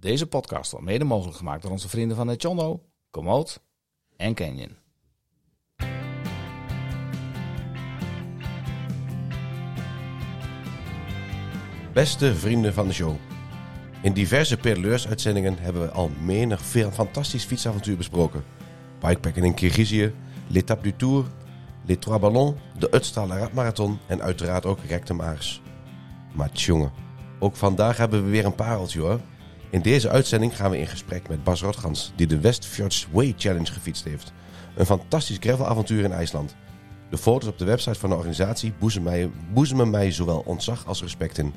Deze podcast wordt mede mogelijk gemaakt door onze vrienden van Echondo, Komoot en Canyon. Beste vrienden van de show. In diverse pedaleurs-uitzendingen hebben we al menig veel fantastisch fietsavontuur besproken. Bikepacken in Kirgizië, l'étape du Tour, les Trois Ballons, de Utstaler Radmarathon en uiteraard ook Recte Maars. Maar tjonge, ook vandaag hebben we weer een pareltje hoor. In deze uitzending gaan we in gesprek met Bas Rotgans, die de Westfjords Way Challenge gefietst heeft. Een fantastisch gravelavontuur in IJsland. De foto's op de website van de organisatie boezemen mij, zowel ontzag als respect in.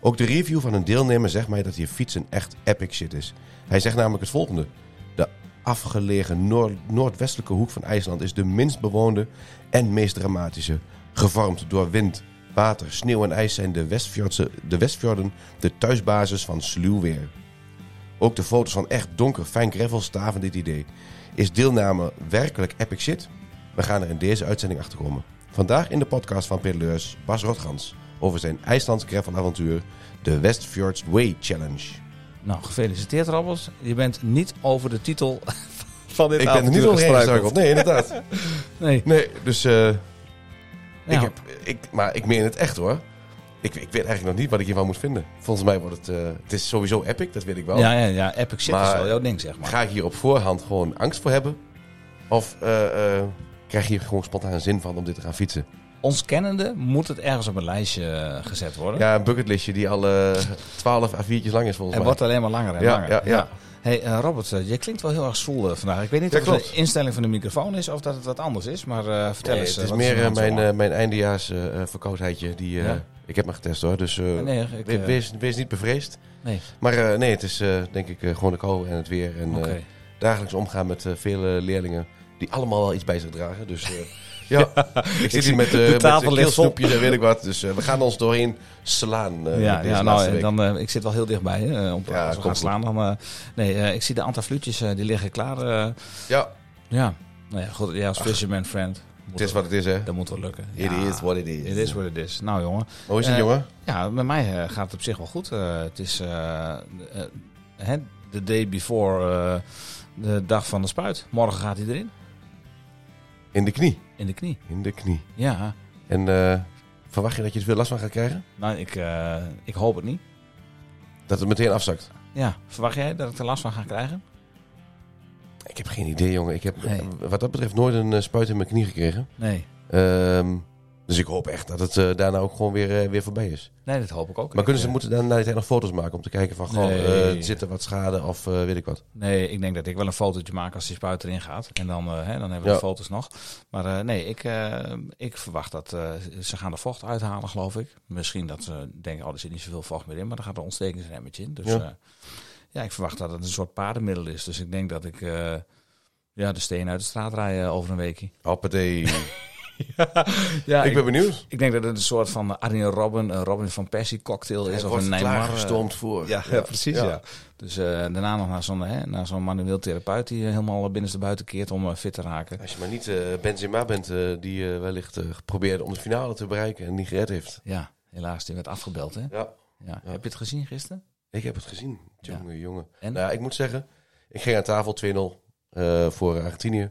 Ook de review van een deelnemer zegt mij dat je fiets een echt epic shit is. Hij zegt namelijk het volgende. De afgelegen noord- noordwestelijke hoek van IJsland is de minst bewoonde en meest dramatische. Gevormd door wind, water, sneeuw en ijs zijn de, de Westfjorden de thuisbasis van sluw weer. Ook de foto's van echt donker fijn gravel staven dit idee. Is deelname werkelijk epic shit? We gaan er in deze uitzending achter komen. Vandaag in de podcast van pedaleurs Bas Rotgans over zijn IJslands gravelavontuur, de Westfjords Way Challenge. Nou, gefeliciteerd Robert. Je bent niet over de titel van dit Ik ben er niet gestruikeld. Nee, inderdaad. Nee. Nee, dus eh, Ja. ik heb, ik, maar ik meen het echt hoor. Ik, ik weet eigenlijk nog niet wat ik hiervan moet vinden. Volgens mij wordt het, eh, het is sowieso epic, dat weet ik wel. Ja, ja, ja, epic shit is wel jouw ding, zeg maar. Ga ik hier op voorhand gewoon angst voor hebben? Of eh, eh, krijg je hier gewoon spontaan zin van om dit te gaan fietsen? Ons kennende moet het ergens op een lijstje gezet worden. Ja, een bucketlistje die al 12 A4'tjes lang is volgens Het mij. wordt alleen maar langer en Ja, langer. ja, ja. Hey eh, Robert, eh, je klinkt wel heel erg zwoel eh, vandaag. Ik weet niet Ja, of het de instelling van de microfoon is of dat het wat anders is. Maar vertel Nee, eens. het is meer mijn, mijn eindejaars verkoudheidje. Die, Ja. Ik heb me getest hoor, dus Nee, ik, we- wees, wees niet bevreesd. nee. Maar nee, het is denk ik gewoon de kou en het weer. En dagelijks omgaan met vele leerlingen die allemaal wel iets bij zich dragen. Dus ja, ik zit hier met, eh met tafel vol. keelsnoepjes en weet ik wat. Dus eh, we gaan ons doorheen slaan eh, ja, ja, nou, dan, eh, ik zit wel heel dichtbij. Hè, eh, om, Ja, komt gaan slaan, dan... eh, nee, eh, ik zie de antafluutjes, eh die liggen klaar. eh. Ja, ja, nou ja, goed. Ja, als fisherman friend. Het is wat het is hè. Dat moet wel lukken. It Ja, is what it is. It is what it is. Nou jongen. Hoe is het Eh, jongen? Ja, met mij eh, gaat het op zich wel goed. Eh, het is eh, eh, de day before eh, de dag van de spuit. Morgen gaat hij erin. In de knie. In de knie. In de knie. Ja, En eh, verwacht je dat je er veel last van gaat krijgen? nou ik, eh, ik hoop het niet. Dat het meteen afzakt? Ja, verwacht jij dat ik er last van ga krijgen? Ik heb geen idee jongen. Ik heb Nee. wat dat betreft nooit een eh, spuit in mijn knie gekregen. Nee. Ehm, dus ik hoop echt dat het eh, daarna ook gewoon weer, eh, weer voorbij is. Nee, dat hoop ik ook. Maar kunnen ze eh, moeten dan na die tijd nog foto's maken om te kijken van, Nee. eh, zit er wat schade of weet ik wat. Nee, ik denk dat ik wel een fotootje maak als die spuit erin gaat. En dan, hè, dan hebben we Ja. de foto's nog. Maar nee, ik, ik verwacht dat ze gaan de vocht uithalen, geloof ik. Misschien dat ze denken, oh, er zit niet zoveel vocht meer in. Maar er gaat een ontstekingsremmetje in. Dus Ja. ja. ja, ik verwacht dat het een soort paardenmiddel is. Dus ik denk dat ik ja, de steen uit de straat rij eh, over een weekje. Hoppatee. Ja, ik ben benieuwd. ik denk dat het een soort van Arjen Robben, een Robin van Persie cocktail is. Hij of wordt een Neymar. eh, klaargestoomd voor. Ja, ja, precies. Ja. Dus eh, daarna nog naar zo'n, hè, naar zo'n manueel therapeut die eh, helemaal binnenste buiten keert om fit te raken. Als je maar niet Benzema bent, die wellicht geprobeerd om de finale te bereiken en niet gered heeft. Ja, helaas, die werd afgebeld. Hè? Ja, Ja. Heb je het gezien gisteren? ik heb het gezien. Jongen, jongen. En? Nou, ik moet zeggen, ik ging aan tafel 2-0 eh, voor Argentinië.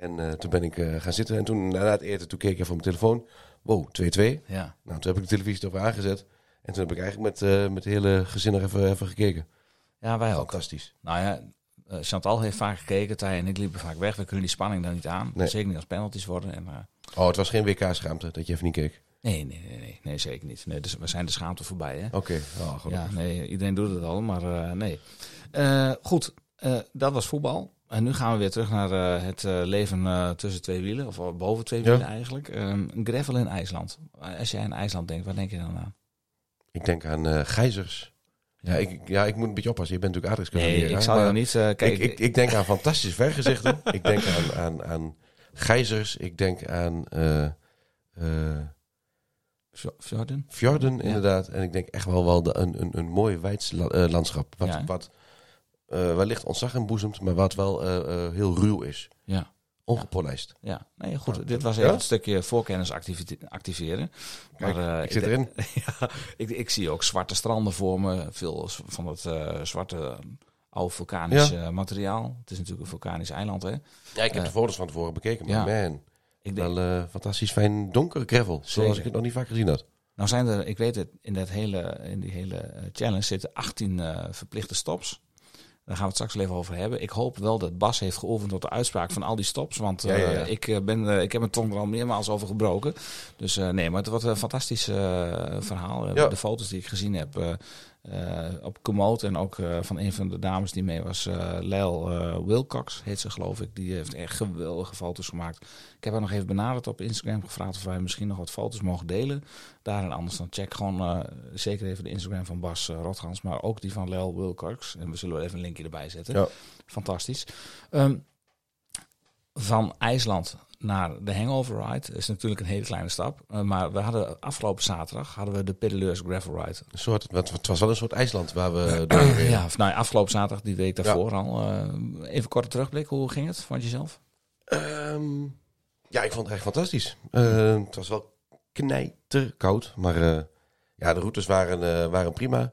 En eh, toen ben ik eh, gaan zitten en toen, na het eten, toen keek ik even op mijn telefoon. Wow, 2-2. Ja. Nou, toen heb ik de televisie erop aangezet. En toen heb ik eigenlijk met, eh, met de hele gezin nog even, even gekeken. Ja, wij ook. Fantastisch. Nou ja, Chantal heeft vaak gekeken. Thij en ik liepen vaak weg. We kunnen die spanning dan niet aan. Nee. Zeker niet als penalties worden. En, Oh, het was geen WK-schaamte dat je even niet keek. nee, nee, nee, nee, nee, zeker niet. Nee, dus we zijn de schaamte voorbij. Hè? Oké, oh, goed. Ja, nee, iedereen doet het al, maar nee. Goed, dat was voetbal. En nu gaan we weer terug naar eh, het eh, leven eh, tussen twee wielen, of boven twee Ja. wielen eigenlijk. Ehm, gravel in IJsland. Als jij aan IJsland denkt, waar denk je dan aan? Ik denk aan gijzers. Ja, ik, ja, ik moet een beetje oppassen. Je bent natuurlijk aardrijkskunde. Nee, ik zal niet... kijk, ik, ik, ik denk aan fantastische vergezichten. ik denk aan, aan, aan gijzers. Ik denk aan Fjorden? fjorden, inderdaad. En ik denk echt wel, wel de, een, een, een mooi wijds la- eh, landschap. Wat, Ja, wat eh, wellicht ontzag inboezemt, maar wat wel eh, eh, heel ruw is. Ja. Ongepolijst. Ja, nee, goed. Dit was Ja? even een stukje voorkennis activeren. Kijk, maar, ik zit erin. ja, ik, ik zie ook zwarte stranden voor me. Veel van eh, zwarte oude vulkanisch materiaal. Het is natuurlijk een vulkanisch eiland, hè. Ja, ik heb de foto's van tevoren bekeken. Maar man, Ik denk, wel fantastisch fijn donker gravel. Zoals ik het nog niet vaak gezien had. nou zijn er, ik weet het, in, dat hele, in die hele challenge zitten 18 eh, verplichte stops. Daar gaan we het straks even over hebben. Ik hoop wel dat Bas heeft geoefend op de uitspraak van al die stops. Want Ja, ja, eh, ik, eh, ben, eh, ik heb mijn tong er al meermaals over gebroken. Dus nee, maar het wordt een fantastisch verhaal. De foto's die ik gezien heb op Komoot en ook eh, van een van de dames die mee was, eh Lel eh, Wilcox heet ze geloof ik. Die heeft echt geweldige foto's gemaakt. Ik heb haar nog even benaderd op Instagram gevraagd of wij misschien nog wat foto's mogen delen. Daar en anders dan check gewoon eh, zeker even de Instagram van Bas Rotgans, maar ook die van Lel Wilcox. En we zullen even een linkje erbij zetten. Ja. Fantastisch. Ehm, van IJsland naar de Hangover Ride is natuurlijk een hele kleine stap. Uh, maar we hadden afgelopen zaterdag hadden we de Pedaleurs Gravel Ride. Een soort, het was wel een soort IJsland waar we reden. Ja, of, nou, afgelopen zaterdag, die week daarvoor al. Uh, even korte terugblik, hoe ging het? Vond je zelf? Ehm, ja, ik vond het echt fantastisch. Uh, het was wel knijterkoud, maar ja, de routes waren, waren prima.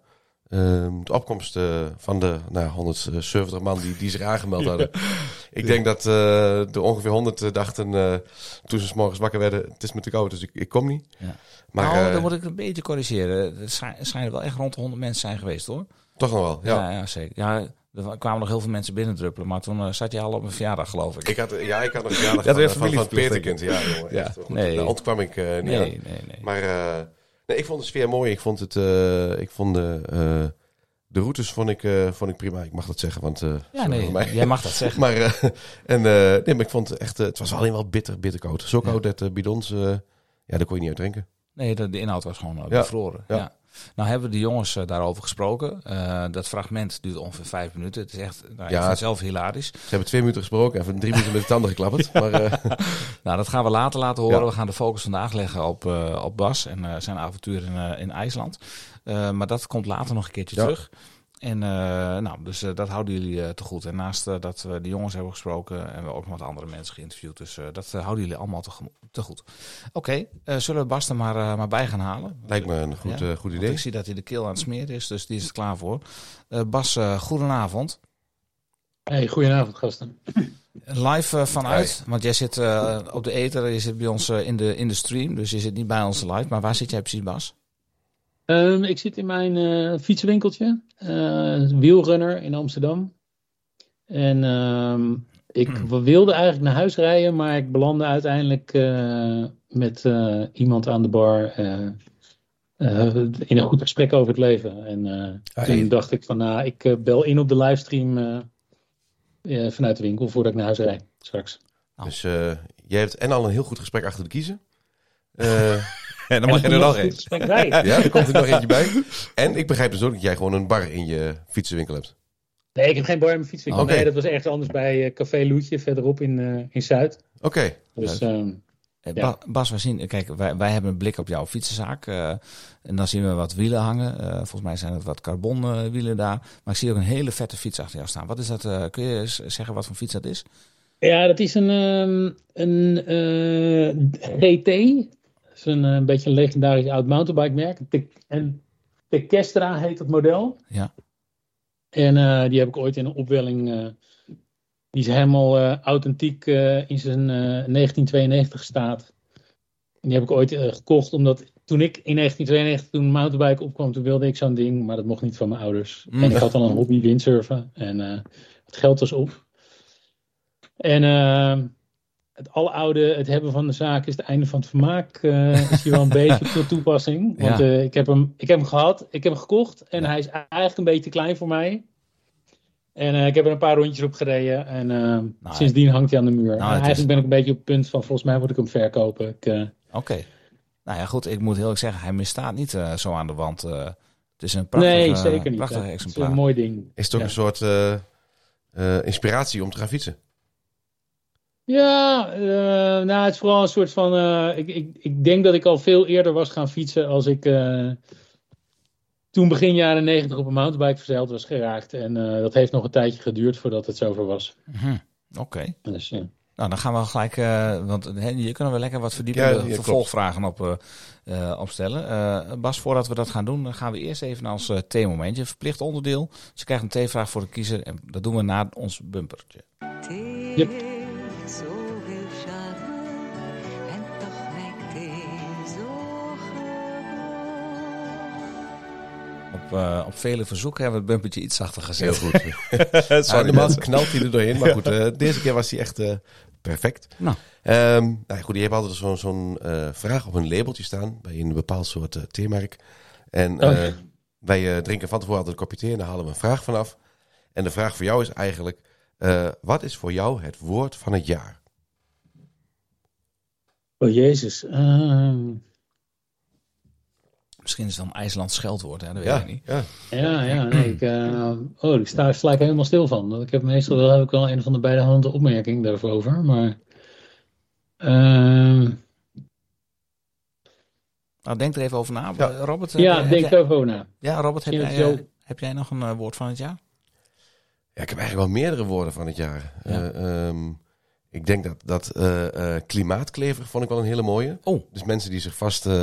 Ehm, de opkomst uh, van de nou, 170 man die, die zich aangemeld hadden. ik denk dat uh, er ongeveer 100 dachten uh, toen ze s morgens wakker werden: het is me te koud, dus ik, ik kom niet. Ja. Maar, nou, dan moet ik een beetje corrigeren. Het schijnen schijn wel echt rond de 100 mensen zijn geweest hoor. Toch nog wel, ja. Ja, ja zeker. Ja, er kwamen nog heel veel mensen binnendruppelen, maar toen zat je al op een verjaardag, geloof ik. ik had, ja, ik had een verjaardag Dat van, van, van Peterkind. Ja, jongen. Ja, echt, nee. Daar ontkwam ik niet nee, nee, nee. Maar nee, ik vond de sfeer mooi. Ik vond het, uh, ik vond de, uh, de routes vond ik, uh, vond ik prima. Ik mag dat zeggen, want... ja, nee, mij. jij mag dat zeggen. maar, en, nee, maar ik vond het echt... het was alleen wel bitter, bitter koud. Zo koud ja. dat de bidons... ja, daar kon je niet uit drinken. Nee, de, de inhoud was gewoon bevroren. Ja. ja. Nou hebben de jongens uh, daarover gesproken. Uh, dat fragment duurt ongeveer vijf minuten. Het is echt, nou, ja, vind zelf hilarisch. Ze hebben twee minuten gesproken en even drie minuten met de tanden geklapperd. Maar, uh... nou, dat gaan we later laten horen. Ja. We gaan de focus vandaag leggen op, op Bas en zijn avontuur in, in IJsland. maar dat komt later nog een keertje terug. En uh, nou, dus uh, dat houden jullie uh, te goed. En naast dat we de jongens hebben gesproken en we ook nog wat andere mensen geïnterviewd. Dus dat houden jullie allemaal te, te goed. Oké, okay, zullen we Bas er maar, maar bij gaan halen? Lijkt me een goed, ja? goed idee. Want ik zie dat hij de keel aan het smeren is, dus die is er klaar voor. Bas, goedenavond. Hey, goedenavond gasten. Live vanuit, want jij zit op de ether, je zit bij ons in, de, in de stream, dus je zit niet bij ons live. Maar waar zit jij precies, Bas? Um, ik zit in mijn uh, fietsenwinkeltje, uh, Wielrunner in Amsterdam. En um, ik hmm. wilde eigenlijk naar huis rijden, maar ik belandde uiteindelijk uh, met iemand aan de bar in een goed gesprek over het leven. En ah, toen dacht ik van, nou, ik bel in op de livestream vanuit de winkel voordat ik naar huis rijd straks. Dus jij hebt en al een heel goed gesprek achter de kiezen. En dan mag je er nog een. Ja, er komt er nog eentje bij. En ik begrijp dus ook dat jij gewoon een bar in je fietsenwinkel hebt. Nee, ik heb geen bar in mijn fietswinkel. Oh, okay. Nee, dat was ergens anders bij uh, Café Loetje, verderop in, uh, in Zuid. Oké. Okay. Dus, um, ja. Bas, we zien, kijk, wij, wij hebben een blik op jouw fietsenzaak. Uh, en dan zien we wat wielen hangen. volgens mij zijn het wat carbonwielen daar. Maar ik zie ook een hele vette fiets achter jou staan. Wat is dat? kun je eens zeggen wat voor fiets dat is? Ja, dat is een, um, een GT. Dat is een, een beetje een legendarisch oud mountainbike merk. En Tequestra heet het model. Ja. En uh, die heb ik ooit in een opwelling. Uh, die is helemaal uh, authentiek in zijn 1992 staat. En die heb ik ooit gekocht omdat toen ik in 1992 toen mountainbike opkwam, toen wilde ik zo'n ding, maar dat mocht niet van mijn ouders. Mm. En ik had al een hobby windsurfen en het geld was op. En het aloude, het hebben van de zaak is het einde van het vermaak. Uh, is hier wel een beetje tot toepassing. Want ja. uh, ik, heb hem, ik heb hem gehad, ik heb hem gekocht en ja. hij is eigenlijk een beetje te klein voor mij. En uh, ik heb er een paar rondjes op gereden en nou, sindsdien hangt hij aan de muur. Nou, eigenlijk is... ben ik een beetje op het punt van volgens mij moet ik hem verkopen. Oké. Okay. Nou ja, goed, ik moet heel erg zeggen, hij misstaat niet zo aan de wand. het is een prachtig, nee, zeker niet. prachtig exemplaar. Het is een mooi ding. Is het ook ja. een soort inspiratie om te gaan fietsen? Ja, uh, nou, het is vooral een soort van. Uh, ik, ik, ik denk dat ik al veel eerder was gaan fietsen als ik. Uh, toen begin jaren negentig op een mountainbike verzeild was geraakt. En dat heeft nog een tijdje geduurd voordat het zover was. -hmm. Oké. Okay. Dus, ja. Nou, dan gaan we gelijk, uh, want he, je kunnen we lekker wat verdiepende ja, vervolgvragen op, uh, uh, opstellen. Bas, voordat we dat gaan doen, dan gaan we eerst even naar ons theemomentje. Verplicht onderdeel. Dus je krijgt een theevraag voor de kiezer en dat doen we na ons bumpertje. Yep. Op, uh, op vele verzoeken hebben we het bumpertje iets zachter gezet. Heel goed. Sorry, normaal knalt hij er doorheen. Maar goed, uh, deze keer was hij echt uh, perfect. Nou. Um, nou goed, je hebt altijd zo'n zo'n vraag op een labeltje staan. Bij een bepaald soort theemerk. En oh. wij drinken van tevoren altijd een kopje thee. En daar halen we een vraag vanaf. En de vraag voor jou is eigenlijk... wat is voor jou het woord van het jaar? Oh jezus. Ehm, Misschien is het dan IJslands scheldwoord, hè? dat weet ja, ik niet. Ja, ja, ja nee, ik, uh, oh, ik sta er gelijk helemaal stil van. Ik heb meestal wel, heb ik wel een van de beide handen opmerking daarover, maar... Uh, nou, denk er even over na. Ja. Robert, ja, denk er even over na. Ja, Robert, heb jij, zo... heb jij nog een uh, woord van het jaar? Ja, ik heb eigenlijk wel meerdere woorden van het jaar. Ja. Um, ik denk dat, dat uh, uh, klimaatklever vond ik wel een hele mooie. Oh. Dus mensen die zich vast uh,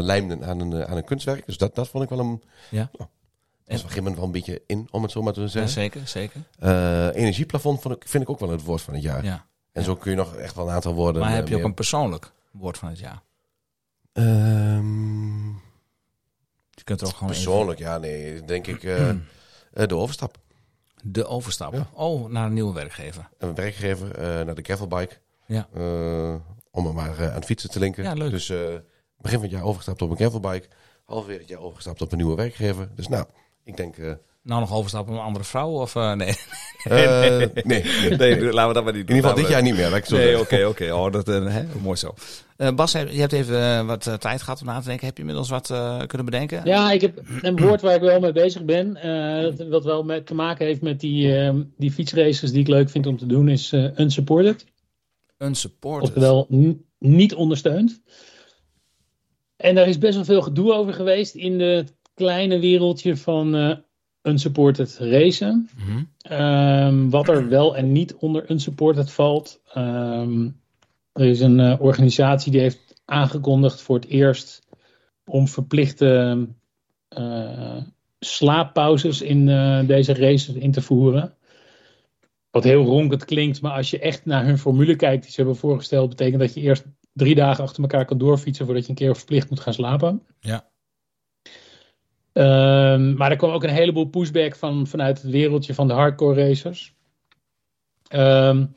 lijmden aan een, aan een kunstwerk. Dus dat, dat vond ik wel een... Ja. Dat is op een gegeven moment wel een beetje in, om het zo maar te zeggen. Ja, zeker, zeker. energieplafond vond ik, vind ik ook wel het woord van het jaar. Ja. En zo kun je nog echt wel een aantal woorden... Maar heb je ook een persoonlijk woord van het jaar? Um, je kunt er ook gewoon Persoonlijk, ja, nee. Denk ik de overstap. De overstap. Oh, naar een nieuwe werkgever. Een werkgever uh, naar de gravelbike. Ja. Uh, om hem maar uh, aan het fietsen te linken. Ja, leuk. Dus begin van het jaar overgestapt op een gravelbike. Halverwege het jaar overgestapt op een nieuwe werkgever. Dus nou, ik denk... nou, nog overstappen op een andere vrouw? Of nee? nee, nee, nee, nee, laten we dat maar niet doen. In ieder geval dit jaar niet meer. Nee, oké, oké. Oh, dat hè, mooi zo. Uh, Bas, je hebt even wat uh, tijd gehad om na te denken. Heb je inmiddels wat uh, kunnen bedenken? Ja, ik heb een woord waar ik wel mee bezig ben. wat wel met, te maken heeft met die, die fietsraces die ik leuk vind om te doen, is unsupported. Unsupported? Oftewel niet ondersteund. En daar is best wel veel gedoe over geweest in het kleine wereldje van unsupported racen. Mm -hmm. wat er wel en niet onder unsupported valt. Um, er is een uh, organisatie die heeft aangekondigd voor het eerst om verplichte uh, slaappauzes in uh, deze races in te voeren. Wat heel ronkend klinkt, maar als je echt naar hun formule kijkt die ze hebben voorgesteld, betekent dat je eerst drie dagen achter elkaar kan doorfietsen voordat je een keer verplicht moet gaan slapen. Ja. Um, maar er kwam ook een heleboel pushback van, vanuit het wereldje van de hardcore racers. Um,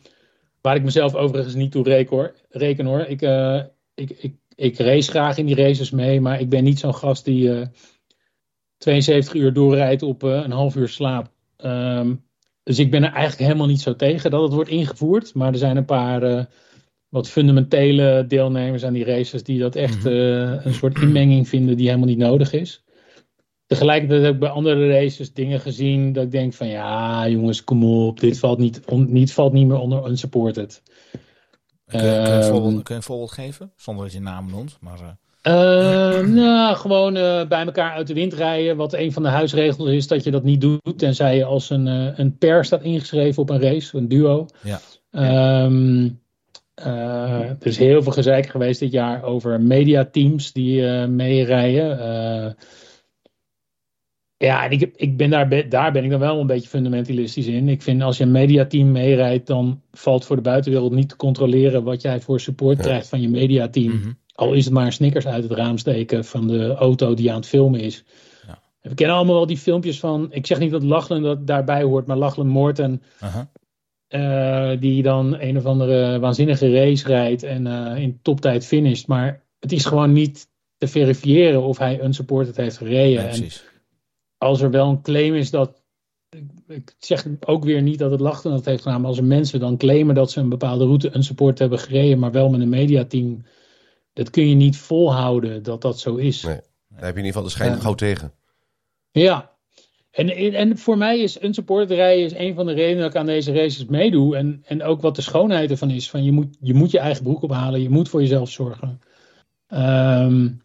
Waar ik mezelf overigens niet toe reken hoor. Reken, hoor. Ik, uh, ik, ik, ik race graag in die races mee, maar ik ben niet zo'n gast die uh, eh, 72 uur doorrijdt op uh, een half uur slaap. Um, dus ik ben er eigenlijk helemaal niet zo tegen dat het wordt ingevoerd. Maar er zijn een paar wat fundamentele deelnemers aan die races die dat echt mhm. een soort inmenging vinden die helemaal niet nodig is. Tegelijkertijd heb ik bij andere races dingen gezien dat ik denk van ja jongens kom op, dit valt niet, on, niet, valt niet meer onder unsupported. Kun je, kun, je een voorbeeld, kun je een voorbeeld geven? Zonder dat je naam noemt. Maar, uh... Uh, nou, gewoon uh, bij elkaar uit de wind rijden. Wat een van de huisregels is dat je dat niet doet. Tenzij je als een, een pair staat ingeschreven op een race, een duo. Ja. Um, er is heel veel gezeik geweest dit jaar over mediateams die meerijden. Ja, en ik, ik ben daar, daar ben ik dan wel een beetje fundamentalistisch in. Ik vind als je een mediateam meerijdt, dan valt voor de buitenwereld niet te controleren wat jij voor support krijgt van je mediateam. Mm Al is het maar Snickers uit het raam steken van de auto die aan het filmen is. Ja. We kennen allemaal wel die filmpjes van, ik zeg niet dat Lachlan dat daarbij hoort, maar Lachlan Morten. Uh, die dan een of andere waanzinnige race rijdt en uh, in toptijd finisht. Maar het is gewoon niet te verifiëren of hij unsupported heeft gereden. Ja, precies als er wel een claim is dat. Ik zeg ook weer niet dat het Lachten dat heeft gedaan, maar als er mensen dan claimen dat ze een bepaalde route een support hebben gereden, maar wel met een mediateam, dat kun je niet volhouden dat dat zo is. Nee, daar heb je in ieder geval de schijn gauw tegen. Ja, en, en voor mij is een supporter rijden is een van de redenen dat ik aan deze races meedoe. En, en ook wat de schoonheid ervan is. Van je, moet, je moet je eigen broek ophalen. Je moet voor jezelf zorgen. Um,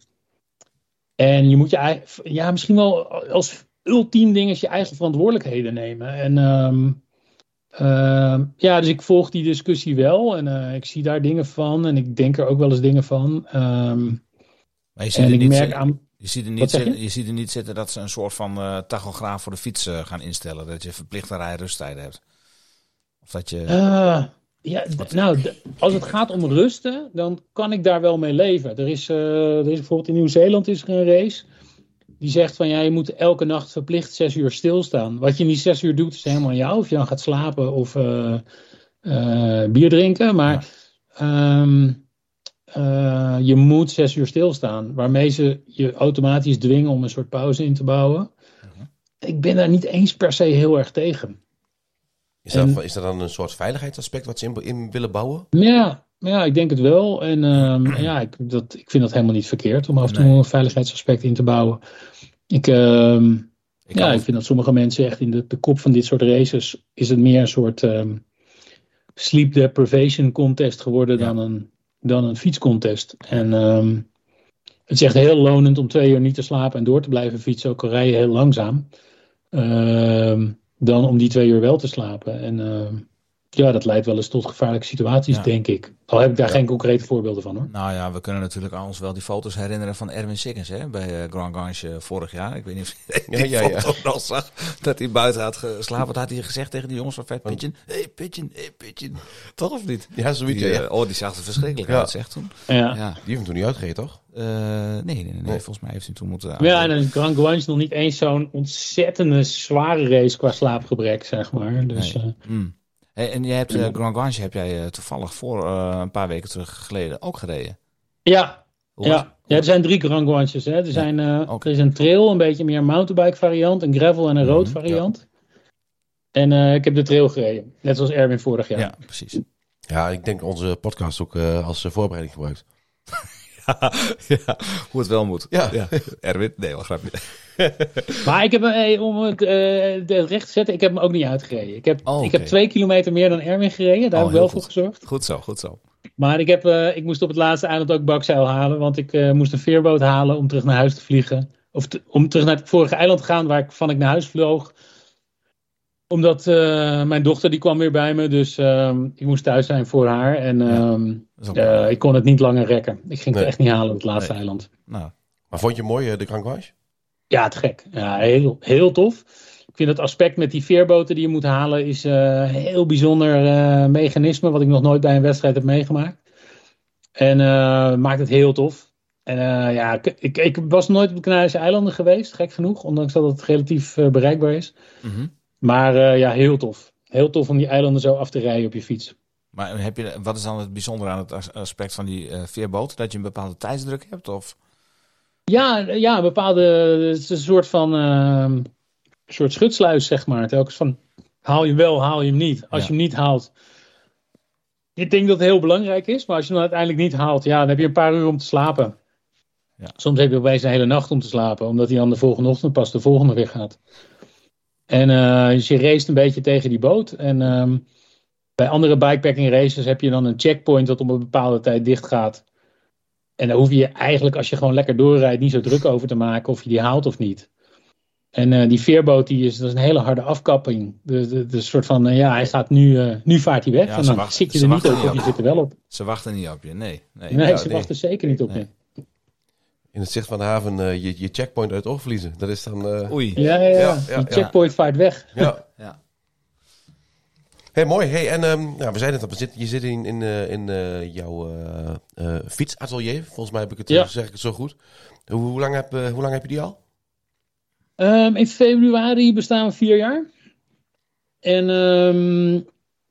en je moet je ja, misschien wel als ultiem ding is je eigen verantwoordelijkheden nemen. En um, Ehm, ja, dus ik volg die discussie wel en eh, ik zie daar dingen van en ik denk er ook wel eens dingen van. Ehm, Maar je ziet, en er ik merk zitten- aan. je, ziet er niet zitten, je? je ziet er niet zitten dat ze een soort van eh, tachograaf voor de fiets eh, gaan instellen. Dat je verplichte rij-rusttijden hebt. Of dat je... Ja, nou, als het gaat om rusten, dan kan ik daar wel mee leven. Er is, er is bijvoorbeeld in Nieuw-Zeeland is er een race. Die zegt van ja, je moet elke nacht verplicht zes uur stilstaan. Wat je niet zes uur doet, is helemaal aan jou. Of je dan gaat slapen of eh, eh, bier drinken. Maar ehm, eh, je moet zes uur stilstaan. Waarmee ze je automatisch dwingen om een soort pauze in te bouwen. Ik ben daar niet eens per se heel erg tegen. Is dat, is dat dan een soort veiligheidsaspect wat ze in, in willen bouwen? Ja, ja, ik denk het wel. En ehm, ja, ik, dat, ik vind dat helemaal niet verkeerd om af en toe Nee. een veiligheidsaspect in te bouwen. Ik, ehm, ik ja, ik vind dat sommige mensen echt in de, de kop van dit soort races is het meer een soort ehm, sleep deprivation contest geworden Ja. dan, een, dan een fietscontest. En het is echt heel lonend om twee uur niet te slapen en door te blijven fietsen, ook al rij je heel langzaam. Dan om die twee uur wel te slapen. En ja, dat leidt wel eens tot gevaarlijke situaties, Ja. denk ik. Al heb ik daar geen concrete voorbeelden van hoor. Nou ja, we kunnen natuurlijk ons wel die foto's herinneren van Erwin Sikkens hè, bij eh, Grand Gange vorig jaar. Ik weet niet of je die Ja, ja, foto nog zag, dat hij buiten had geslapen. Wat had hij gezegd tegen die jongens van Fat Pigeon? Hey Pigeon, hey Pigeon. Toch of niet? Ja, zoiets. Die, eh, oh, die zag er verschrikkelijk Ja. uit, zeg toen. Ja. Ja. Die heeft hem toen niet uitgereden, toch? Eh, nee, nee, nee, nee, Nee. volgens mij heeft hij toen moeten... Ja, en een Grand Guanche is nog niet eens zo'n ontzettende zware race qua slaapgebrek, zeg maar. Dus, Nee. eh, Hmm. Hey, en jij hebt eh, Ja. Grand Gange heb jij eh, toevallig voor eh, een paar weken terug geleden ook gereden. ja, Hoe ja. ja, er zijn drie Grand Guanches. Hè. Er, zijn, eh, er is een trail, een beetje meer mountainbike variant, een gravel en een road Mhm, variant. En eh, ik heb de trail gereden, net zoals Erwin vorig jaar. Ja, precies. Ja, ik denk onze podcast ook eh, als eh, voorbereiding gebruikt. ja, hoe het wel moet. Ja. Erwin? Nee, wel grapje. Maar ik heb, hem, eh, om het eh, het recht te zetten, ik heb hem ook niet uitgereden. Ik heb, Oh, ik heb twee kilometer meer dan Erwin gereden, daar Oh, heb ik wel voor gezorgd. Goed zo, goed zo. Maar ik, heb, eh, ik moest op het laatste eiland ook bakzeil halen, want ik eh, moest een veerboot halen om terug naar huis te vliegen. Of te- om terug naar het vorige eiland te gaan waar ik, van ik naar huis vloog. Omdat eh, mijn dochter die kwam weer bij me, dus ehm, ik moest thuis zijn voor haar. En ehm, ook eh, ik kon het niet langer rekken. Ik ging Nee. het echt niet halen op het laatste Nee. eiland. nou, Maar vond je mooi eh, de Guanche? Ja, te gek. Ja, heel, heel tof. Ik vind het aspect met die veerboten die je moet halen is een heel bijzonder mechanisme wat ik nog nooit bij een wedstrijd heb meegemaakt. En maakt het heel tof. En ja, ik, ik, ik was nooit op de Canarische eilanden geweest, gek genoeg, ondanks dat het relatief bereikbaar is. mhm. Maar eh, ja, heel tof. Heel tof om die eilanden zo af te rijden op je fiets. Maar heb je, wat is dan het bijzondere aan het as- aspect van die eh, veerboot? Dat je een bepaalde tijdsdruk hebt? Of? Ja, ja, een bepaalde het is een soort van een soort schutsluis, zeg maar. Telkens van haal je hem wel, haal je hem niet. Als Ja. je hem niet haalt. Ik denk dat het heel belangrijk is, maar als je hem uiteindelijk niet haalt, ja, dan heb je een paar uur om te slapen. Ja. Soms heb je opeens een hele nacht om te slapen, omdat hij dan de volgende ochtend pas de volgende weer gaat. En eh, dus je race een beetje tegen die boot. En ehm, bij andere bikepacking races heb je dan een checkpoint dat op een bepaalde tijd dicht gaat. En daar hoef je eigenlijk, als je gewoon lekker doorrijdt, niet zo druk over te maken of je die haalt of niet. En eh, die veerboot, die is, dat is een hele harde afkapping. De, de, soort van, eh, ja, hij gaat nu, nu vaart hij weg. Ja, en ze dan wachten- zit je er niet op of je op. zit er wel op. Ze wachten niet op je, nee. Nee, Nee, Ja, ze nee. wachten zeker niet op Nee. je. In het zicht van de haven eh, je, je checkpoint uit het oog verliezen. Dat is dan... eh, Oei. Ja, ja, ja. Ja, ja, die checkpoint vaart weg. ja. Ja. Hey, mooi. Hey, en ehm, nou, we zeiden het al, je zit in, in, eh, in eh, jouw eh, eh, fietsatelier. Volgens mij heb ik het, Ja. zeg ik het zo goed. Hoe, hoe, lang heb, hoe lang heb je die al? Ehm, in februari bestaan we vier jaar. En ehm,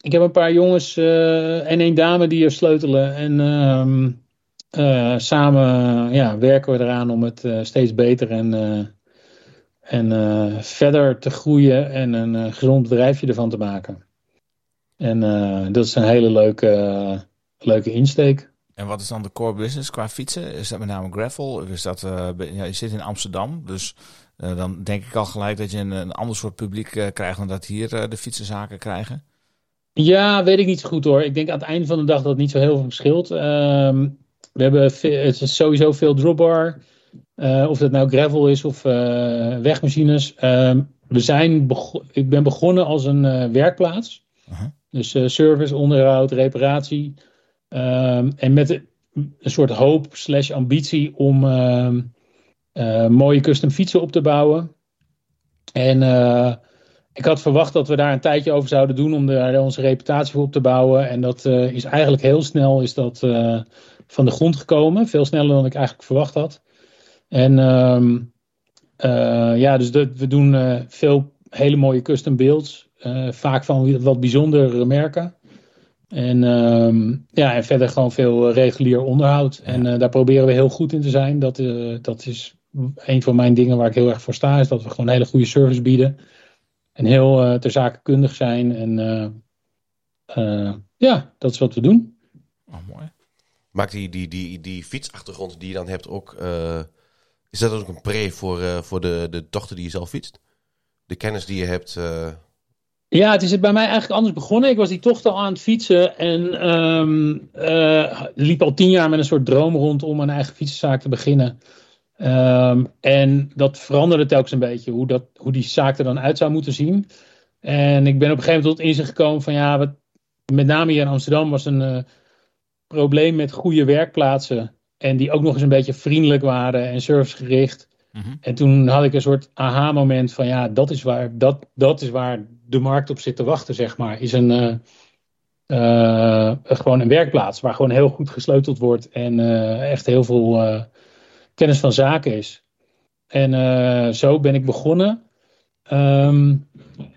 ik heb een paar jongens eh, en een dame die er sleutelen. En ehm, eh, samen ja, werken we eraan om het eh, steeds beter en, eh, en verder te groeien en een gezond bedrijfje ervan te maken. En dat is een hele leuke, leuke insteek. En wat is dan de core business qua fietsen? Is dat met name gravel? Of is dat, ja, je zit in Amsterdam, dus dan denk ik al gelijk dat je een, een ander soort publiek krijgt dan dat hier de fietsenzaken krijgen. Ja, weet ik niet zo goed hoor. Ik denk aan het einde van de dag dat het niet zo heel veel verschilt. Ehm, we hebben het is sowieso veel dropbar. Eh, of dat nou gravel is of eh, wegmachines. Ehm, we zijn ik ben begonnen als een eh, werkplaats. Dus service, onderhoud, reparatie. Ehm, en met een soort hoop slash ambitie om ehm, eh, mooie custom fietsen op te bouwen. En ik had verwacht dat we daar een tijdje over zouden doen om daar onze reputatie voor op te bouwen. En dat is eigenlijk heel snel is dat, van de grond gekomen. Veel sneller dan ik eigenlijk verwacht had. En ehm, eh, ja, dus dat, we doen eh, veel hele mooie custom builds. eh, vaak van wat bijzondere merken. En, ehm, ja, en verder gewoon veel regulier onderhoud. En daar proberen we heel goed in te zijn. Dat, dat is een van mijn dingen waar ik heel erg voor sta. Is dat we gewoon een hele goede service bieden. En heel ter zake kundig zijn. En ja, dat is wat we doen. Oh, mooi. Maakt die, die, die, die fietsachtergrond die je dan hebt ook... eh, is dat ook een pre voor, eh, voor de, de dochter die je zelf fietst? De kennis die je hebt... eh, Ja, het is bij mij eigenlijk anders begonnen. Ik was die tocht al aan het fietsen en ehm, eh, liep al tien jaar met een soort droom rond om een eigen fietsenzaak te beginnen. Ehm, en dat veranderde telkens een beetje, hoe, dat, hoe die zaak er dan uit zou moeten zien. En ik ben op een gegeven moment tot inzicht gekomen van ja, met name hier in Amsterdam was een probleem met goede werkplaatsen. En die ook nog eens een beetje vriendelijk waren en servicegericht. Mhm. En toen had ik een soort aha-moment van ja, dat is waar, dat, dat is waar de markt op zit te wachten, zeg maar. Is een, eh, eh, gewoon een werkplaats waar gewoon heel goed gesleuteld wordt en eh, echt heel veel eh, kennis van zaken is. En eh, zo ben ik begonnen. Ehm,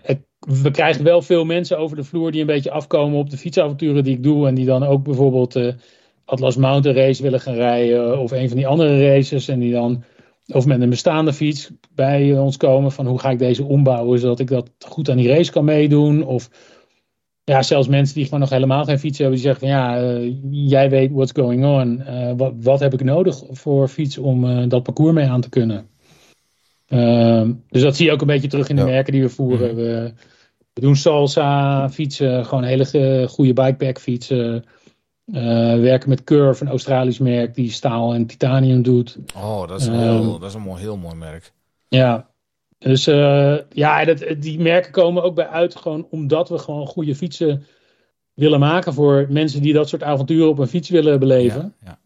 het- we krijgen wel veel mensen over de vloer die een beetje afkomen op de fietsavonturen die ik doe. En die dan ook bijvoorbeeld eh, Atlas Mountain Race willen gaan rijden. Of een van die andere races. En die dan of met een bestaande fiets bij ons komen van hoe ga ik deze ombouwen zodat ik dat goed aan die race kan meedoen. Of ja, zelfs mensen die gewoon nog helemaal geen fiets hebben, die zeggen van ja, eh, jij weet what's going on. Eh, wat, wat heb ik nodig voor fiets om dat parcours mee aan te kunnen? Ehm, dus dat zie je ook een beetje terug in de Ja. merken die we voeren. We, we doen salsa fietsen, gewoon hele goede bikepack fietsen. Eh, werken met Curve, een Australisch merk die staal en titanium doet. Oh, dat is, een Ehm. heel, dat is een mooi, heel mooi merk. Ja, dus eh, ja, dat, die merken komen ook bij uit gewoon omdat we gewoon goede fietsen willen maken voor mensen die dat soort avonturen op een fiets willen beleven. Ja, ja.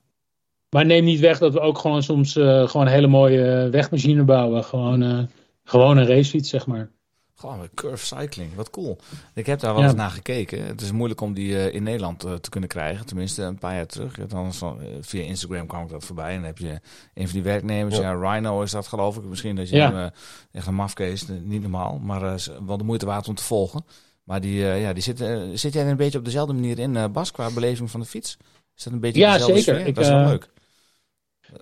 Maar neem niet weg dat we ook gewoon soms eh, gewoon een hele mooie wegmachine bouwen. Gewoon, eh, gewoon een racefiets, zeg maar. Gewoon curve cycling, wat cool. Ik heb daar wel Ja. eens naar gekeken. Het is moeilijk om die eh, in Nederland te kunnen krijgen. Tenminste, een paar jaar terug. Ja, Dan van, via Instagram kwam ik dat voorbij. En dan heb je een van die werknemers. Ja, Rhino is dat geloof ik. Misschien dat je Ja. hem, eh, echt een mafkees, niet normaal. Maar eh, wel de moeite waard om te volgen. Maar die, eh, ja, die zit, zit jij er een beetje op dezelfde manier in, eh, Bas, qua beleving van de fiets? Is dat een beetje Ja, dezelfde zeker. sfeer? Ik, dat is wel leuk.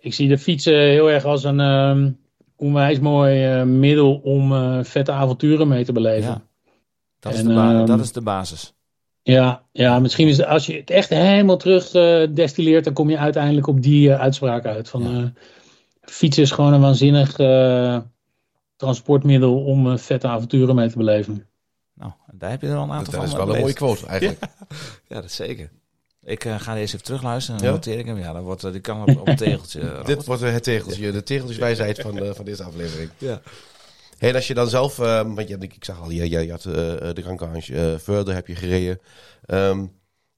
Ik zie de fietsen heel erg als een ehm, onwijs mooi eh, middel om eh, vette avonturen mee te beleven. Ja. Dat, is en, de ehm, dat is de basis. Ja, ja, misschien is het, als je het echt helemaal terug eh, destilleert, dan kom je uiteindelijk op die eh, uitspraak uit. Van, Ja. eh, fietsen is gewoon een waanzinnig eh, transportmiddel om eh, vette avonturen mee te beleven. Nou, daar heb je er al een dat, aantal dat van is eh, wel een mooie quote eigenlijk. Ja, dat zeker. Ik eh, ga deze even terugluisteren en dan noteer ik hem. Ja, dan wordt, eh, die kan op, op een tegeltje. eh. Dit wordt het tegeltje, de tegeltjeswijsheid van, van deze aflevering. Ja. Hey, en als je dan zelf, ehm, want je, ik zag al, je, je, je had de eh Further heb je gereden. Ehm,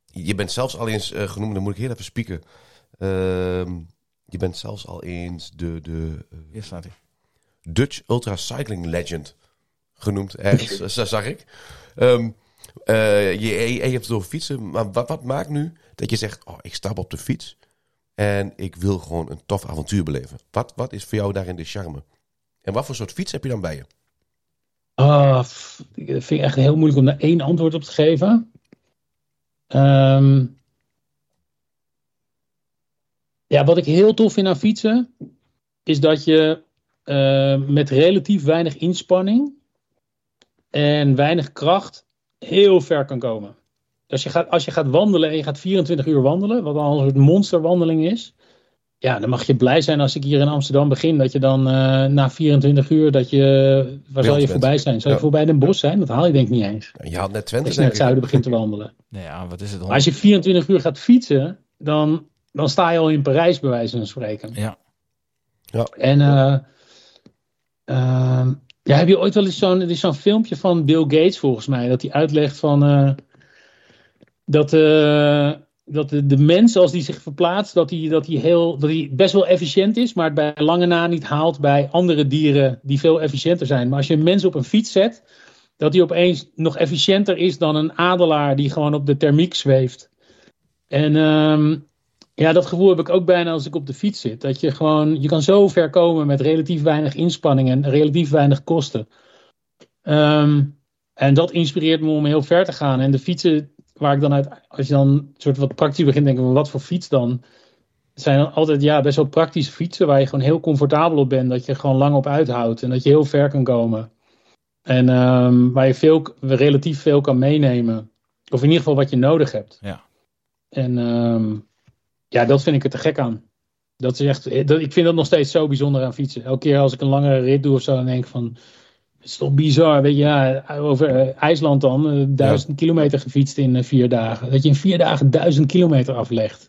je bent zelfs al eens genoemd, dan moet ik heel even spieken. Ehm, je bent zelfs al eens de, de Hier staat hij. Dutch Ultra Cycling Legend genoemd. Ergens, dat zag ik. Eh, je, hebt het over fietsen, maar wat, maakt nu dat je zegt, oh, ik stap op de fiets en ik wil gewoon een tof avontuur beleven? Wat, wat is voor jou daarin de charme? En wat voor soort fiets heb je dan bij je? Ah, vind ik echt heel moeilijk om daar één antwoord op te geven. Ehm, ja, wat ik heel tof vind aan fietsen, is dat je eh, met relatief weinig inspanning en weinig kracht heel ver kan komen. Als je, gaat, als je gaat wandelen en je gaat 24 uur wandelen, wat al een soort monsterwandeling is, ja, dan mag je blij zijn als ik hier in Amsterdam begin, dat je dan eh, na 24 uur, dat je, waar zal je voorbij zijn? Zal je Ja. voorbij Den Bosch zijn? Dat haal je denk ik niet eens. Je had net Als Twente, je naar het zuiden begint te wandelen. Nee, ja, wat is het? Maar als je 24 uur gaat fietsen, dan, dan sta je al in Parijs, bij wijze van spreken. Ja, En eh, ehm, Ja, heb je ooit wel eens zo'n zo'n filmpje van Bill Gates volgens mij, dat hij uitlegt van eh, dat, eh, dat de, de mens als die zich verplaatst, dat hij, dat, hij heel, dat best wel efficiënt is, maar het bij lange na niet haalt bij andere dieren die veel efficiënter zijn. Maar als je een mens op een fiets zet, dat hij opeens nog efficiënter is dan een adelaar die gewoon op de thermiek zweeft. En ehm, ja, dat gevoel heb ik ook bijna als ik op de fiets zit. Dat je gewoon, je kan zo ver komen met relatief weinig inspanning en relatief weinig kosten. Ehm, en dat inspireert me om heel ver te gaan. En de fietsen waar ik dan uit, als je dan soort wat praktisch begint, denk ik, wat voor fiets dan? Zijn dan altijd ja, best wel praktische fietsen waar je gewoon heel comfortabel op bent. Dat je gewoon lang op uithoudt en dat je heel ver kan komen. En ehm, waar je veel, relatief veel kan meenemen. Of in ieder geval wat je nodig hebt. Ja. En ehm, ja, dat vind ik er te gek aan. Dat is echt, dat, ik vind dat nog steeds zo bijzonder aan fietsen. Elke keer als ik een langere rit doe of zo, dan denk ik van... Het is toch bizar, weet je, ja, over uh, IJsland dan, uh, duizend kilometer gefietst in uh, vier dagen. Dat je in vier dagen duizend kilometer aflegt.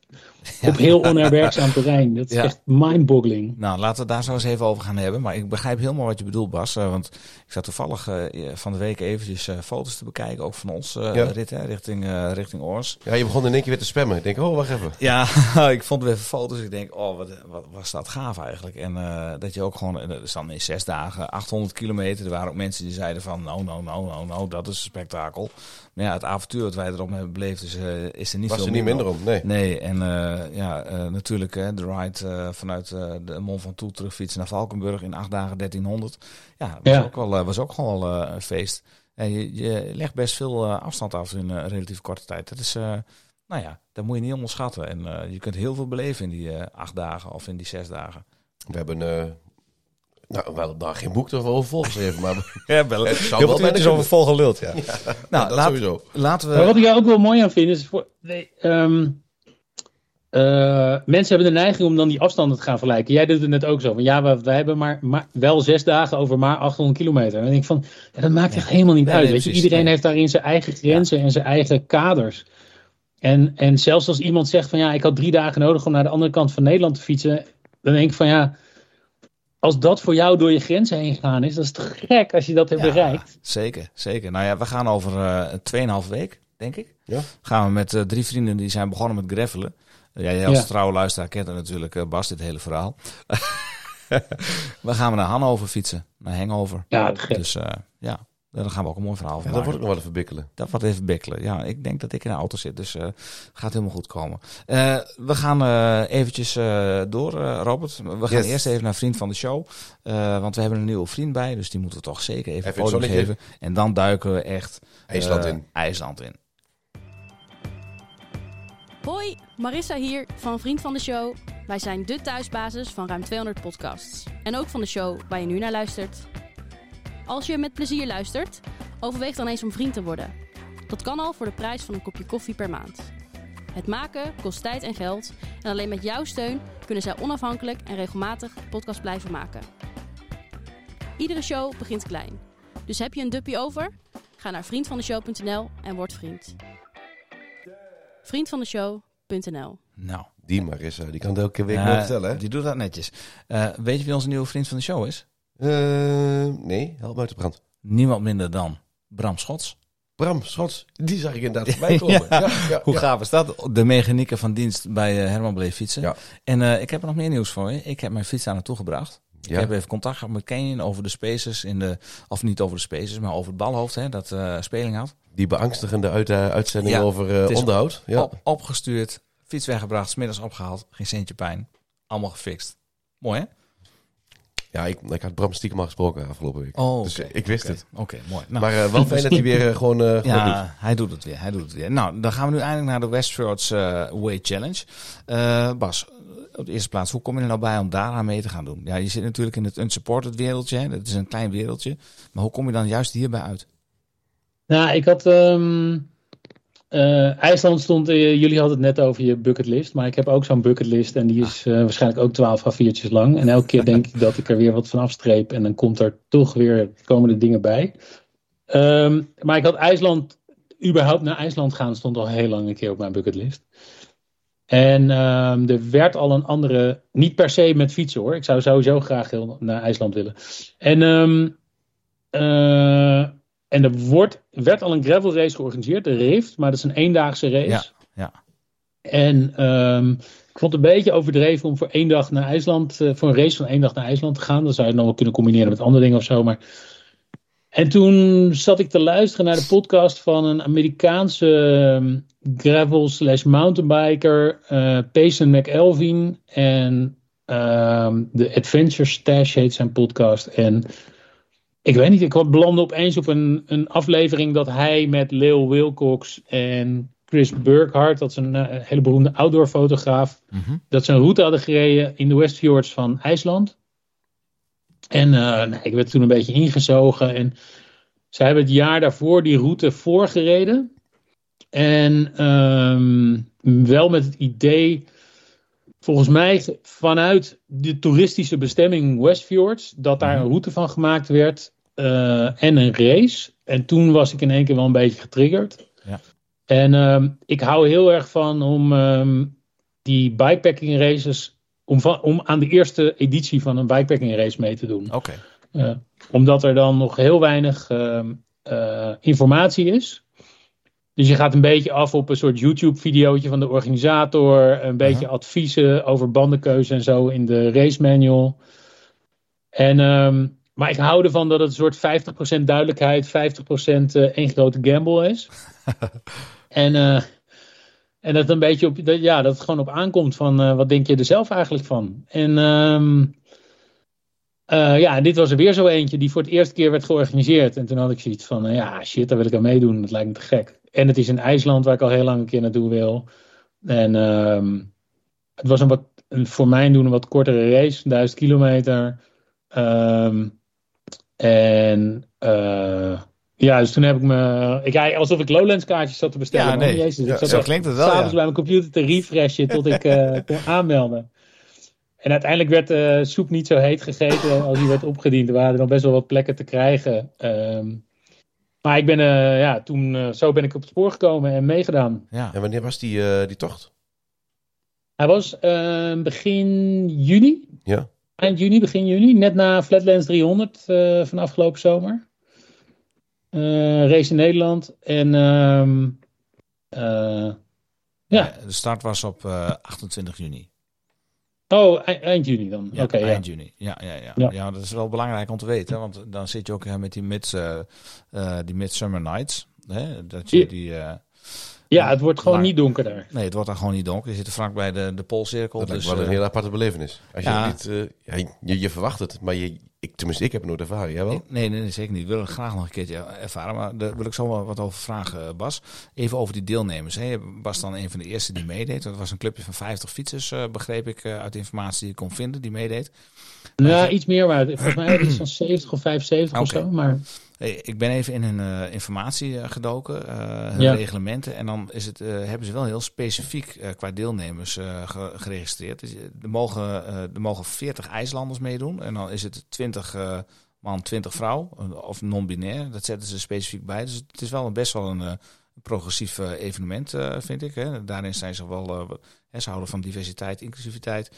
Ja, op heel onherbergzaam terrein. Dat is Ja. echt mindboggling. Nou, laten we het daar zo eens even over gaan hebben. Maar ik begrijp helemaal wat je bedoelt, Bas. eh, want ik zat toevallig eh, van de week eventjes eh, foto's te bekijken. Ook van ons eh, Ja. rit, hè, richting, eh, richting Oors. Ja, je begon in één keer weer te spammen. Ik denk, oh, wacht even. Ja, ik vond weer even foto's. Ik denk, oh, wat, wat was dat gaaf eigenlijk. En eh, dat je ook gewoon, is dan in zes dagen, 800 kilometer. Er waren ook mensen die zeiden van, nou, nou, nou, nou, nou, dat is een spektakel. Maar ja, het avontuur dat wij erop hebben beleefd is, eh, is er niet Was veel er niet minder om, nee. Nee, en eh, ja, eh, natuurlijk hè, de ride eh, vanuit eh, de Mont Ventoux terugfietsen naar Valkenburg in acht dagen 1300. Ja, was, Ja. Ook, wel, eh, was ook gewoon wel eh, een feest. En je, je legt best veel eh, afstand af in een relatief korte tijd. Dat is, eh, nou ja, dat moet je niet onderschatten. En eh, je kunt heel veel beleven in die eh, acht dagen of in die zes dagen. We hebben, eh nou, wel daar geen boek erover volgeschreven, maar Ja, wel. Het zou wel bijna kunnen. vol geluld, ja. Nou, dat laat- sowieso. laten we... Maar wat ik daar ook wel mooi aan vind, is voor, nee, ehm, eh, mensen hebben de neiging om dan die afstanden te gaan vergelijken. Jij doet het net ook zo. Van, ja, we, wij hebben maar, maar wel zes dagen over maar 800 kilometer. En dan denk ik van, ja, dat maakt echt helemaal niet Nee, uit. weet je? Iedereen Nee. heeft daarin zijn eigen grenzen en zijn eigen kaders. En, en zelfs als iemand zegt van ja, ik had drie dagen nodig om naar de andere kant van Nederland te fietsen. Dan denk ik van ja, als dat voor jou door je grenzen heen gegaan is, dat is toch gek als je dat hebt Ja, bereikt. Zeker, zeker. Nou ja, we gaan over eh 2,5 week, denk ik. Ja. Gaan we met eh, drie vrienden die zijn begonnen met greffelen. Ja, jij als Ja. trouwe luisteraar kent natuurlijk, eh, Bas, dit hele verhaal. we gaan we naar Hannover fietsen, naar Hangover. Ja. Dus eh, ja, daar gaan we ook een mooi verhaal Ja, van dat maken. wordt ook nog wel even bikkelen. Dat wordt even bikkelen. Ja, ik denk dat ik in de auto zit, dus eh gaat helemaal goed komen. Eh, we gaan eh, eventjes eh, door, eh, Robert. We gaan Yes. eerst even naar vriend van de show. Eh, want we hebben een nieuwe vriend bij, dus die moeten we toch zeker even, Even zonnetje. geven. En dan duiken we echt IJsland in. IJsland in. Hoi, Marissa hier van Vriend van de Show. Wij zijn de thuisbasis van ruim 200 podcasts. En ook van de show waar je nu naar luistert. Als je met plezier luistert, overweeg dan eens om vriend te worden. Dat kan al voor de prijs van een kopje koffie per maand. Het maken kost tijd en geld. En alleen met jouw steun kunnen zij onafhankelijk en regelmatig podcast blijven maken. Iedere show begint klein. Dus heb je een duppie over? Ga naar vriendvandeshow.nl en word vriend. Nou, Die Marissa, die kan het elke week eh, wel vertellen, hè? die doet dat netjes. Eh, weet je wie onze nieuwe vriend van de show is? Eh, nee, help me uit de brand. Niemand minder dan Bram Schots. Bram Schots, die zag ik inderdaad voorbij komen. Ja. ja, ja, Hoe ja. gaaf is dat? De mechanieker van dienst bij eh, Herman Bleef Fietsen. Ja. En eh, ik heb er nog meer nieuws voor je. Ik heb mijn fiets daar naartoe gebracht. Ja. Ik heb even contact gehad met Kenyon over de spaces in de, of niet over de spaces, maar over het balhoofd, hè, dat eh, speling had. Die beangstigende uit, eh, uitzending Ja, over eh, onderhoud. Ja. Op, opgestuurd, fiets weggebracht, smiddags opgehaald, geen centje pijn. Allemaal gefixt. Mooi hè? ja, ik, ik had Bram stiekem al gesproken afgelopen week. Oh, dus ik wist het. Oké, mooi. Nou, Maar eh, wel fijn dat hij weer gewoon, doet. ja, hij doet het weer. Hij doet het weer. Nou, dan gaan we nu eindelijk naar de Westfjords eh Way Challenge. Bas, op de eerste plaats, hoe kom je er nou bij om daaraan mee te gaan doen? Ja, je zit natuurlijk in het unsupported wereldje. Hè? Dat is een klein wereldje. Maar hoe kom je dan juist hierbij uit? Nou, ik had. ehm, eh, IJsland stond. eh, jullie hadden het net over je bucketlist. Maar ik heb ook zo'n bucketlist. En die is eh, waarschijnlijk ook 12 A4'tjes lang. En elke keer denk ik dat ik er weer wat van afstreep. En dan komt er toch weer. komen er dingen bij. Ehm, maar ik had IJsland. überhaupt naar IJsland gaan stond al heel lang een keer op mijn bucketlist. En ehm, er werd al een andere. Niet per se met fietsen hoor. Ik zou sowieso graag heel naar IJsland willen. En. En er wordt, werd al een gravel race georganiseerd, de Rift, maar dat is een eendaagse race. Ja, ja. En ehm, ik vond het een beetje overdreven om voor één dag naar IJsland, eh, voor een race van één dag naar IJsland te gaan. Dan zou je het nog wel kunnen combineren met andere dingen of zo. Maar... En toen zat ik te luisteren naar de podcast van een Amerikaanse ehm, gravel slash mountainbiker, eh Payson McElveen. En ehm, de Adventure Stash heet zijn podcast. En ik weet niet, ik belandde opeens op een, een aflevering dat hij met Leo Wilcox en Chris Burkhardt, dat is een eh, hele beroemde outdoor fotograaf, Mhm. dat ze een route hadden gereden in de Westfjords van IJsland. En eh, ik werd toen een beetje ingezogen. En zij hebben het jaar daarvoor die route voorgereden. En ehm, wel met het idee, volgens mij vanuit de toeristische bestemming Westfjords, dat daar een route van gemaakt werd eh, en een race. En toen was ik in één keer wel een beetje getriggerd. Ja. En ehm, ik hou heel erg van om ehm, die bikepacking races, om, van, om aan de eerste editie van een bikepacking race mee te doen. Oké. Eh, omdat er dan nog heel weinig ehm, eh, informatie is. Dus je gaat een beetje af op een soort YouTube-videootje van de organisator. Een beetje adviezen over bandenkeuze en zo in de race manual. En, maar ik hou ervan dat het een soort 50% duidelijkheid, 50% eh, één grote gamble is. en, eh, en dat het een beetje op, dat, ja, dat het gewoon op aankomt van eh, wat denk je er zelf eigenlijk van. En ehm, eh, ja, dit was er weer zo eentje die voor het eerste keer werd georganiseerd. En toen had ik zoiets van, ja, shit, daar wil ik aan meedoen. Dat lijkt me te gek. En het is in IJsland, waar ik al heel lang een keer naartoe wil. En ehm, het was een wat, een, voor mijn doen een wat kortere race, 1000 kilometer. Ehm, en eh, ja, dus toen heb ik me, ik alsof ik Lowlands kaartjes zat te bestellen. Ja, man. nee. Jezus, ik Ja, zat zo klinkt het wel, S'avonds ja. bij mijn computer te refreshen tot ik eh, kon aanmelden. En uiteindelijk werd de soep niet zo heet gegeten als die werd opgediend. Er waren nog best wel wat plekken te krijgen. Ehm, maar ik ben, eh, ja, toen, eh, zo ben ik op het spoor gekomen en meegedaan. Ja. En wanneer was die, eh, die tocht? Hij was eh, begin juni, Ja. Eind juni, begin juni, net na Flatlands 300 eh, van afgelopen zomer. Eh, race in Nederland. En ehm, eh, ja, De start was op eh, 28 juni. oh, e- eind juni dan. Ja, eind juni. Ja, ja, ja. Ja. Ja. dat is wel belangrijk om te weten. Want dan zit je ook met die, mid, die Midsummer Nights. Hè? Dat je die, Ja, het wordt gewoon Lang. niet donker daar. nee, het wordt dan gewoon niet donker. Je zit er vlak bij de, de Poolcirkel. Dat dus, lijkt wel een eh, hele aparte belevenis. Als je, ja. niet, eh, ja, je, je verwacht het, maar je, ik, tenminste, ik heb het nooit ervaren. Jij wel? nee, nee, nee, zeker niet. Ik wil het graag nog een keertje ervaren. Maar daar wil ik zo wel wat over vragen, eh, Bas. Even over die deelnemers. Hè. Je was dan een van de eerste die meedeed. Dat was een clubje van 50 fietsers, eh, begreep ik uit de informatie die ik kon vinden, die meedeed. Nou, iets meer, maar volgens mij iets van 70 of 75 of Oké. zo. Maar Hey, ik ben even in hun eh, informatie eh, gedoken, eh, hun Ja. reglementen. En dan is het, hebben ze wel heel specifiek qua deelnemers ge- geregistreerd. Dus, er, mogen, er mogen 40 IJslanders meedoen. En dan is het 20 eh, man, 20 vrouw. Of non-binair. Dat zetten ze specifiek bij. Dus het is wel een, best wel een progressief evenement, vind ik. Hè. Daarin zijn ze wel... hè, ze houden van diversiteit, inclusiviteit.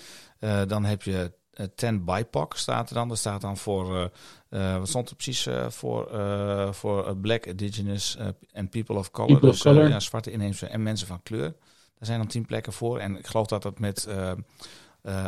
Dan heb je 10 BIPOC staat er dan. Dat staat dan voor... eh, eh, wat stond er precies eh, voor? eh, voor Black, Indigenous and People of Color. People dus color. ja, zwarte inheemse en mensen van kleur. Daar zijn dan tien plekken voor. En ik geloof dat dat met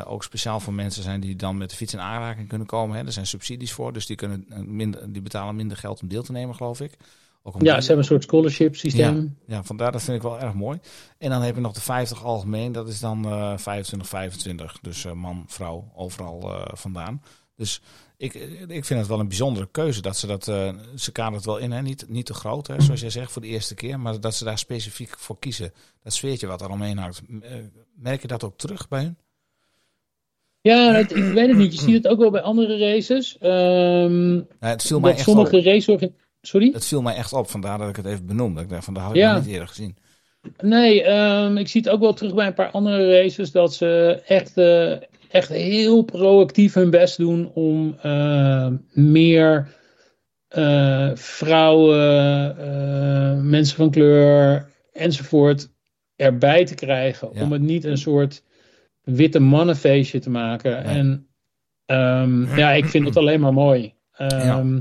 ook speciaal voor mensen zijn die dan met de fiets in aanraking kunnen komen. Hè. Er zijn subsidies voor, dus die, kunnen minder, die betalen minder geld om deel te nemen, geloof ik. Ook om ja, die- ze hebben een soort scholarship systeem. ja, vandaar dat vind ik wel erg mooi. En dan heb je nog de 50 algemeen, dat is dan eh 25, 25. Dus man, vrouw, overal vandaan. Dus ik, ik vind het wel een bijzondere keuze dat ze dat, eh, ze kaderen het wel in, hè? Niet, niet te groot, hè? zoals jij zegt, voor de eerste keer, maar dat ze daar specifiek voor kiezen. Dat sfeertje wat er omheen hangt. Eh, Merk je dat ook terug bij hun? Ja, het- ik weet het niet. Je ziet het ook wel bij andere races. Ehm, Nou, het, viel mij echt sommige op. race Sorry? het viel mij echt op, vandaar dat ik het even benoemde. Ik dacht van, dat had ik Ja. nog niet eerder gezien. Nee, ehm, ik zie het ook wel terug bij een paar andere races dat ze echt, eh, echt heel proactief hun best doen om eh, meer eh, vrouwen, eh, mensen van kleur enzovoort erbij te krijgen. Ja. Om het niet een soort witte mannenfeestje te maken. En ehm, ja, ik vind het alleen maar mooi. Ehm,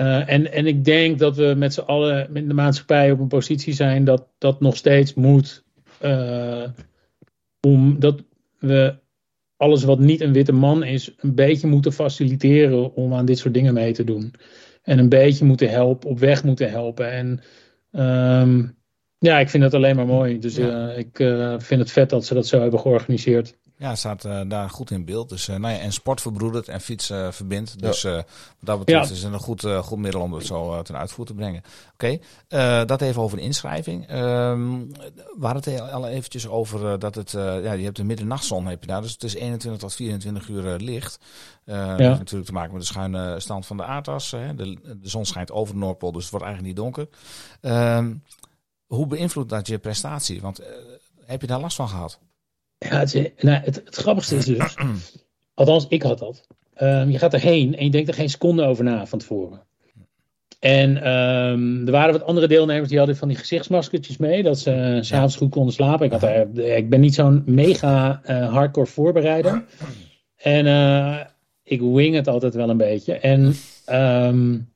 Uh, en, en ik denk dat we met z'n allen in de maatschappij op een positie zijn dat dat nog steeds moet. Uh, omdat we alles wat niet een witte man is, een beetje moeten faciliteren om aan dit soort dingen mee te doen. En een beetje moeten helpen, op weg moeten helpen. En um, ja, ik vind het alleen maar mooi. Dus ja. uh, ik uh, vind het vet dat ze dat zo hebben georganiseerd. Ja, het staat uh, daar goed in beeld. Dus, nou ja, en sport verbroedert en fietsen verbindt. Dus wat dat betreft ja. is het een goed, goed middel om het zo ten uitvoer te brengen. Oké, okay. dat even over de inschrijving. Um, we hadden het al eventjes over dat het... ja, je hebt de middernachtzon heb je daar. Dus het is 21 tot 24 uur licht. ja. Dat heeft natuurlijk te maken met de schuine stand van de aardas. Hè. De, de zon schijnt over de Noordpool, dus het wordt eigenlijk niet donker. Um, hoe beïnvloedt dat je prestatie? Want uh, heb je daar last van gehad? Ja, nou, het, het, grappigste is dus, althans ik had dat. Um, je gaat erheen en je denkt er geen seconde over na van tevoren. En um, er waren wat andere deelnemers die hadden van die gezichtsmaskertjes mee, dat ze uh, s'avonds goed konden slapen. Ik, had ik ben niet zo'n mega uh, hardcore voorbereider. En uh, ik wing het altijd wel een beetje. En um,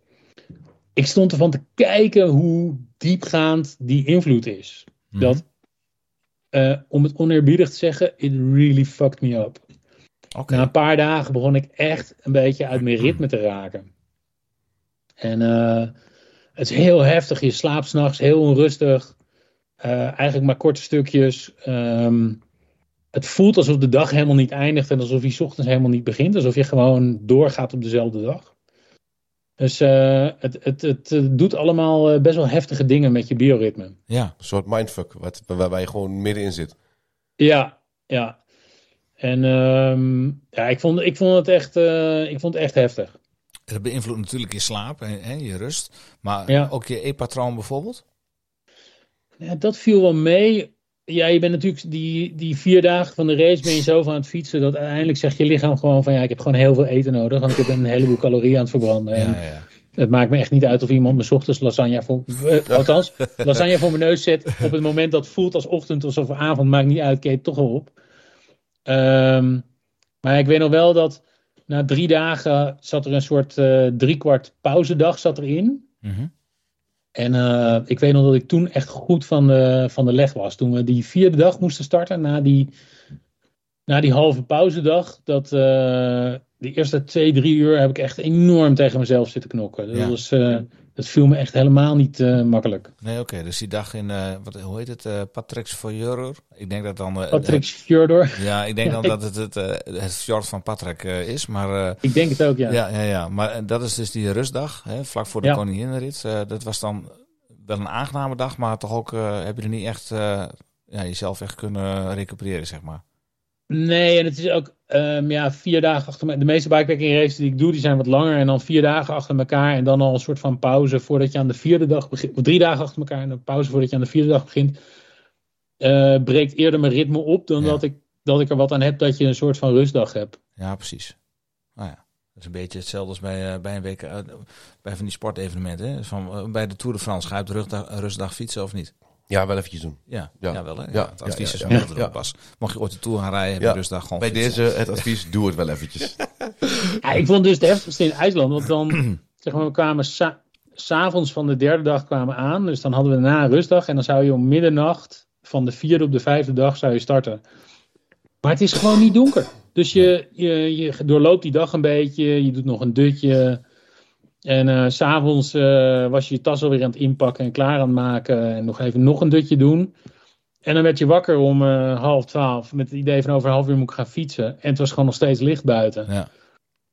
ik stond ervan te kijken hoe diepgaand die invloed is. Dat, uh, om het oneerbiedig te zeggen, it really fucked me up. Okay. Na een paar dagen begon ik echt een beetje uit mijn ritme te raken. En uh, het is heel heftig. Je slaapt s'nachts heel onrustig. Uh, eigenlijk maar korte stukjes. Um, het voelt alsof de dag helemaal niet eindigt en alsof je ochtends helemaal niet begint. Alsof je gewoon doorgaat op dezelfde dag. Dus uh, het, het, het, doet allemaal best wel heftige dingen met je bioritme. Ja, een soort mindfuck wat, waarbij je gewoon middenin zit. Ja, ja. En um, ja, ik vond, ik vond het echt, uh, ik vond het echt heftig. Het beïnvloedt natuurlijk je slaap en je rust. Maar ja. ook je e-patroon bijvoorbeeld? Ja, dat viel wel mee. Ja, je bent natuurlijk die, die vier dagen van de race ben je zo van het fietsen dat uiteindelijk zegt je lichaam gewoon van ja, ik heb gewoon heel veel eten nodig, want ik heb een heleboel calorieën aan het verbranden. En ja, ja. Het maakt me echt niet uit of iemand me ochtends lasagne voor, uh, althans, lasagne voor mijn neus zet op het moment dat het voelt als ochtend of avond, maakt niet uit, keet toch al op. Um, maar ik weet nog wel dat na drie dagen zat er een soort uh, driekwart pauzedag zat erin. Mm -hmm. En uh, ik weet nog dat ik toen echt goed van de, van de leg was. Toen we die vierde dag moesten starten, na die, na die halve pauzedag, dat uh, de eerste twee, drie uur heb ik echt enorm tegen mezelf zitten knokken. Dat, ja. was, uh, dat viel me echt helemaal niet makkelijk. Nee, oké. Okay. Dus die dag in, wat, hoe heet het, Patrick's Fjordor? Ik denk dat dan... Patrick's Fjordor? Ja, ik denk dan dat het het, het fjord van Patrick is, maar... ik denk het ook, ja. Ja, ja, ja. Maar dat is dus die rustdag, hè, vlak voor de ja. koninginrit. dat was dan wel een aangename dag, maar toch ook uh, heb je er niet echt uh, ja, jezelf echt kunnen recupereren, zeg maar. Nee, en het is ook um, ja, vier dagen achter me. De meeste bikepacking races die ik doe, die zijn wat langer. En dan vier dagen achter elkaar. En dan al een soort van pauze voordat je aan de vierde dag begint. Of drie dagen achter elkaar en een pauze voordat je aan de vierde dag begint. Uh, breekt eerder mijn ritme op dan ja. dat, ik, dat ik er wat aan heb dat je een soort van rustdag hebt. Ja, precies. Nou ja. Dat is een beetje hetzelfde als bij, uh, bij een week uh, bij van die sportevenementen. Hè? Van, bij de Tour de France ga je op de rustdag, rustdag fietsen of niet? Ja, wel eventjes doen. Ja, ja. ja wel hè. Ja, het advies ja, ja, is ja, pas. Mocht je ooit de Tour gaan rijden, heb je rustdag gewoon Bij deze, het advies, doe het wel eventjes. ja, ik vond dus de heftigste in IJsland. Want dan, zeg maar, we kwamen s'avonds van de derde dag kwamen aan. Dus dan hadden we daarna een rustdag. En dan zou je om middernacht van de vierde op de vijfde dag zou je starten. Maar het is gewoon niet donker. Dus je, je, je doorloopt die dag een beetje, je doet nog een dutje. En uh, s'avonds uh, was je je tas alweer aan het inpakken en klaar aan het maken. En nog even nog een dutje doen. En dan werd je wakker om uh, half twaalf met het idee van over een half uur moet ik gaan fietsen. En het was gewoon nog steeds licht buiten. Ja,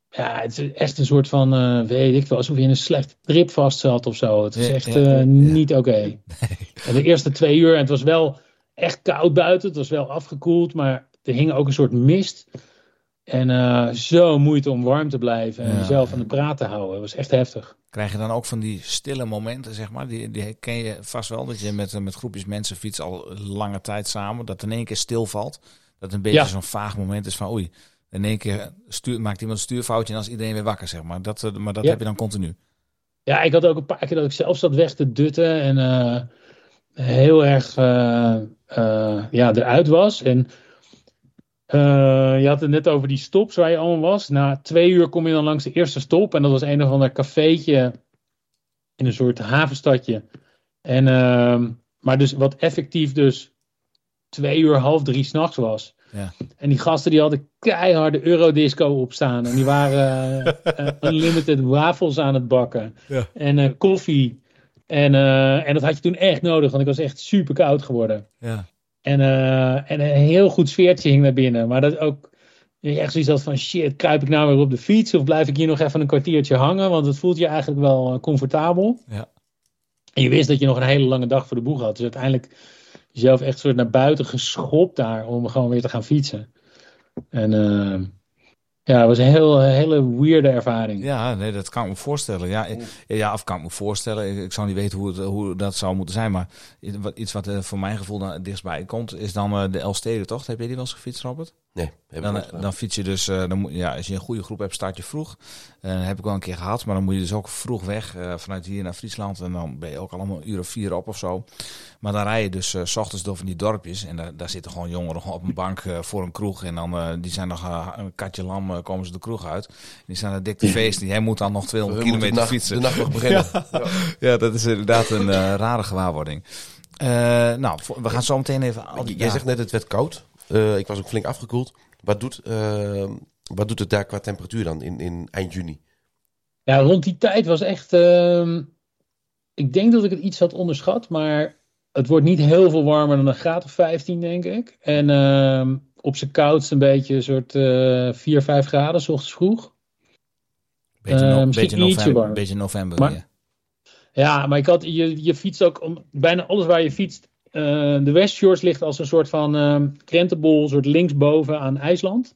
ja het is echt een soort van, weet ik wel, alsof je in een slecht trip vast zat of zo. Het is ja, echt ja, niet oké. Okay. Nee. En de eerste twee uur, en het was wel echt koud buiten. Het was wel afgekoeld, maar er hing ook een soort mist. En uh, zo moeite om warm te blijven en ja, jezelf aan de praat te houden. Dat was echt heftig. Krijg je dan ook van die stille momenten, zeg maar? Die, die ken je vast wel, dat je met, met groepjes mensen fietst al lange tijd samen. Dat in één keer stilvalt. Dat een beetje ja. zo'n vaag moment is van oei. In één keer maakt iemand een stuurfoutje en als iedereen weer wakker, zeg maar. Dat, maar dat ja. heb je dan continu. Ja, ik had ook een paar keer dat ik zelf zat weg te dutten en uh, heel erg uh, ja, eruit was. En uh, je had het net over die stops waar je allemaal was. Na twee uur kom je dan langs de eerste stop. En dat was een of ander cafeetje in een soort havenstadje. En, ehm, maar dus wat effectief dus twee uur, half drie s'nachts was. Ja. En die gasten die hadden keiharde Eurodisco opstaan. En die waren eh, eh, unlimited wafels aan het bakken. Ja. En eh, koffie. En, eh, en dat had je toen echt nodig, want ik was echt super koud geworden. Ja. En, eh, en een heel goed sfeertje hing naar binnen. Maar dat ook je echt zoiets had van shit, kruip ik nou weer op de fiets of blijf ik hier nog even een kwartiertje hangen? Want het voelt je eigenlijk wel eh, comfortabel. Ja. En je wist dat je nog een hele lange dag voor de boeg had. Dus uiteindelijk jezelf echt soort naar buiten geschopt daar om gewoon weer te gaan fietsen. En eh, ja, het was een heel, hele weirde ervaring. Ja, nee, dat kan ik me voorstellen. Ja, ik- ja of kan ik me voorstellen. Ik, ik zou niet weten hoe, het, hoe dat zou moeten zijn. Maar iets wat eh, voor mijn gevoel dan dichtstbij komt, is dan eh, de Elstede-tocht. Heb je die wel eens gefietst, Robert? Nee, heb Dan, ik eh, niet dan fiets je dus, eh, dan moet, ja, als je een goede groep hebt, start je vroeg. Eh heb ik wel een keer gehad, maar dan moet je dus ook vroeg weg eh, vanuit hier naar Friesland. En dan ben je ook allemaal een uur of vier op of zo. Maar dan rij je dus eh, s ochtends door van die dorpjes. En daar, daar zitten gewoon jongeren op een bank voor een kroeg. En dan uh, die zijn nog uh, een katje lam, uh, komen ze de kroeg uit. En die zijn er dik te feesten. Jij moet dan nog 200 We kilometer fietsen. De nacht nog beginnen. ja. Ja, dat is inderdaad een uh, rare gewaarwording. Uh, nou, we gaan zo meteen even... Al die, Jij ja. zegt net het werd koud. Uh, ik was ook flink afgekoeld. Wat doet, uh, wat doet het daar qua temperatuur dan in, in eind juni? Ja, rond die tijd was echt. Uh, ik denk dat ik het iets had onderschat, maar het wordt niet heel veel warmer dan een graad of 15, denk ik. En uh, op zijn koudst een beetje een soort uh, 4, 5 graden, s ochtends vroeg. Beetje, no beetje, november, beetje november. Maar, ja. ja, maar ik had, je, je fietst ook om, bijna alles waar je fietst. Uh, de Westfjords ligt als een soort van uh, krentenbol, soort linksboven aan IJsland.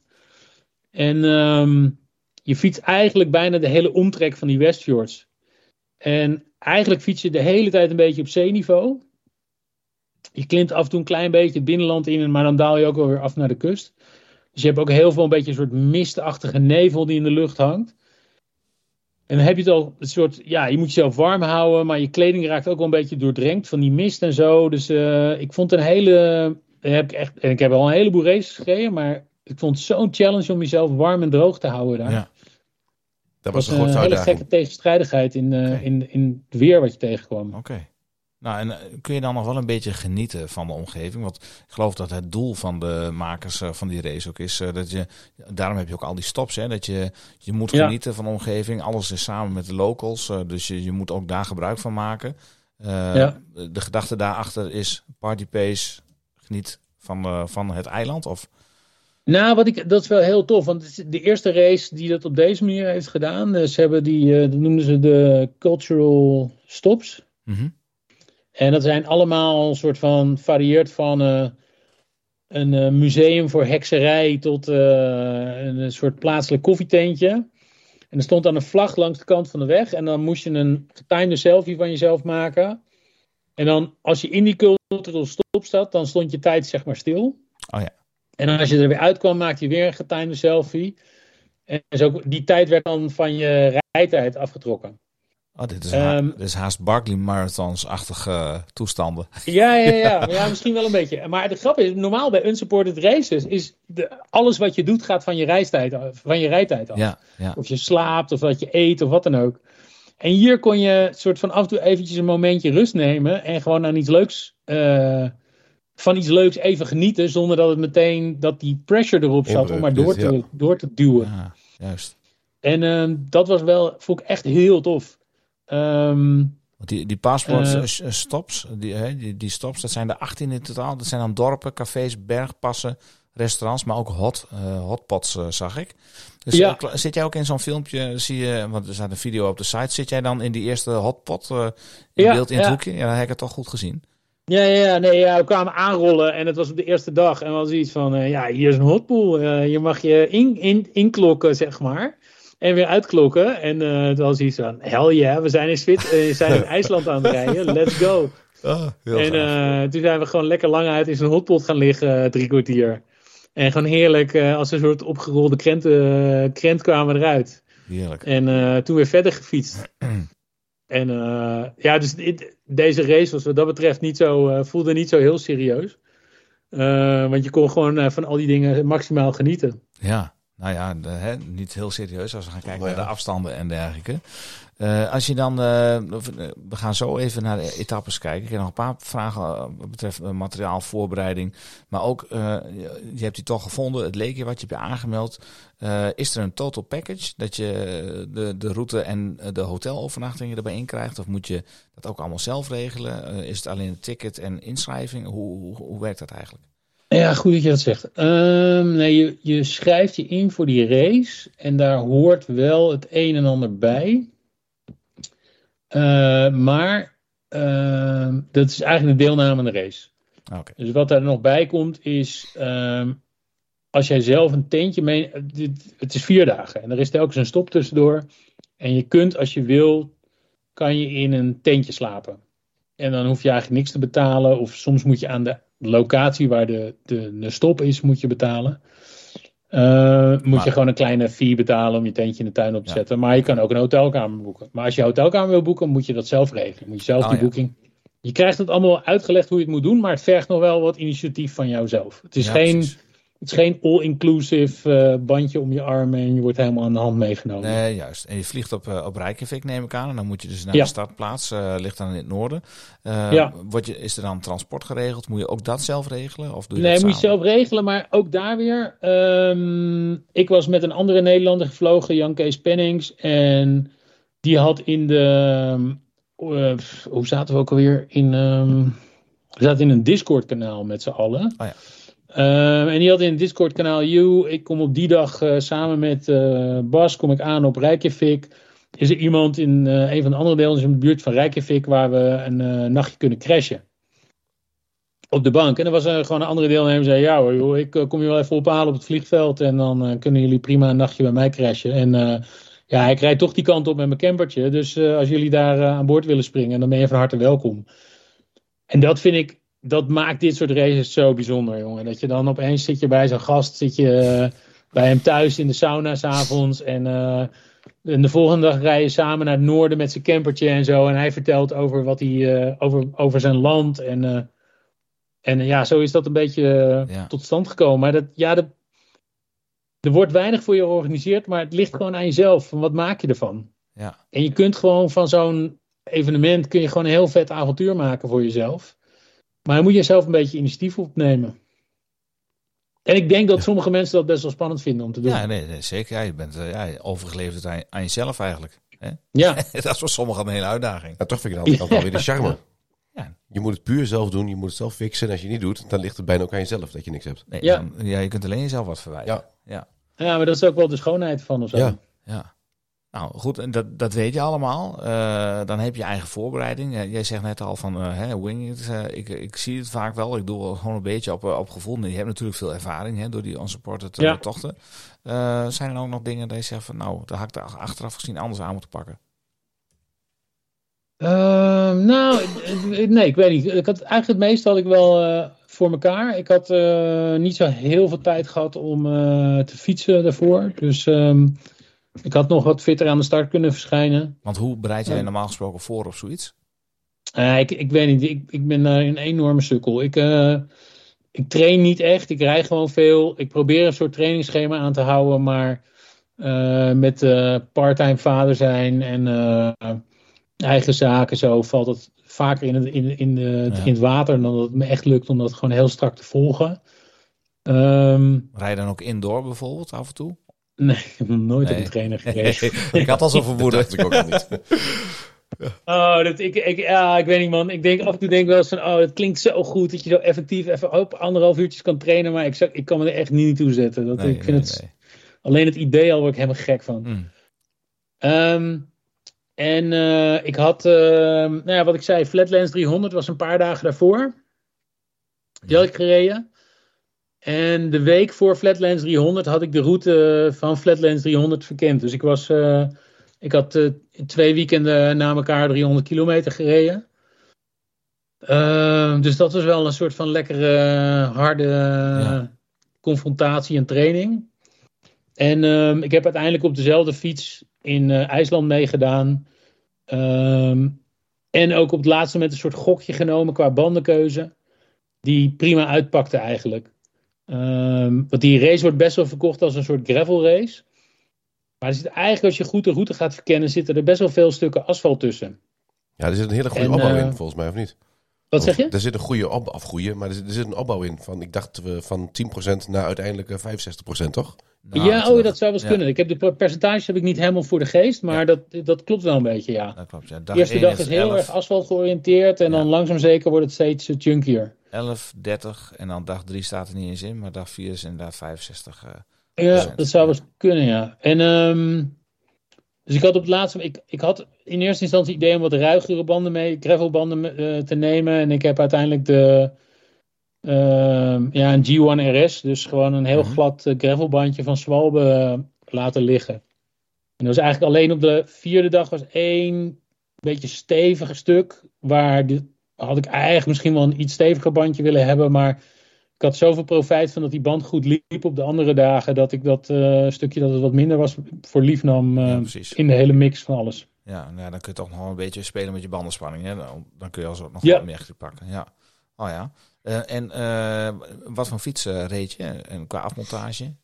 En um, je fietst eigenlijk bijna de hele omtrek van die Westfjords. En eigenlijk fiets je de hele tijd een beetje op zeeniveau. Je klimt af en toe een klein beetje het binnenland in, maar dan daal je ook wel weer af naar de kust. Dus je hebt ook heel veel een beetje een soort mistachtige nevel die in de lucht hangt. En dan heb je het al een soort, ja, je moet jezelf warm houden, maar je kleding raakt ook wel een beetje doordrenkt van die mist en zo. Dus uh, ik vond een hele, heb ik echt, en ik heb al een heleboel races gereden, maar ik vond het zo'n challenge om jezelf warm en droog te houden daar. Ja. Dat was, was een hele gekke tegenstrijdigheid in, uh, okay. in, in het weer wat je tegenkwam. Oké. Okay. Nou, en uh, kun je dan nog wel een beetje genieten van de omgeving? Want ik geloof dat het doel van de makers uh, van die race ook is dat je, daarom heb je ook al die stops, hè, dat je, je moet Ja. genieten van de omgeving. Alles is samen met de locals, dus je, je moet ook daar gebruik van maken. Uh, Ja. De gedachte daarachter is party pace, geniet van, uh, van het eiland? Of? Nou, wat ik, dat is wel heel tof. Want de eerste race die dat op deze manier heeft gedaan. eh, Ze hebben die, eh, dat noemden ze de cultural stops. Mhm. En dat zijn allemaal een soort van varieerd van eh, een eh, museum voor hekserij tot eh, een soort plaatselijk koffietentje. En er stond dan een vlag langs de kant van de weg. En dan moest je een getimede selfie van jezelf maken. En dan, als je in die cultural stop zat, dan stond je tijd zeg maar stil. Oh ja. En dan als je er weer uitkwam, maakte je weer een getimede selfie. En zo, die tijd werd dan van je rijtijd afgetrokken. Oh, dit, is Ehm, dit is haast Barkley Marathons-achtige uh, toestanden. Ja, ja, ja. Ja, misschien wel een beetje. Maar de grap is, normaal bij unsupported races is de, alles wat je doet gaat van je, reistijd van je rijtijd af. Ja, ja. Of je slaapt, of wat je eet, of wat dan ook. En hier kon je soort van af en toe eventjes een momentje rust nemen en gewoon aan iets leuks, uh, van iets leuks even genieten, zonder dat het meteen, dat die pressure erop zat om maar door te, ja. door te duwen. Ja, juist. En uh, dat was wel, vond ik echt heel tof. Um, Want die, die paspoort-stops, die, hè, die, die stops, dat zijn er 18 in totaal. Dat zijn dan dorpen, cafés, bergpassen, restaurants, maar ook hot, uh, hotpots, uh, zag ik. Dus Ja. zit jij ook in zo'n filmpje, zie je, want er staat een video op de site, zit jij dan in die eerste hotpot uh, in Ja, beeld in het ja. hoekje? Ja, dan heb ik het toch goed gezien. Ja, ja, ja, nee, ja, we kwamen aanrollen en het was op de eerste dag. En hadden iets van, eh, ja, hier is een hotpool. Eh, je mag je in, in, inklokken, zeg maar. En weer uitklokken. En eh het was iets van, hell yeah, we zijn in, Zwit eh, we zijn in IJsland aan het rijden. Let's go. Oh, heel en eh, toen zijn we gewoon lekker lang uit in zo'n hotpot gaan liggen, drie kwartier. En gewoon heerlijk, als een soort opgerolde krent, eh, krent kwamen we eruit. Heerlijk. En toen weer verder gefietst. en uh, ja, dus dit, deze race was wat dat betreft niet zo, uh, voelde niet zo heel serieus. Uh, want je kon gewoon van al die dingen maximaal genieten. Ja, Nou ja, de, hè, niet heel serieus als we gaan kijken ja. naar de afstanden en dergelijke. Eh, als je dan, eh, we gaan zo even naar de etappes kijken. Ik heb nog een paar vragen eh, wat betreft eh, materiaal, voorbereiding. Maar ook, eh, je hebt die toch gevonden, het leek je wat je hebt je aangemeld. Eh, is er een total package dat je de, de route en de hotelovernachtingen erbij in krijgt? Of moet je dat ook allemaal zelf regelen? Eh, is het alleen een ticket en inschrijving? Hoe, hoe, hoe werkt dat eigenlijk? Ja, goed dat je dat zegt. Ehm, nee, je, je schrijft je in voor die race en daar hoort wel het een en ander bij. Eh, maar ehm, dat is eigenlijk de deelname aan de race. Oké. Dus wat daar nog bij komt is, ehm, als jij zelf een tentje mee... dit- Het is vier dagen en er is telkens een stop tussendoor. En je kunt, als je wil, kan je in een tentje slapen. En dan hoef je eigenlijk niks te betalen. Of soms moet je aan de locatie waar de, de, de stop is, moet je betalen. Eh, moet Maar- je gewoon een kleine fee betalen om je tentje in de tuin op te Ja. zetten. Maar je kan ook een hotelkamer boeken. Maar als je een hotelkamer wil boeken, moet je dat zelf regelen. Moet je zelf Oh, die ja. boeking. Je krijgt het allemaal uitgelegd hoe je het moet doen, maar het vergt nog wel wat initiatief van jouzelf. Het is Ja, geen, precies. Het is geen all-inclusive eh, bandje om je arm en je wordt helemaal aan de hand meegenomen. Nee, juist. En je vliegt op, eh, op Reykjavik, neem ik aan. En dan moet je dus naar Ja. de startplaats. eh, ligt dan in het noorden. Ja. Word je, is er dan transport geregeld? Moet je ook dat zelf regelen? Of doe je Nee, dat moet je zelf regelen, maar ook daar weer. ehm, ik was met een andere Nederlander gevlogen, Jan Kees Pennings. En die had in de. hoe zaten we ook alweer? In, we zaten in een Discord-kanaal met z'n allen. Oh ja. Ehm, en die had in het Discord-kanaal: You, ik kom op die dag eh, samen met eh, Bas kom ik aan op Reykjavik. Is er iemand in eh, een van de andere delen in de buurt van Reykjavik waar we een nachtje kunnen crashen? op de bank. En er was gewoon een andere deelnemer die zei: Ja hoor, ik kom je wel even ophalen op het vliegveld. En dan kunnen jullie prima een nachtje bij mij crashen. En ja, ik rijd toch die kant op met mijn campertje. Dus als jullie daar aan boord willen springen, dan ben je van harte welkom. En dat vind ik, dat maakt dit soort races zo bijzonder, jongen. Dat je dan opeens zit je bij zo'n gast, zit je eh, bij hem thuis in de sauna s'avonds. En, eh, en de volgende dag rij je samen naar het noorden met zijn campertje en zo. En hij vertelt over wat hij, eh, over, over zijn land. En, en ja, zo is dat een beetje Ja. tot stand gekomen. Maar dat, ja, dat, er wordt weinig voor je georganiseerd, maar het ligt gewoon aan jezelf. Van wat maak je ervan? Ja. En je kunt gewoon van zo'n evenement kun je gewoon een heel vet avontuur maken voor jezelf. Maar dan moet je zelf een beetje initiatief opnemen. En ik denk dat sommige mensen dat best wel spannend vinden om te doen. Ja, nee, nee, zeker. Ja, je bent eh, ja, overgeleverd aan, aan jezelf eigenlijk. Hè? Ja. dat is voor sommigen een hele uitdaging. En toch vind ik andere kant wel weer de charme. Ja. Je moet het puur zelf doen, je moet het zelf fixen. En als je het niet doet, dan ligt het bijna ook aan jezelf dat je niks hebt. Nee, Ja. dan- ja, je kunt alleen jezelf wat verwijten. Ja. ja. ja, maar dat is ook wel de schoonheid van of zo. Ja. Ja. Nou goed, en dat, dat weet je allemaal. Eh, dan heb je eigen voorbereiding. Eh, jij zegt net al van eh hè, wing it. Eh, ik, ik zie het vaak wel. Ik doe gewoon een beetje op, eh, op gevoel. Je hebt natuurlijk veel ervaring hè, door die unsupported eh, Ja. tochten. Eh, zijn er ook nog dingen dat je zegt van nou, daar had ik daar achteraf gezien anders aan moeten pakken? Ehm, nou, eh, eh, nee, ik weet niet. Ik had, eigenlijk het meeste had ik wel eh, voor elkaar. Ik had eh, niet zo heel veel tijd gehad om eh, te fietsen daarvoor. Dus ehm, ik had nog wat fitter aan de start kunnen verschijnen. Want hoe bereid jij normaal gesproken voor op zoiets? Eh, ik, ik weet niet, ik, ik ben een enorme sukkel. Ik, eh, ik train niet echt, ik rij gewoon veel. Ik probeer een soort trainingsschema aan te houden, maar eh, met parttime vader zijn en eigen zaken zo valt het vaker in het, in, in, de, Ja. in het water dan dat het me echt lukt om dat gewoon heel strak te volgen. Ehm, Rij je dan ook indoor bijvoorbeeld af en toe? nee, ik heb nog nooit Nee. op een trainer gereden. ik had al zo'n Dat vermoeden. dacht ik ook al niet. Oh, dat, ik, ik, ja, ik weet niet, man. Ik denk af en toe denk ik wel eens van, oh, het klinkt zo goed dat je zo effectief even op anderhalf uurtjes kan trainen, maar ik, zou- ik kan me er echt niet toe zetten. Dat, Nee, ik vind nee, het, nee. alleen het idee al word ik helemaal gek van. Hmm. Ehm, en eh, ik had, ehm, nou ja, wat ik zei, Flatlands 300 was een paar dagen daarvoor. Die had ik gereden. En de week voor Flatlands 300 had ik de route van Flatlands 300 verkend. Dus ik was, eh, ik had eh, twee weekenden na elkaar 300 kilometer gereden. Ehm, dus dat was wel een soort van lekkere, harde Ja. confrontatie en training. En ehm, ik heb uiteindelijk op dezelfde fiets in eh, IJsland meegedaan. Ehm, en ook op het laatste moment een soort gokje genomen qua bandenkeuze. Die prima uitpakte eigenlijk. Ehm, want die race wordt best wel verkocht als een soort gravel race. Maar er zit eigenlijk, als je goed de route gaat verkennen, zitten er best wel veel stukken asfalt tussen. Ja, er zit een hele goede En, opbouw eh, in, volgens mij, of niet? Wat Of- zeg je? Er zit een goede opbouw, of goede, maar er zit, er zit een opbouw in. Van, ik dacht eh, van 10% naar uiteindelijk eh, 65%, toch? Nou, ja, oh, dat zou wel eens ja, kunnen. Ik heb de percentages heb ik niet helemaal voor de geest, maar dat, dat klopt wel een beetje, ja. Dat klopt, ja. De eerste 1 dag is heel 11, erg asfalt georiënteerd en dan langzaam zeker wordt het steeds chunkier. 11, 30 en dan dag 3 staat er niet eens in, maar dag 4 is inderdaad 65. eh, Ja, dat zou wel eens kunnen, ja. En ehm, dus ik had op het laatste, ik, ik had in eerste instantie het idee om wat ruigere banden mee, gravelbanden eh, te nemen. En ik heb uiteindelijk de, ja, een G1 RS, dus gewoon een heel Mhm. glad eh, gravelbandje van Swalbe eh, laten liggen. En dat was eigenlijk alleen op de vierde dag was één beetje stevig stuk, waar de, had ik eigenlijk misschien wel een iets steviger bandje willen hebben, maar ik had zoveel profijt van dat die band goed liep op de andere dagen, dat ik dat eh, stukje dat het wat minder was voor lief nam eh, ja, precies. in de hele mix van alles. Ja, nou, ja, dan kun je toch nog wel een beetje spelen met je bandenspanning. Hè? Dan, kun je alsnog nog Ja. wel meer pakken. Ja. Oh ja. Eh, en eh, wat voor fiets reed je? En qua afmontage?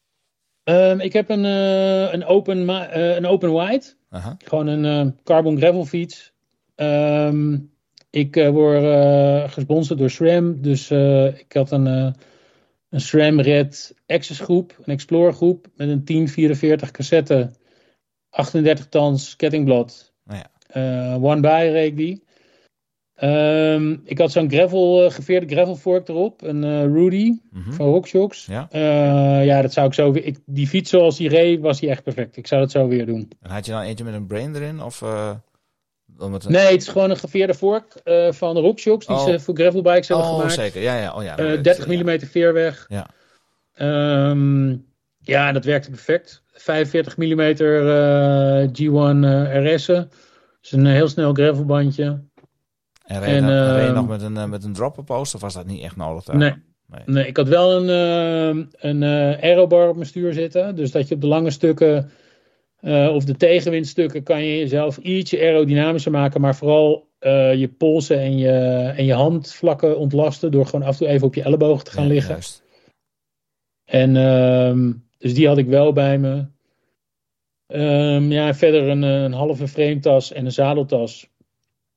Ehm, ik heb een, eh, een, open, een open wide, Aha. gewoon een carbon gravel fiets. Ehm, ik word gesponsord door SRAM, dus ik had een, een SRAM Red Access groep, een Explorer groep met een 1044 cassette, 38 tons kettingblad. Nou ja. One by reed ik die. Ehm, ik had zo'n gravel, eh, geveerde gravel fork erop, een eh, Rudy Mhm. van Rockshocks. Ja. Eh, ja, dat zou ik zo weer. Ik, die fiets zoals die reed, was die echt perfect. Ik zou dat zo weer doen. En had je dan eentje met een brain erin? Of wel met een... Nee, het is gewoon een geveerde vork van Rockshocks die Oh. ze voor gravelbikes hebben Oh, gemaakt. zeker. Ja, ja. Oh, ja. Eh, dat weet 30 ik, ja. mm veerweg. Ja. Ehm, ja, dat werkte perfect. 45 mm eh, G1 eh, RS'en. Dus een heel snel gravelbandje. En reed, En, dan- reed je ehm, nog met een, eh, met een dropper post of was dat niet echt nodig? daar? Nee. Nee. Nee, ik had wel een, eh, een eh, aerobar op mijn stuur zitten. Dus dat je op de lange stukken eh, of de tegenwindstukken kan je jezelf ietsje aerodynamischer maken. Maar vooral je polsen en je, en je handvlakken ontlasten. Door gewoon af en toe even op je ellebogen te gaan Ja, liggen. juist. En ehm, dus die had ik wel bij me. Ehm, ja, verder een, een halve frametas en een zadeltas.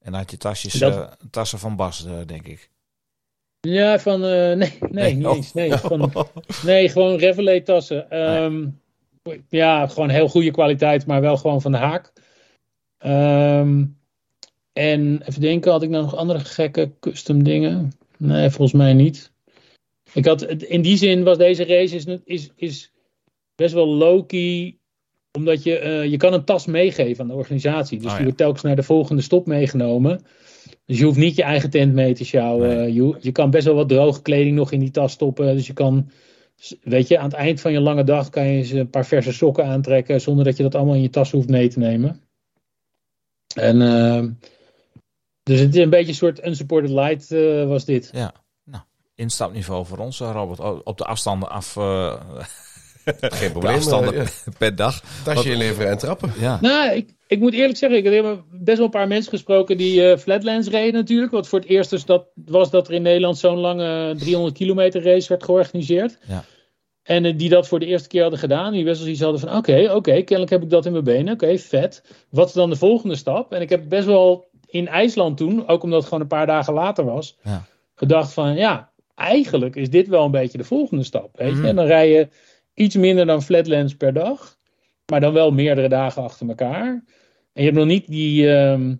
En had je tasjes, Dat- eh, tassen van Bas, eh, denk ik. Ja, van. eh, nee, nee, Nee, niet oh. eens. Nee, van, nee gewoon Reveille tassen. Ehm, ja, gewoon heel goede kwaliteit, maar wel gewoon van de haak. Ehm, en even denken, had ik nou nog andere gekke custom dingen? Nee, volgens mij niet. Ik had, in die zin was deze race is, is, is best wel low-key. Omdat je, eh, je kan een tas meegeven aan de organisatie. Dus Oh, die wordt telkens naar de volgende stop meegenomen. Dus je hoeft niet je eigen tent mee te sjouwen. Nee. Je, je kan best wel wat droge kleding nog in die tas stoppen. Dus je kan, weet je, aan het eind van je lange dag kan je eens een paar verse sokken aantrekken. Zonder dat je dat allemaal in je tas hoeft mee te nemen. En ehm, dus het is een beetje een soort unsupported light eh, was dit. Ja. Nou, instapniveau voor ons, eh, Robert. Op de afstanden af... Geen probleem. afstanden eh, ja. per dag. Tasje inleveren en trappen. Ja. Nou, ik, ik moet eerlijk zeggen, ik heb best wel een paar mensen gesproken die eh, Flatlands reden natuurlijk. Wat voor het eerst dus dat, was dat er in Nederland zo'n lange 300 kilometer race werd georganiseerd. Ja. En eh, die dat voor de eerste keer hadden gedaan. Die best wel iets hadden van, oké, oké, kennelijk heb ik dat in mijn benen. Oké, vet. Wat is dan de volgende stap? En ik heb best wel in IJsland toen, ook omdat het gewoon een paar dagen later was, Ja. gedacht van, ja, eigenlijk is dit wel een beetje de volgende stap. Weet je? Mhm. En dan rij je iets minder dan Flatlands per dag. Maar dan wel meerdere dagen achter elkaar. En je hebt nog niet die, ehm,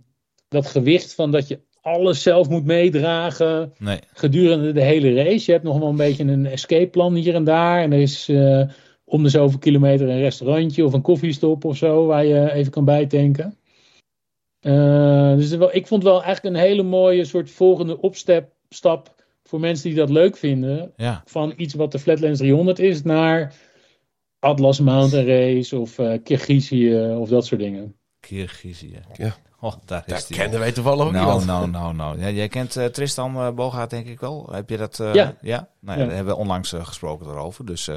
dat gewicht van dat je alles zelf moet meedragen Nee. gedurende de hele race. Je hebt nog wel een beetje een escape plan hier en daar. En er is eh, om de zoveel kilometer een restaurantje of een koffiestop of zo waar je even kan bijtanken. Eh, dus wel, ik vond wel eigenlijk een hele mooie soort volgende opstap stap voor mensen die dat leuk vinden. Ja. Van iets wat de Flatlands 300 is naar Atlas Mountain Race of eh Kirgizië of dat soort dingen. Kirgizië. Ja. Oh, daar is Dat die. kennen wij toevallig ook Nou, iemand. nou, nou, nou. Ja, jij kent eh, Tristan uh, Bogaert denk ik wel. Heb je dat? eh, Ja. ja? Nou, ja, Ja. Daar hebben we onlangs gesproken erover. Dus eh,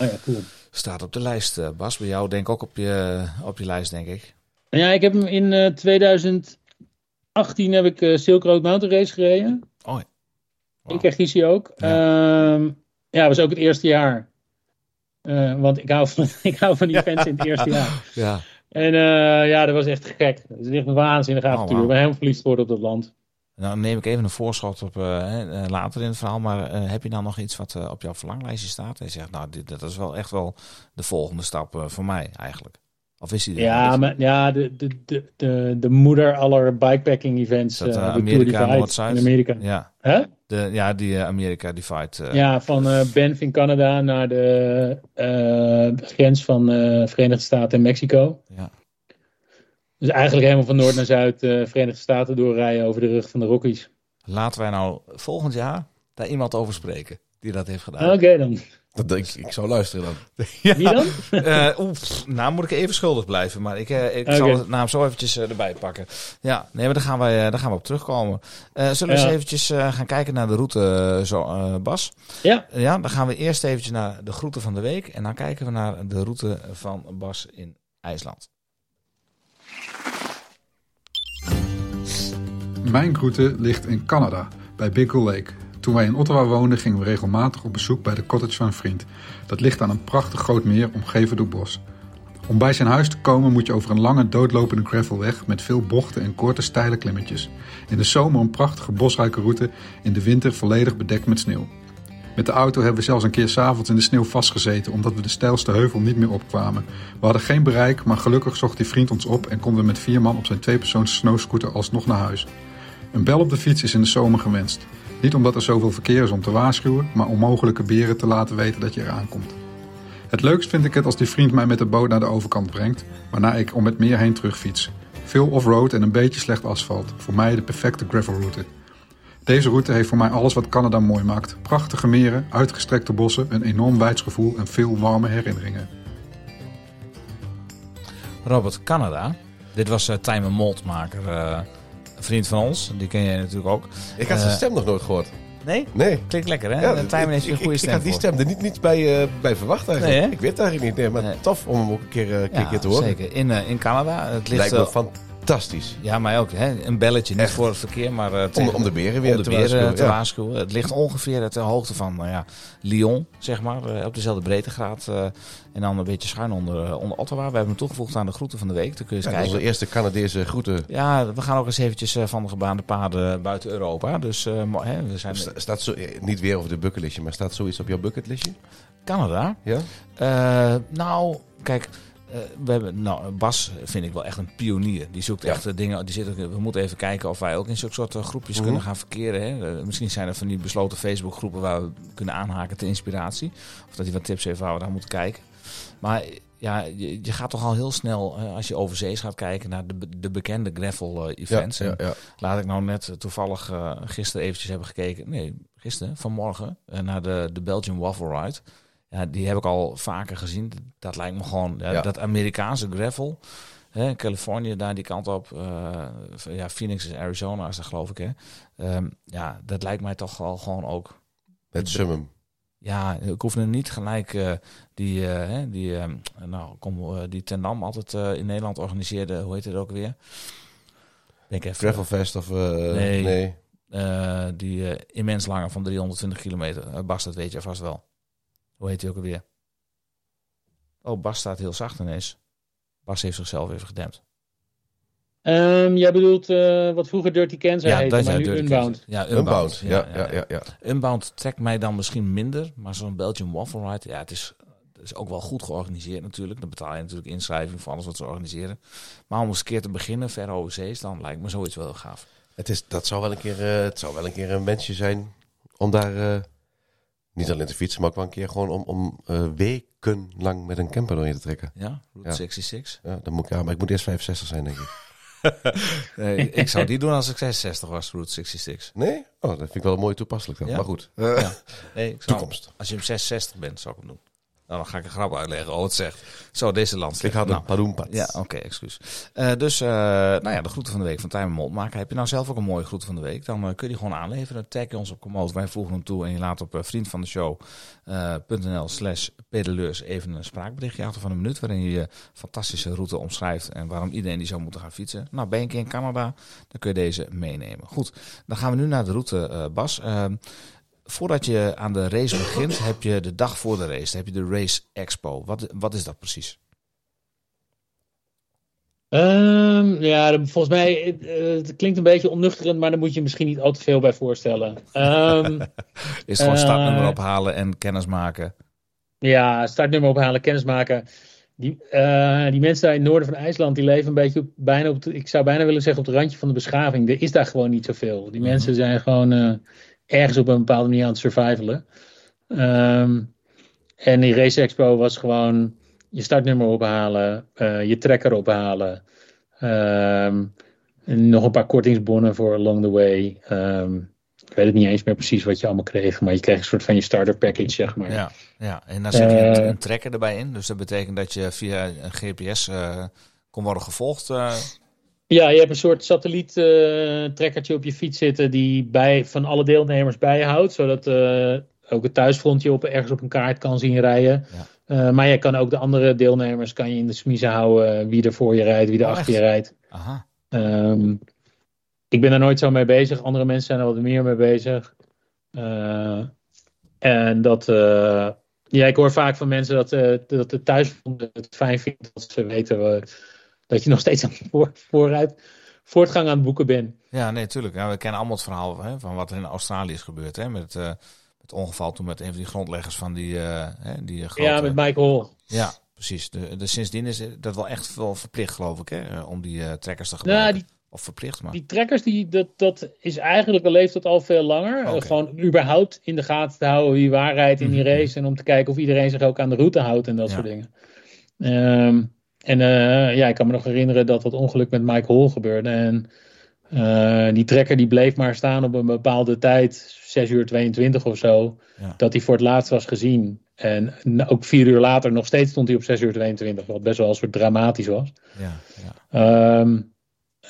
Oh ja, cool. staat op de lijst. eh, Bas, bij jou denk ik ook op je, op je lijst, denk ik. Ja, ik heb hem in eh, 2018 heb ik eh, Silk Road Mountain Race gereden. Oh, ja. In Kirgizië ook. Ja. Ehm, Ja, het was ook het eerste jaar. Eh, want ik hou van, ik hou van die events in het eerste jaar. Ja. En eh, ja, dat was echt gek. Het is echt een waanzinnig avontuur. wauw. Ik ben helemaal verliefd geworden op dat land. Nou neem ik even een voorschot op eh, later in het verhaal. Maar heb je dan nog iets wat op jouw verlanglijstje staat? En je zegt, nou, dit, dat is wel echt wel de volgende stap voor mij eigenlijk. Of is er Ja, maar ja, de, de, de, de, de moeder aller bikepacking events. Dat, eh, eh, de Amerika, Noord-Zuid? In Amerika. Ja, Hè? de, ja die eh, Amerika Divide. Ja, van Banff in Canada naar de grens van eh Verenigde Staten en Mexico. ja. Dus eigenlijk helemaal van noord naar zuid Verenigde Staten doorrijden over de rug van de Rockies. Laten wij nou volgend jaar daar iemand over spreken die dat heeft gedaan. Oké dan. Dat denk ik, ik zou luisteren dan. Wie dan? Eh, oeh, pff, nou moet ik even schuldig blijven, maar ik, eh, ik zal het naam zo eventjes eh, erbij pakken. Ja, nee, maar daar gaan, wij, daar gaan we op terugkomen. Eh, zullen we Ja. eens eventjes eh, gaan kijken naar de route, zo, eh, Bas? Ja, Ja, dan gaan we eerst eventjes naar de groeten van de week. En dan kijken we naar de route van Bas in IJsland. Mijn route ligt in Canada, bij Bickle Lake. Toen wij in Ottawa woonden, gingen we regelmatig op bezoek bij de cottage van een vriend. Dat ligt aan een prachtig groot meer, omgeven door bos. Om bij zijn huis te komen moet je over een lange doodlopende gravelweg met veel bochten en korte steile klimmetjes. In de zomer een prachtige bosrijke route, in de winter volledig bedekt met sneeuw. Met de auto hebben we zelfs een keer s'avonds in de sneeuw vastgezeten omdat we de steilste heuvel niet meer opkwamen. We hadden geen bereik, maar gelukkig zocht die vriend ons op en konden we met vier man op zijn tweepersoons snowscooter alsnog naar huis. Een bel op de fiets is in de zomer gewenst. Niet omdat er zoveel verkeer is om te waarschuwen, maar om mogelijke beren te laten weten dat je eraan komt. Het leukst vind ik het als die vriend mij met de boot naar de overkant brengt, waarna ik om het meer heen terugfiets. Veel offroad en een beetje slecht asfalt. Voor mij de perfecte gravelroute. Deze route heeft voor mij alles wat Canada mooi maakt. Prachtige meren, uitgestrekte bossen, een enorm wijdsgevoel en veel warme herinneringen. Robert, Canada. Dit was uh, Tijmen Moltmaker, eh, een vriend van ons. Die ken jij natuurlijk ook. Ik had zijn stem nog nooit gehoord. Nee? Nee. Klinkt lekker, hè? Ja, Ja, Tijmen heeft een goede ik, stem Ik had die voor. stem er niet, niet bij, eh, bij verwacht eigenlijk. Nee, ik weet het eigenlijk niet. Nee, maar Nee. tof om hem ook een keer, eh, keer, Ja, keer te horen. zeker. In, eh, in Canada. Het ligt Lijkt me eh, fantastisch. Ja, mij ook. Hè? Een belletje, niet Echt. voor het verkeer, maar eh, Om, tegen- om de beren weer om de te beren waarschuwen. te Ja. waarschuwen. Het ligt ongeveer ter hoogte van nou ja, Lyon, zeg maar, eh, op dezelfde breedtegraad. eh, en dan een beetje schuin onder, onder Ottawa. We hebben hem toegevoegd aan de groeten van de week. Dan kun je eens Ja, kijken. onze eerste Canadese groeten. Ja, we gaan ook eens eventjes van de gebaande paden buiten Europa. Dus hè, we zijn Sta- Staat zo, niet weer over de bucketlistje, maar staat zoiets op jouw bucketlistje? Canada. Ja? Nou, kijk, eh, we hebben, nou, Bas vind ik wel echt een pionier. Die zoekt Ja. echt eh, dingen. Die zit ook, we moeten even kijken of wij ook in zulke soort eh, groepjes Mhm. kunnen gaan verkeren. Hè. Misschien zijn er van die besloten Facebookgroepen waar we kunnen aanhaken ter inspiratie. Of dat hij wat tips heeft waar we naar moeten kijken. Maar ja, je, je gaat toch al heel snel, als je overzees gaat kijken, naar de, de bekende gravel eh, events. Ja, ja, ja. Laat ik nou net toevallig gisteren eventjes hebben gekeken. Nee, gisteren, vanmorgen, naar de, de Belgian Waffle Ride. Ja, die heb ik al vaker gezien. Dat lijkt me gewoon, ja, dat Amerikaanse gravel. Hè, Californië, daar die kant op. eh, ja, Phoenix is Arizona, is dat geloof ik. Hè. Ehm, ja, dat lijkt mij toch al gewoon ook. Met Summum. Ja, ik hoef nu niet gelijk eh, die, hè, die, ehm, nou, kom, die Ten Dam altijd in Nederland organiseerde. Hoe heet het ook weer? Denk even. Gravelfest of... Nee. nee. Die immens lange van 320 kilometer. Bas, dat weet je vast wel. Hoe heet hij ook alweer? Oh, Bas staat heel zacht ineens. Bas heeft zichzelf even gedempt. Ehm, jij bedoelt eh, wat vroeger Dirty Kansas heette, maar jij nu Dirty Unbound. Ja, Unbound. Unbound. Ja, ja, ja. ja, Unbound trekt mij dan misschien minder. Maar zo'n Belgian Waffle Ride, ja, het is, het is ook wel goed georganiseerd natuurlijk. Dan betaal je natuurlijk inschrijving voor alles wat ze organiseren. Maar om eens een keer te beginnen, ver overzees, dan lijkt me zoiets wel heel gaaf. Het, is, dat zou wel een keer, eh, het zou wel een keer een wensje zijn om daar eh, niet alleen te fietsen, maar ook wel een keer gewoon om, om weken lang met een camper doorheen te trekken. Ja, Route Ja. 66. Ja, dan moet ik, ja, maar ik moet eerst 65 zijn, denk ik. Nee, ik zou die doen als ik 66 was, Route 66. Nee? Oh, dat vind ik wel een mooi toepasselijk dan. Ja. Maar goed. Ja. Nee, ik zou, Toekomst. Als je hem 66 bent, zou ik hem doen. Nou, dan ga ik een grap uitleggen. Oh, het zegt. Zo, deze land. Ik had nou, een padoenpad. Ja, oké, excuus. Eh, dus, eh, nou ja, de groeten van de week van Tijmen Mond maken. Heb je nou zelf ook een mooie groet van de week? Dan eh, kun je die gewoon aanleveren. Tag je ons op Komoot. Wij voegen hem toe en je laat op vriendvandeshow.nl slash pedeleurs even een spraakberichtje achter van een minuut. Waarin je je fantastische route omschrijft en waarom iedereen die zou moeten gaan fietsen. Nou, ben je een keer in Canada, dan kun je deze meenemen. Goed, dan gaan we nu naar de route, Bas. Eh, voordat je aan de race begint, heb je de dag voor de race, dan heb je de Race Expo. Wat, wat is dat precies? Ehm, ja, volgens mij, eh, het klinkt een beetje onnuchterend, maar daar moet je misschien niet al te veel bij voorstellen. Ehm, Is gewoon Eh, startnummer ophalen en kennis maken? ja, startnummer ophalen, kennis maken. Die, eh, die mensen daar in het noorden van IJsland, die leven een beetje op, bijna op, de- ik zou bijna willen zeggen op het randje van de beschaving. Er is daar gewoon niet zoveel. Die Mhm. mensen zijn gewoon eh, ergens op een bepaalde manier aan het survivalen. Ehm, en die Race Expo was gewoon je startnummer ophalen, eh, je trekker ophalen. ehm, nog een paar kortingsbonnen voor along the way. Ehm, ik weet het niet eens meer precies wat je allemaal kreeg, maar je kreeg een soort van je starter package, zeg maar. Ja, ja. en dan zet je een, Eh. een trekker erbij in. Dus dat betekent dat je via een GPS eh, kon worden gevolgd. Ja, je hebt een soort satelliet eh, op je fiets zitten die bij, van alle deelnemers bijhoudt, zodat eh, ook het thuisfrontje op, ergens op een kaart kan zien rijden. Ja. Eh, maar je kan ook de andere deelnemers kan je in de smiezen houden, wie er voor je rijdt, wie er Oh, achter echt? je rijdt. aha. Ehm, ik ben daar nooit zo mee bezig. Andere mensen zijn er wat meer mee bezig. En dat, ja, ik hoor vaak van mensen dat, dat de thuisfront het fijn vindt dat ze weten dat je nog steeds aan voor, vooruit, voortgang aan het boeken bent. Ja, nee, tuurlijk. Ja, we kennen allemaal het verhaal hè, van wat er in Australië is gebeurd. Hè, met eh, het ongeval toen met een van die grondleggers van die, eh, hè, die grote... Ja, met Michael Hall. Ja, precies. De, de, sindsdien is dat wel echt wel verplicht, geloof ik, hè, eh, om die eh, trekkers te gebruiken. Nou, die, Of verplicht, maar... die trekkers, die, dat, dat is eigenlijk al leeft dat al veel langer. Eh, gewoon überhaupt in de gaten te houden wie waar rijdt in die Mhm. race. En om te kijken of iedereen zich ook aan de route houdt en dat Ja. soort dingen. Ehm, en eh, ja, ik kan me nog herinneren dat dat ongeluk met Mike Hall gebeurde. En eh, die trekker die bleef maar staan op een bepaalde tijd, 6 uur 22 of zo. Ja. Dat hij voor het laatst was gezien. En ook vier uur later nog steeds stond hij op 6 uur 22. Wat best wel een soort dramatisch was. Ja, ja. Ehm,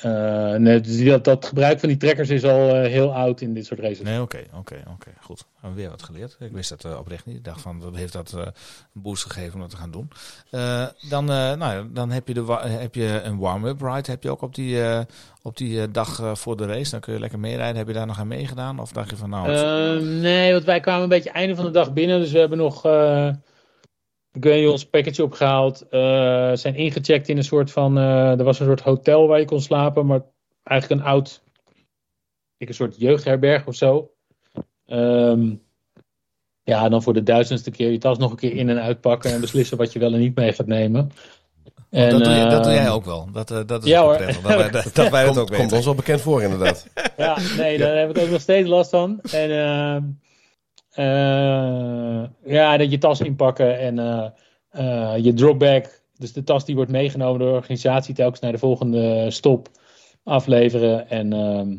eh, nee, dus dat, dat gebruik van die trekkers is al eh, heel oud in dit soort races. Nee, oké, oké, oké. Goed. Hebben we weer wat geleerd. Ik wist dat eh, oprecht niet. Ik dacht van, dat heeft dat een boost gegeven om dat te gaan doen. Dan, nou, dan heb je, de, heb je een warm-up ride heb je ook op die, op die dag voor de race. Dan kun je lekker meerijden. Heb je daar nog aan meegedaan? Of dacht je van, nou... nee, want wij kwamen een beetje einde van de dag binnen. Dus we hebben nog uh, ons package opgehaald. eh, zijn ingecheckt in een soort van... eh, er was een soort hotel waar je kon slapen. Maar eigenlijk een oud... Ik een soort jeugdherberg of zo. Ehm, ja, dan voor de duizendste keer je tas nog een keer in en uitpakken. En beslissen wat je wel en niet mee gaat nemen. En, dat, doe jij, dat doe ehm, jij ook wel. Dat, eh, dat is ja, prettig. Dat wij, dat, dat wij het ook Komt, komt weten. ons wel bekend voor, inderdaad. Ja, nee, daar heb ik ook nog steeds last van. En ehm, eh, ja, dat je tas inpakken en eh, eh, je dropbag, dus de tas die wordt meegenomen door de organisatie, telkens naar de volgende stop afleveren. En ehm,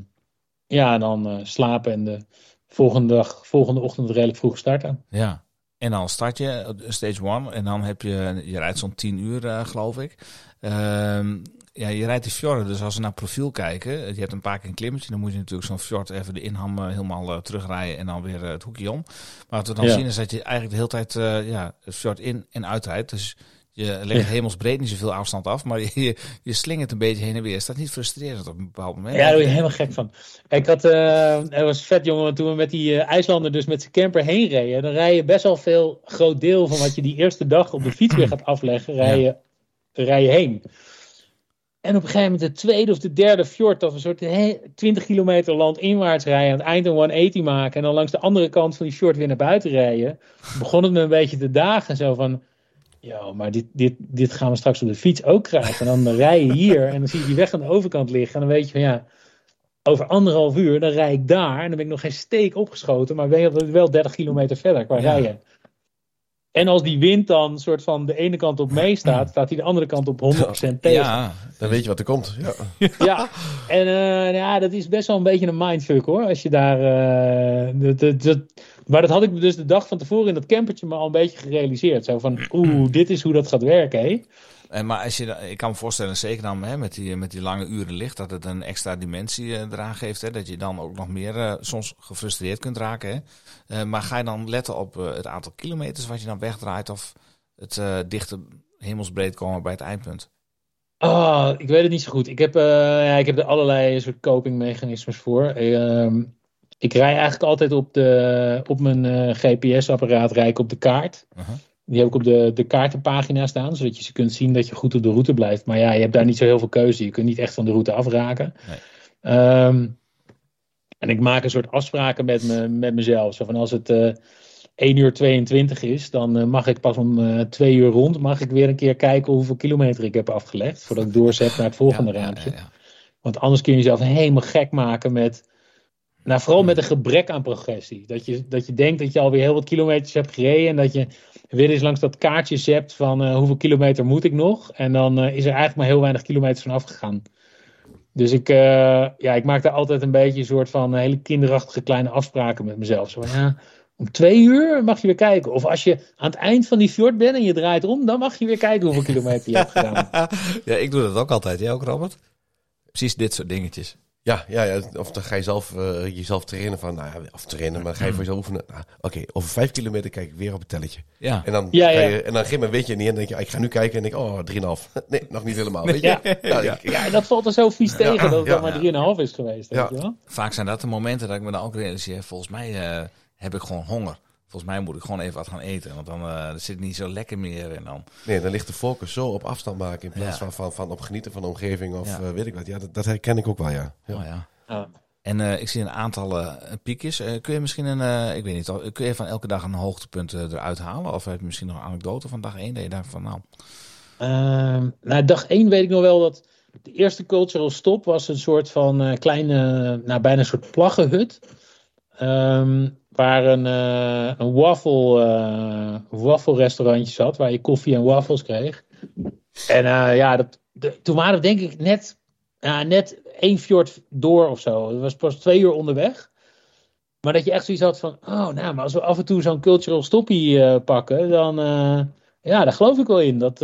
ja, dan eh, slapen en de volgende dag, volgende ochtend redelijk vroeg starten. Ja. En dan start je eh, stage one en dan heb je, je rijdt zo'n 10 uur eh, geloof ik. Ehm, ja, je rijdt die fjorden, dus als we naar profiel kijken, je hebt een paar keer een klimmetje, dan moet je natuurlijk zo'n fjord even de inham eh, helemaal eh, terugrijden en dan weer eh, het hoekje om. Maar wat we dan Ja. zien is dat je eigenlijk de hele tijd eh, ja, het fjord in en uitrijdt. Dus je legt hemelsbreed niet zoveel afstand af, maar je, je, slingert een beetje heen en weer. Is dat niet frustrerend op een bepaald moment? Ja, daar word je helemaal gek van. Ik had, eh het was vet jongen, toen we met die eh, IJslander dus met zijn camper heen reden, dan rij je best wel veel groot deel van wat je die eerste dag op de fiets weer gaat afleggen, rij je, rij je heen. En op een gegeven moment de tweede of de derde fjord, dat we een soort he- 20 kilometer landinwaarts rijden, aan het eind een 180 maken en dan langs de andere kant van die fjord weer naar buiten rijden, begon het me een beetje te dagen. Zo van, ja, maar dit, dit, dit gaan we straks op de fiets ook krijgen. En dan rij je hier en dan zie je die weg aan de overkant liggen. En dan weet je van ja, over anderhalf uur, dan rij ik daar. En dan ben ik nog geen steek opgeschoten, maar ben je wel 30 kilometer verder qua Ja. rijden. En als die wind dan soort van de ene kant op meestaat, staat hij de andere kant op 100% tegen. Ja, Dan weet je wat er komt. Ja. Ja, en eh, ja, dat is best wel een beetje een mindfuck hoor. Als je daar. eh, dat, dat, dat- maar dat had ik dus de dag van tevoren in dat campertje me al een beetje gerealiseerd. Zo van, oeh, dit is hoe dat gaat werken, hè? En, maar als je, ik kan me voorstellen, zeker dan hè, met, die, met die lange uren licht, dat het een extra dimensie eh, eraan geeft. Hè, dat je dan ook nog meer eh, soms gefrustreerd kunt raken. Hè. Eh, maar ga je dan letten op eh, het aantal kilometers wat je dan wegdraait of het eh, dichte hemelsbreed komen bij het eindpunt? Oh, ik weet het niet zo goed. Ik heb, eh, ja, ik heb er allerlei soort copingmechanismes voor. Ehm, ik rij eigenlijk altijd op, de, op mijn eh, GPS-apparaat rij ik op de kaart. Uh-huh. Die heb ik op de, de kaartenpagina staan, zodat je ze kunt zien dat je goed op de route blijft. Maar ja, je hebt daar niet zo heel veel keuze. Je kunt niet echt van de route afraken. Nee. Ehm, en ik maak een soort afspraken met, me, met mezelf. Zo van als het eh 1 uur 22 is, dan eh, mag ik pas om eh 2 uur rond. Mag ik weer een keer kijken hoeveel kilometer ik heb afgelegd. Voordat ik doorzet naar het volgende Ja, ja, raampje. ja, ja. Want anders kun je jezelf helemaal gek maken met. Nou, vooral met een gebrek aan progressie. Dat je, dat je denkt dat je alweer heel wat kilometers hebt gereden. En dat je weer eens langs dat kaartje zept van eh, hoeveel kilometer moet ik nog. En dan eh, is er eigenlijk maar heel weinig kilometers van afgegaan. Dus ik, eh, ja, ik maak daar altijd een beetje een soort van hele kinderachtige kleine afspraken met mezelf. Zo van, ja, om twee uur mag je weer kijken. Of als je aan het eind van die fjord bent en je draait om, dan mag je weer kijken hoeveel kilometer je hebt gedaan. ja, ik doe dat ook altijd. Jij ook, Robert? Precies dit soort dingetjes. Ja, ja, ja, of dan ga je zelf eh, jezelf trainen van, nou ja, of trainen, maar dan ga je voor jezelf oefenen. Nou, Oké, over vijf kilometer kijk ik weer op het telletje. Ja. En dan, Ja, ga ja. je, en dan geef een weet je niet en dan denk je, ah, ik ga nu kijken en denk ik, oh, 3,5. Nee, nog niet helemaal. Weet je? Ja. Nou, Ja. ik- Ja, en dat valt er zo vies tegen dat het ja, dan maar 3,5 is geweest. Ja. Weet je wel? Vaak zijn dat de momenten dat ik me dan ook realiseer. Volgens mij eh, heb ik gewoon honger. Volgens mij moet ik gewoon even wat gaan eten. Want dan eh, zit het niet zo lekker meer. En dan, Nee, dan ligt de focus zo op afstand maken in plaats Ja. van, van, van op genieten van de omgeving of Ja. eh, weet ik wat. Ja, dat, dat herken ik ook wel, ja. ja. oh ja. En eh, ik zie een aantal piekjes. Eh, kun je misschien een, eh, ik weet niet, kun je van elke dag een hoogtepunt eruit halen? Of heb je misschien nog een anekdote van dag 1 dat je denkt van nou, Ehm, nou, dag 1 weet ik nog wel dat de eerste cultural stop was een soort van eh, kleine, nou bijna een soort plaggenhut. Ehm, waar een, eh een waffle, eh waffle restaurantje zat, waar je koffie en waffles kreeg. En eh, ja, dat, de- toen waren we denk ik net, ja, net één fjord door of zo. Het was pas twee uur onderweg. Maar dat je echt zoiets had van, oh nou, maar als we af en toe zo'n cultural stoppie eh, pakken, dan, ja, daar geloof ik wel in. Dat,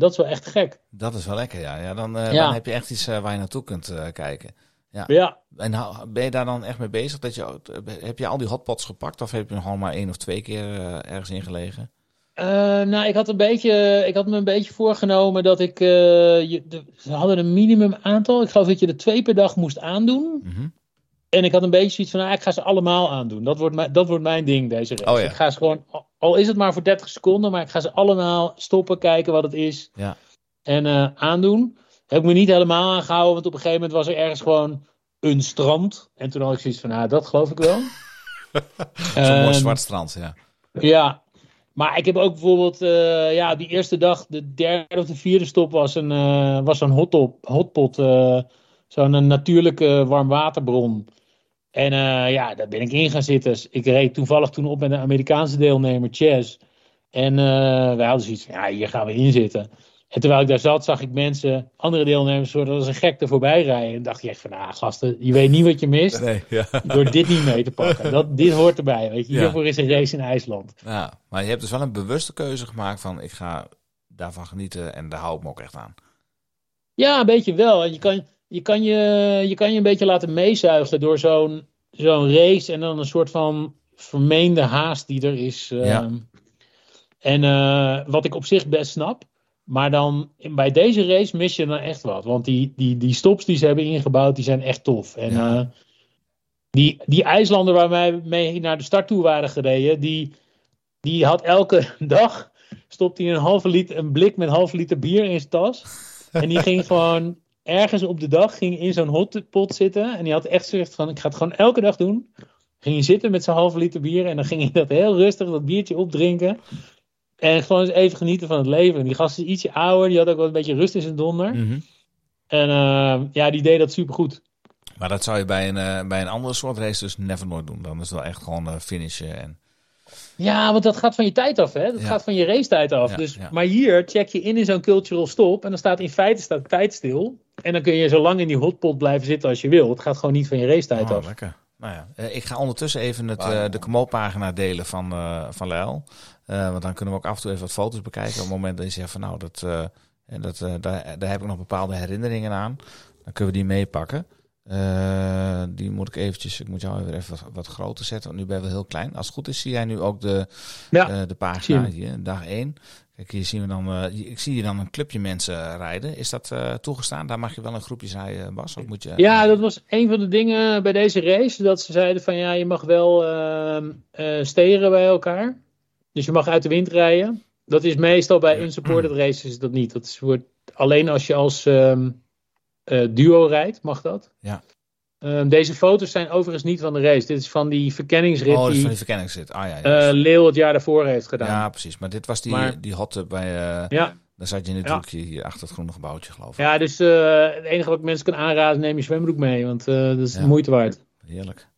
dat is wel echt gek. dat is wel lekker. Ja, ja, dan, Ja. dan heb je echt iets waar je naartoe kunt kijken. Ja, En ben je daar dan echt mee bezig? Dat je, heb je al die hotpots gepakt? Of heb je gewoon maar één of twee keer eh, ergens in gelegen? Eh, nou, ik had, een beetje, ik had me een beetje voorgenomen dat ik. eh, je, de, ze hadden een minimum aantal. Ik geloof dat je er twee per dag moest aandoen. Mhm. En ik had een beetje zoiets van: nou, ik ga ze allemaal aandoen. Dat wordt, mijn, dat wordt mijn ding, deze race. Oh ja. Ik ga ze gewoon, al is het maar voor 30 seconden, maar ik ga ze allemaal stoppen, kijken wat het is. Ja. En aandoen. Heb ik me niet helemaal aangehouden, want op een gegeven moment was er ergens gewoon een strand. En toen had ik zoiets van: nou, dat geloof ik wel. Zo'n mooi Ehm, zwart strand, ja. ja, maar ik heb ook bijvoorbeeld, eh, ja, die eerste dag, de derde of de vierde stop was een, eh, was zo'n hotpot, hotpot eh, zo'n een natuurlijke warmwaterbron. En ja, daar ben ik in gaan zitten. Ik reed toevallig toen op met een Amerikaanse deelnemer, Chess. En wij hadden zoiets van, ja, hier gaan we in zitten. En terwijl ik daar zat, zag ik mensen, andere deelnemers, soort als een gek er voorbij rijden. En dacht je echt van, ah, gasten, je weet niet wat je mist Nee, ja. door dit niet mee te pakken. Dat, dit hoort erbij, weet je. Ja. Hiervoor is een race in IJsland. ja. Maar je hebt dus wel een bewuste keuze gemaakt van ik ga daarvan genieten en daar hou ik me ook echt aan. Ja, een beetje wel. En je kan je, kan je, je, kan je een beetje laten meezuigen door zo'n zo'n race en dan een soort van vermeende haast die er is. Ja. Ehm, En eh, wat ik op zich best snap. Maar dan bij deze race mis je dan echt wat. Want die, die, die stops die ze hebben ingebouwd, die zijn echt tof. En Ja. eh, die, die IJslander waar wij mee naar de start toe waren gereden, die, die had elke dag stopt hij een halve liter, een blik met een halve liter bier in zijn tas. En die ging gewoon ergens op de dag ging in zo'n hotpot zitten. En die had echt zoiets van, ik ga het gewoon elke dag doen. Ging hij zitten met zijn halve liter bier. En dan ging hij dat heel rustig, dat biertje opdrinken. En gewoon eens even genieten van het leven. Die gast is ietsje ouder. Die had ook wel een beetje rust in zijn donder. Mhm. En eh, ja, die deed dat supergoed. Maar dat zou je bij een, eh, bij een andere soort race dus never nooit doen. Dan is het wel echt gewoon eh, finishen. En, Ja, want dat gaat van je tijd af, hè? Dat Ja. gaat van je racetijd af. Ja, dus, ja. Maar hier check je in in zo'n cultural stop. En dan staat in feite staat tijd stil. En dan kun je zo lang in die hotpot blijven zitten als je wil. Het gaat gewoon niet van je racetijd oh, af. lekker. Nou ja, eh, ik ga ondertussen even het, Ah, eh, de Komoot-pagina delen van, eh van Leil. Eh, want dan kunnen we ook af en toe even wat foto's bekijken. Op het moment dat je zegt van nou, dat, en dat, eh, daar, daar heb ik nog bepaalde herinneringen aan. Dan kunnen we die meepakken. Die moet ik eventjes, ik moet jou even wat, wat groter zetten. Want nu ben je wel heel klein. Als het goed is, zie jij nu ook de, Ja, de pagina hier, dag 1. Kijk, hier zien we dan, ik zie hier dan een clubje mensen rijden. Is dat toegestaan? Daar mag je wel een groepje rijden, Bas? Of moet je, Ja, dat was een van de dingen bij deze race. Dat ze zeiden van ja, je mag wel ehm eh, steren bij elkaar. Dus je mag uit de wind rijden. Dat is meestal bij unsupported races dat niet. Dat wordt, alleen als je als ehm, eh, duo rijdt, mag dat. Ja. Ehm, deze foto's zijn overigens niet van de race. Dit is van die verkenningsrit Oh, die van die verkenningszit. Ah ja, ja. eh, Leeuw het jaar daarvoor heeft gedaan. ja, precies. Maar dit was die, Maar- die hotte bij... eh ja. Daar zat je in het Ja. hoekje hier achter het groene gebouwtje, geloof ik. Ja, dus het enige wat ik mensen kan aanraden, neem je zwembroek mee. Want dat is de moeite waard. Heerlijk.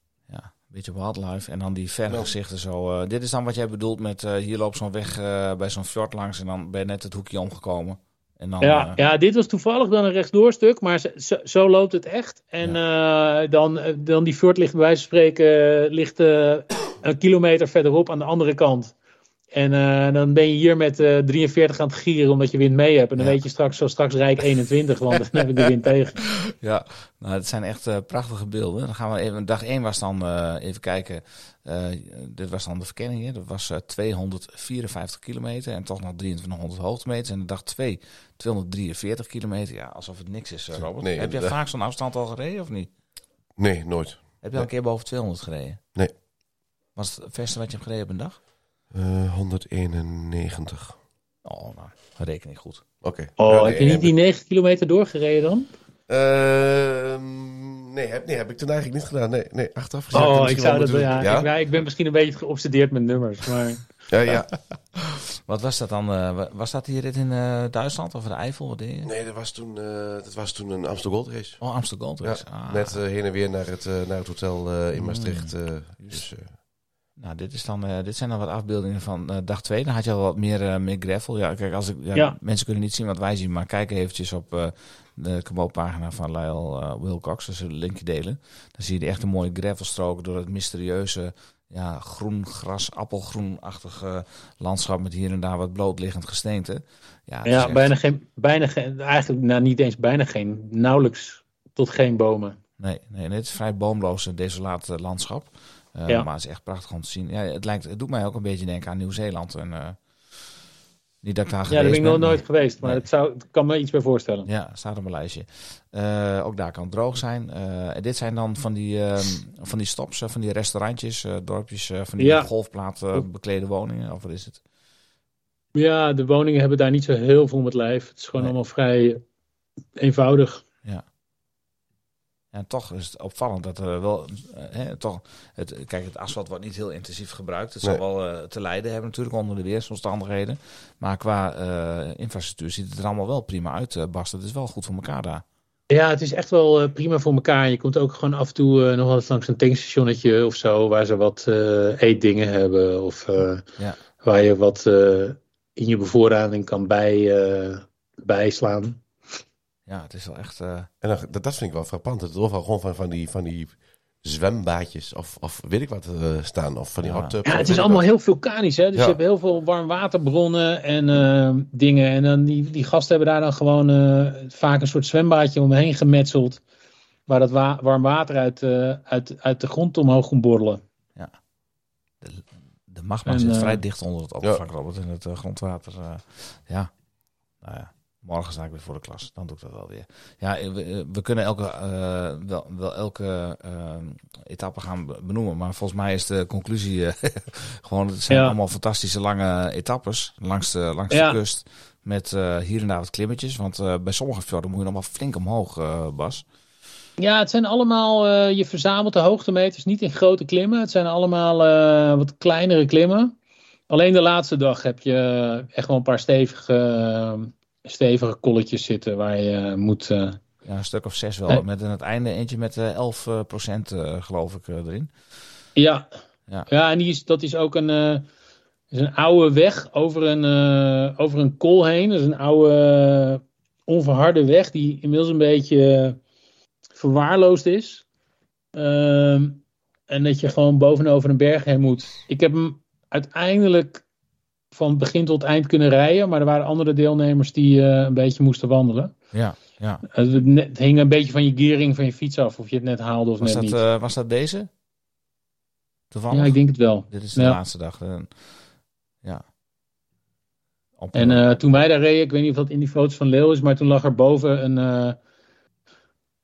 Beetje wildlife. En dan die vergezichten zo. eh, dit is dan wat jij bedoelt met eh, hier loopt zo'n weg eh, bij zo'n fjord langs en dan ben je net het hoekje omgekomen. En dan, Ja, ja, dit was toevallig dan een rechtdoorstuk, maar zo, loopt het echt. En eh, dan, dan die fjord ligt bij wijze van spreken ligt, eh, een kilometer verderop aan de andere kant. En eh, dan ben je hier met eh 43 aan het gieren omdat je wind mee hebt. En dan Ja. weet je straks, zo straks rijk 21, want dan heb ik de wind tegen. ja, nou, het zijn echt eh, prachtige beelden. Dan gaan we even, dag 1 was dan, eh, even kijken, eh, dit was dan de verkenning. Hè? Dat was eh, 254 kilometer en toch nog 2300 hoogtemeters. En de dag 2 243 kilometer. Ja, alsof het niks is, eh, Robert. Nee, Heb je inderdaad. vaak zo'n afstand al gereden of niet? Nee, nooit. Heb je al een keer boven 200 gereden? Nee. Was het het verste wat je hebt gereden op een dag? Eh 191. Oh, nou, reken ik goed. Oké. Oh, nee, heb je niet die ik- 9 kilometer doorgereden dan? Ehm, nee, heb, nee, heb ik toen eigenlijk niet gedaan. Nee, nee achteraf gezien. had Oh, ik zou wel dat, ja. Ik, ja, ik ben misschien een beetje geobsedeerd met nummers. Maar... Ja, ja. Wat was dat dan? eh, wa- was dat hier rit in eh, Duitsland of de Eifel? Wat deed je? Nee, dat was toen, eh, dat was toen een Amstel Gold Race. Oh, Amsterdam Gold Ja, Race. Ah. net eh, heen en weer naar het, eh, naar het hotel eh, in Maastricht. eh, dus, eh, Nou, dit, is dan, eh, dit zijn dan wat afbeeldingen van eh, dag 2. Dan had je al wat meer, eh, meer gravel. Ja, kijk, als ik, ja, Ja. Mensen kunnen niet zien wat wij zien, maar kijk eventjes op de Kabo-pagina van Lyle Wilcox. Dus een linkje delen. Dan zie je echt een mooie gravelstrook door het mysterieuze ja, groen gras, appelgroenachtige landschap met hier en daar wat blootliggend gesteente. Ja, echt- bijna geen, bijna geen, eigenlijk nou, niet eens bijna geen, nauwelijks tot geen bomen. Nee, nee, het is vrij boomloos en desolaat landschap. Eh, Ja. Maar het is echt prachtig om te zien. Ja, het, lijkt, het doet mij ook een beetje denken aan Nieuw-Zeeland. En, eh, niet dat ik daar Ja, daar ben ik nog nooit maar- geweest, maar Nee. het zou, ik kan me iets bij voorstellen. Ja, staat op mijn lijstje. Eh, ook daar kan het droog zijn. En dit zijn dan van die, ehm, van die stops, van die restaurantjes, dorpjes, van die Ja. golfplaat beklede woningen. Of wat is het? Ja, de woningen hebben daar niet zo heel veel met lijf. Het is gewoon Nee. allemaal vrij eenvoudig. En toch is het opvallend dat er wel, eh, hè, toch, het, kijk, het asfalt wordt niet heel intensief gebruikt. Het zal wel eh, te lijden hebben natuurlijk onder de weersomstandigheden. Maar qua eh, infrastructuur ziet het er allemaal wel prima uit, eh, Bas. Het is wel goed voor elkaar daar. Ja, het is echt wel prima voor elkaar. Je komt ook gewoon af en toe nog wel eens langs een tankstationnetje of zo, waar ze wat eh, eetdingen hebben. Of eh, Ja. waar je wat eh, in je bevoorrading kan bij, eh, bijslaan. Ja, het is wel echt... eh, en dan, dat, dat vind ik wel frappant. Dat er overal gewoon van, van, die, van die zwembaadjes of, of weet ik wat eh, staan. Of van die Ja. hot tubs. Ja, het is allemaal wat. heel vulkanisch. Hè? Dus Ja. je hebt heel veel warmwaterbronnen en eh, dingen. En dan die, die gasten hebben daar dan gewoon eh, vaak een soort zwembaadje omheen gemetseld. Waar dat wa- warm water uit, eh, uit, uit de grond omhoog komt borrelen. de, de magma En, zit vrij dicht onder het oppervlak, Robert. En het grondwater, eh, ja. Nou ja, morgen sta ik weer voor de klas. Dan doe ik dat wel weer. Ja, eh, we, eh, we kunnen elke, eh, wel, wel elke eh, etappe gaan be- benoemen. Maar volgens mij is de conclusie gewoon... Het zijn Ja. allemaal fantastische lange etappes langs de, langs Ja. de kust. Met hier en daar wat klimmetjes. Want bij sommige fjorden moet je nog wel flink omhoog, Bas. Ja, het zijn allemaal, je verzamelt de hoogtemeters niet in grote klimmen. Het zijn allemaal wat kleinere klimmen. Alleen de laatste dag heb je echt wel een paar stevige, stevige kolletjes zitten waar je moet... eh, Ja, een stuk of zes wel. Met aan het einde eentje met eh 11 procent, eh, geloof ik, eh, erin. Ja, Ja. ja. en die is, dat is ook een, eh, is een oude weg over een, eh, over een kool heen. Dat is een oude, eh, onverharde weg die inmiddels een beetje eh, verwaarloosd is. Ehm, en dat je gewoon bovenover een berg heen moet. Ik heb hem uiteindelijk van begin tot eind kunnen rijden, maar er waren andere deelnemers die eh, een beetje moesten wandelen. Ja, ja. Het, het hing een beetje van je gearing van je fiets af, of je het net haalde of Was net dat, niet. eh, was dat deze? Toevallig? ja, ik denk het wel. Dit is de Ja. laatste dag. eh, ja. Op, En eh, toen wij daar reden, ik weet niet of dat in die foto's van Leeuw is, maar toen lag er boven een. eh,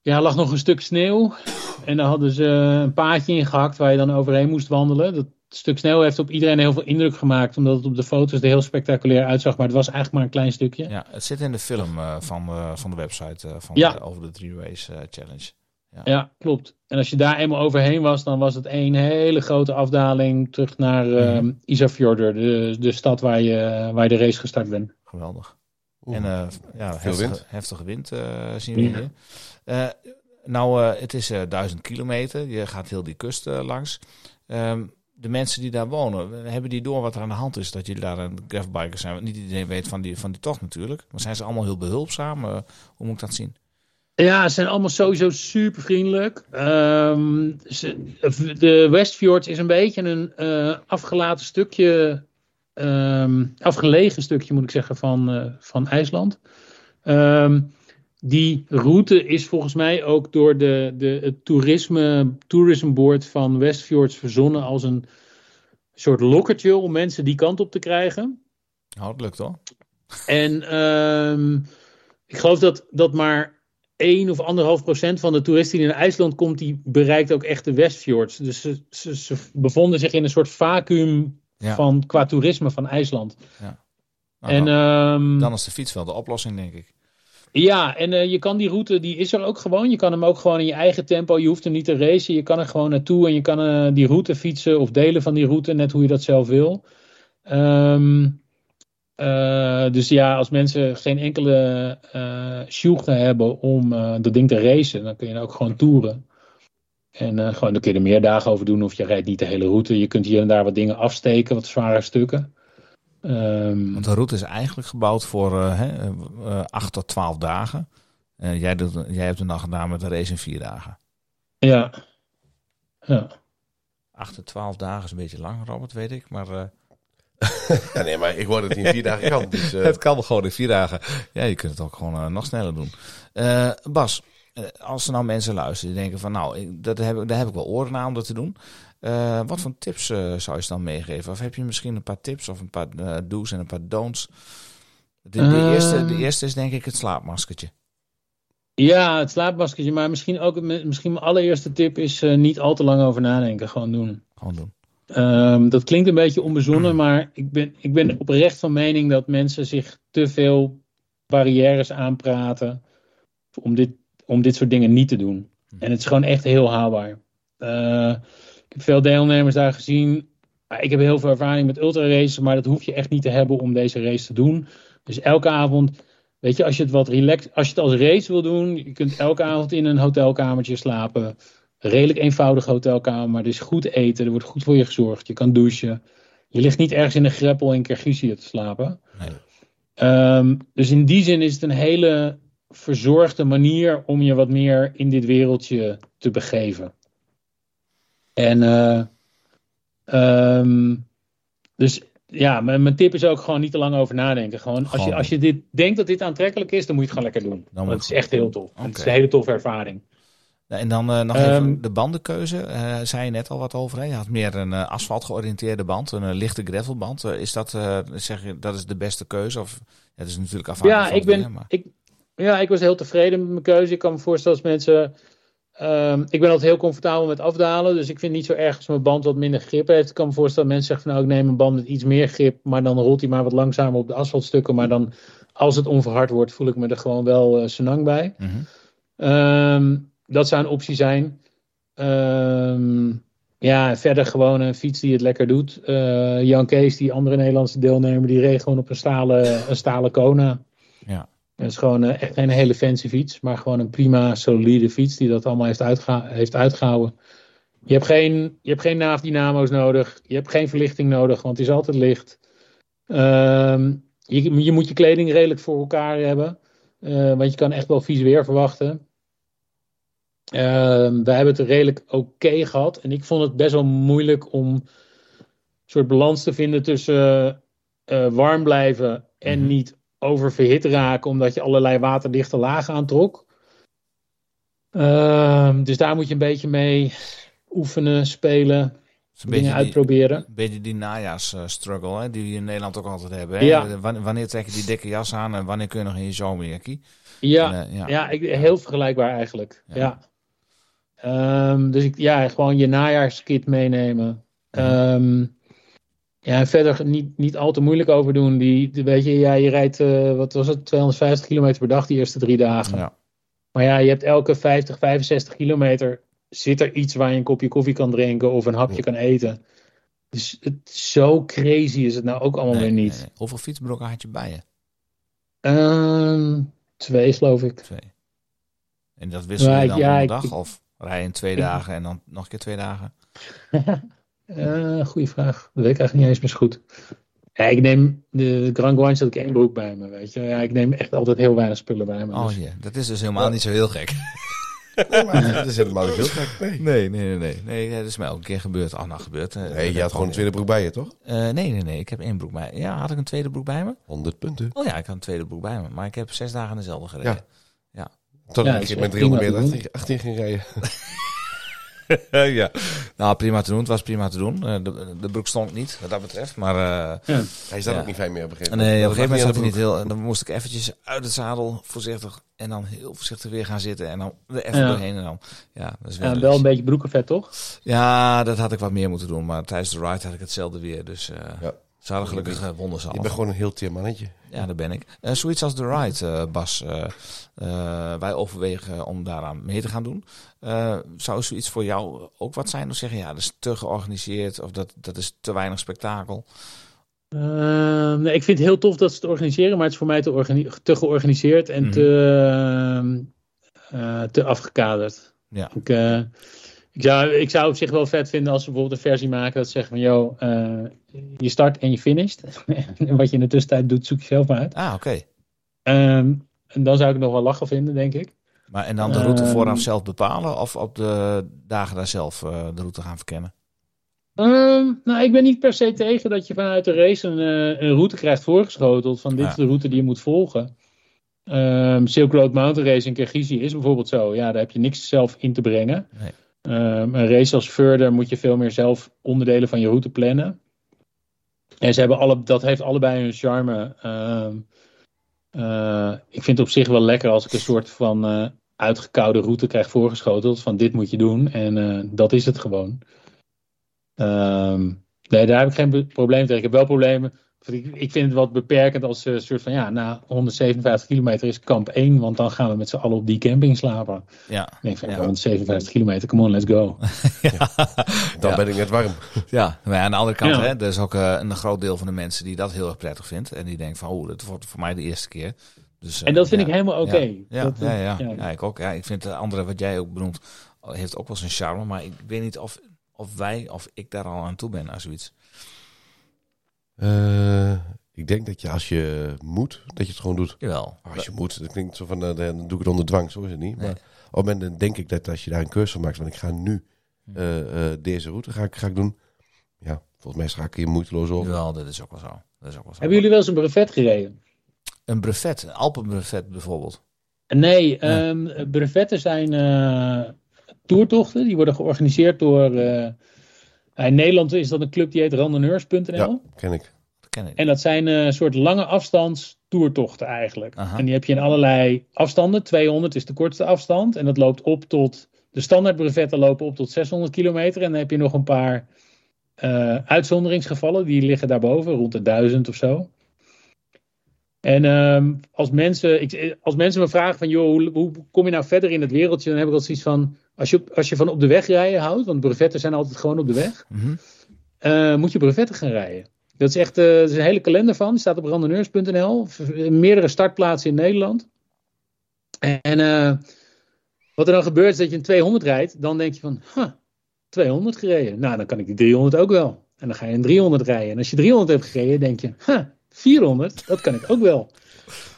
ja, lag nog een stuk sneeuw. En daar hadden ze een paadje in gehakt waar je dan overheen moest wandelen. Dat stuk sneeuw heeft op iedereen heel veel indruk gemaakt, omdat het op de foto's er heel spectaculair uitzag. Maar het was eigenlijk maar een klein stukje. ja, het zit in de film eh, van, eh, van de website eh, van Ja. de- over de Three Ways eh, Challenge. Ja, klopt. En als je daar eenmaal overheen was, dan was het één hele grote afdaling terug naar Mhm. uh, Isafjordur, de, de stad waar je, waar je de race gestart bent. Geweldig. Oeh. En eh, ja, Veel heftige, wind. heftige wind zien we Ja. hier. Eh, nou, eh, het is eh, duizend kilometer. Je gaat heel die kust langs. Ehm, de mensen die daar wonen, hebben die door wat er aan de hand is dat jullie daar een gravelbiker zijn? Want niet iedereen weet van die, van die tocht natuurlijk. Maar zijn ze allemaal heel behulpzaam? Eh, hoe moet ik dat zien? Ja, ze zijn allemaal sowieso super vriendelijk. Ehm, ze- de Westfjords is een beetje een eh, afgelaten stukje, ehm, afgelegen stukje moet ik zeggen, van, eh, van IJsland. Ehm, die route is volgens mij ook door de, de, het toerisme, tourism board van Westfjords verzonnen als een soort lokkertje om mensen die kant op te krijgen. Nou, het lukt hoor. En ehm, ik geloof dat, dat maar 1 of anderhalf procent van de toeristen die naar IJsland komt, die bereikt ook echt de Westfjords. Dus ze, ze, ze bevonden zich in een soort vacuüm Ja. van, qua toerisme van IJsland. Nou, en dan, ehm, dan is de fiets wel de oplossing, denk ik. Ja, en eh, je kan die route, die is er ook gewoon. Je kan hem ook gewoon in je eigen tempo. Je hoeft er niet te racen. Je kan er gewoon naartoe en je kan eh, die route fietsen of delen van die route, net hoe je dat zelf wil. Ehm, eh, dus ja, als mensen geen enkele eh sjoegen hebben om dat ding te racen, dan kun je ook gewoon toeren. En gewoon, dan kun je er meer dagen over doen of je rijdt niet de hele route. Je kunt hier en daar wat dingen afsteken, wat zware stukken. Ehm, Want de route is eigenlijk gebouwd voor eh, hè, eh, 8 tot 12 dagen. Eh, jij, doet, jij hebt het dan gedaan met de race in 4 dagen. ja. Ja. 8 tot 12 dagen is een beetje lang, Robert, weet ik. Maar eh, Ja, nee, maar ik word het in vier dagen kan. Dus, eh, het kan gewoon in 4 dagen. Ja, je kunt het ook gewoon eh, nog sneller doen. Eh, Bas, eh, als er nou mensen luisteren die denken van nou, ik- dat heb, ik- daar heb ik wel oren naar om dat te doen. Eh, wat voor tips eh, zou je ze dan meegeven? Of heb je misschien een paar tips of een paar eh, do's en een paar don'ts? De, de, Ehm. eerste, de eerste is denk ik het slaapmaskertje. Ja, het slaapmaskertje. Maar misschien ook misschien mijn allereerste tip is niet al te lang over nadenken. Gewoon doen. Gewoon doen. Ehm, dat klinkt een beetje onbezonnen, maar ik ben, ik ben oprecht van mening dat mensen zich te veel barrières aanpraten om dit, om dit soort dingen niet te doen. En het is gewoon echt heel haalbaar. Eh, ik heb veel deelnemers daar gezien. Ik heb heel veel ervaring met ultraraces, maar dat hoef je echt niet te hebben om deze race te doen. Dus elke avond, weet je, als je het wat relaxed, als je het als race wil doen, je kunt elke avond in een hotelkamertje slapen. Redelijk eenvoudig hotelkamer, maar er is goed eten, er wordt goed voor je gezorgd. Je kan douchen. Je ligt niet ergens in een greppel in Kirgizië te slapen. Nee. Ehm, dus in die zin is het een hele verzorgde manier om je wat meer in dit wereldje te begeven. En eh, ehm, dus ja, mijn, tip is ook gewoon niet te lang over nadenken. Gewoon, als, je, als je dit denkt dat dit aantrekkelijk is, dan moet je het gewoon lekker doen. Want het het is echt heel tof. Het is een hele toffe ervaring. En dan eh, nog Ehm, even de bandenkeuze. Eh zei je net al wat over. Hè? Je had meer een eh, asfalt georiënteerde band, een lichte gravelband. Is dat, zeg je, dat is de beste keuze? Of, dat is natuurlijk afhankelijk Ja, van ik het weer, ben, maar- ik, ja, ik was heel tevreden met mijn keuze. Ik kan me voorstellen als mensen. Ehm, ik ben altijd heel comfortabel met afdalen. Dus ik vind het niet zo erg als mijn band wat minder grip heeft. Ik kan me voorstellen dat mensen zeggen van nou, ik neem een band met iets meer grip. Maar dan rolt hij maar wat langzamer op de asfaltstukken. Maar dan, als het onverhard wordt, voel ik me er gewoon wel eh senang bij. Mhm. Ehm, dat zou een optie zijn. Ehm, ja, verder gewoon een fiets die het lekker doet. Eh, Jan Kees, die andere Nederlandse deelnemer, die reed gewoon op een stalen, een stalen Kona. Dat is gewoon eh, echt geen hele fancy fiets, maar gewoon een prima, solide fiets die dat allemaal heeft, uitgeha- heeft uitgehouden. Je hebt geen, je hebt geen naafdynamo's nodig. Je hebt geen verlichting nodig, want het is altijd licht. Ehm, je, je moet je kleding redelijk voor elkaar hebben. eh, want je kan echt wel vies weer verwachten. Ehm wij hebben het redelijk oké gehad. En ik vond het best wel moeilijk om een soort balans te vinden tussen eh, warm blijven en Mhm. niet oververhit raken, omdat je allerlei waterdichte lagen aantrok. Ehm, dus daar moet je een beetje mee oefenen, spelen. dingen die, uitproberen. een beetje die najaarsstruggle hè, die we in Nederland ook altijd hebben. Hè? Ja. Wanneer, trek je die dikke jas aan en wanneer kun je nog in je zomerjackie? Ja, En, eh, ja. ja. ik, heel vergelijkbaar eigenlijk. Ja. Ja. Ehm, dus ik, ja, gewoon je najaarskit meenemen. Ehm, ja, en verder niet, niet al te moeilijk over doen. Die, die- weet je, ja, je rijdt, eh, wat was het, 250 kilometer per dag die eerste drie dagen. Ja. Maar ja, je hebt elke 50, 65 kilometer zit er iets waar je een kopje koffie kan drinken of een hapje Ja. kan eten. Dus het, zo crazy is het nou ook allemaal Nee, weer niet. nee. Hoeveel fietsbrokken had je bij je? Ehm, twee, geloof ik. Twee. En dat wissel je ik- dan ja, ik- dag? ik- of rij je in twee dagen en dan nog een keer twee dagen? Eh goeie vraag. Dat weet ik eigenlijk niet eens meer zo goed. Ja, ik neem de Grand Guanche had ik één broek bij me, weet je. Ja, ik neem echt altijd heel weinig spullen bij me. Oh dus- ja, dat is dus helemaal niet zo heel gek. Nee, maar dat is helemaal niet heel gek. Nee. Nee, nee, nee. Nee, nee dat is mij ook een keer gebeurd. Oh, nou gebeurd. Nee, je dat had gewoon een tweede broek bij je, toch? Eh, nee, nee, nee. Ik heb één broek bij Ja, had ik een tweede broek bij me? 100 punten. Oh ja, ik had een tweede broek bij me. Maar ik heb zes dagen dezelfde gereden. Tot Ja, ik is met echt 300 prima meter te achter, achterin ging rijden. Ja. Nou, prima te doen. Het was prima te doen. Eh, de, de broek stond niet, wat dat betreft. Maar eh, Hij zat Ja. ook niet fijn meer op een gegeven nee, op een gegeven moment zat hij niet heel... En dan moest ik eventjes uit het zadel, voorzichtig. En dan heel voorzichtig weer gaan zitten. En dan er even Ja. doorheen. En dan, ja, dat is weer Ja, wel een beetje broekenvet, toch? Ja, dat had ik wat meer moeten doen. Maar tijdens de ride had ik hetzelfde weer. Dus eh Ja. Ze hadden gelukkig uh, wonders Je bent gewoon een heel teer mannetje. Ja, daar ben ik. Eh, zoiets als de ride, eh, Bas. eh, eh, wij overwegen om daaraan mee te gaan doen. Eh, zou zoiets voor jou ook wat zijn? Of zeggen, ja, dat is te georganiseerd of dat, dat is te weinig spektakel? Ehm, nee, ik vind het heel tof dat ze het organiseren, maar het is voor mij te, organi- te georganiseerd en Mhm. te, ehm, eh, te afgekaderd. Ja. Ik, eh, ik, zou, ik zou op zich wel vet vinden als ze bijvoorbeeld een versie maken dat ze zeggen van, yo, eh, je start en je finisht. en wat je in de tussentijd doet, zoek je zelf maar uit. Ah, oké. Ehm, en dan zou ik het nog wel lachen vinden, denk ik. Maar en dan de route Ehm. vooraf zelf bepalen of op de dagen daar zelf eh, de route gaan verkennen? Ehm, nou, ik ben niet per se tegen dat je vanuit de race een, eh, een route krijgt voorgeschoteld. Van dit Ja. is de route die je moet volgen. Silk Road Mountain Race in Kirgizië is bijvoorbeeld zo. Ja, daar heb je niks zelf in te brengen. Nee. Ehm, een race als Further moet je veel meer zelf onderdelen van je route plannen. En ze hebben alle, dat heeft allebei hun charme. Ehm, eh, ik vind het op zich wel lekker als ik een soort van eh, uitgekoude route krijg voorgeschoteld. Van dit moet je doen en eh, dat is het gewoon. Ehm, nee, daar heb ik geen probleem tegen. Ik heb wel problemen. Ik, ik vind het wat beperkend als een soort van ja, na 157 kilometer is kamp 1, want dan gaan we met z'n allen op die camping slapen. Ja. Ik denk van Ja. ja. 157 kilometer, come on, let's go. Dan Ja. ben ik net warm. Ja, maar aan de andere kant, Ja. hè, er is ook eh, een groot deel van de mensen die dat heel erg prettig vindt. En die denkt van, oh, dat wordt voor mij de eerste keer. Dus, eh, En dat vind ja. ik helemaal oké. Ja, ja, Dat- ja, ja. ja. Ja, ik ook. Ja, ik vind de andere, wat jij ook benoemt, heeft ook wel zijn charme. Maar ik weet niet of, of wij, of ik daar al aan toe ben aan zoiets. Eh, ik denk dat je als je moet, dat je het gewoon doet. Jawel. Als je moet, dat klinkt zo van, eh, dan doe ik het onder dwang, zo is het niet. Nee. Maar op het moment dan denk ik dat als je daar een keuze van maakt, van ik ga nu eh, eh, deze route ga ik, ga ik doen. Ja, volgens mij schakel je moeiteloos over. Jawel, dat is ook wel zo. Dat is ook wel zo. Hebben jullie wel eens een brevet gereden? Een brevet, een Alpenbrevet bijvoorbeeld. Nee, ehm, brevetten zijn eh, toertochten. Die worden georganiseerd door. Eh, in Nederland is dat een club die heet randonneurs.nl. Ja, ken ik. Dat ken ik. En dat zijn eh, een soort lange afstands toertochten eigenlijk. Aha. En die heb je in allerlei afstanden. 200 is de kortste afstand. En dat loopt op tot. De standaard brevetten lopen op tot 600 kilometer. En dan heb je nog een paar eh, uitzonderingsgevallen. Die liggen daarboven, rond de 1000 of zo. En ehm, als, mensen, ik, als mensen me vragen van, joh, hoe, hoe kom je nou verder in het wereldje? Dan heb ik altijd zoiets van, als je, als je van op de weg rijden houdt, want brevetten zijn altijd gewoon op de weg, Mhm. eh, moet je brevetten gaan rijden. Dat is echt, er is een hele kalender van, staat op randonneurs.nl, meerdere startplaatsen in Nederland. En eh, wat er dan gebeurt is dat je een 200 rijdt, dan denk je van, huh, 200 gereden. Nou, dan kan ik die 300 ook wel. En dan ga je een 300 rijden. En als je 300 hebt gereden, denk je, huh, 400, dat kan ik ook wel.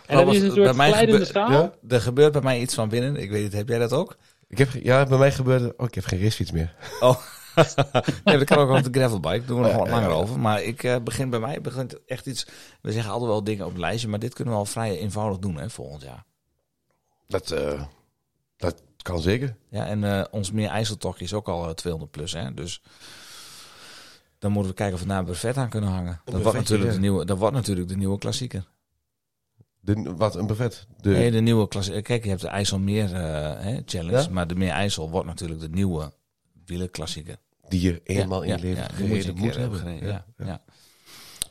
En Oh, dat is een soort glijdende schaal. Ja? Er gebeurt bij mij iets van binnen. Ik weet niet, heb jij dat ook? Ik heb, ja, bij mij gebeurde... Oh, ik heb geen racefiets meer. Oh, nee, dat kan ook op de gravelbike. Doen we nog wat langer over. Maar ik eh, begin bij mij begint echt iets. We zeggen altijd wel dingen op het lijstje, maar dit kunnen we al vrij eenvoudig doen hè, volgend jaar. Dat, eh, dat kan zeker. Ja, en eh, ons meer IJsseltochtje is ook al eh, 200 plus, hè? Dus Dan moeten we kijken of we daar een buffet aan kunnen hangen. Dat wordt, natuurlijk de nieuwe, dat wordt natuurlijk de nieuwe klassieker. De, wat een buffet. De, Nee, de nieuwe klassieker. Kijk, je hebt de IJsselmeer eh, hè, challenge. Ja? Maar de Meer IJssel wordt natuurlijk de nieuwe wielerklassieker. die je eenmaal Ja, in ja, leven ja, moet je moet hebben. gereden, Ja, ja.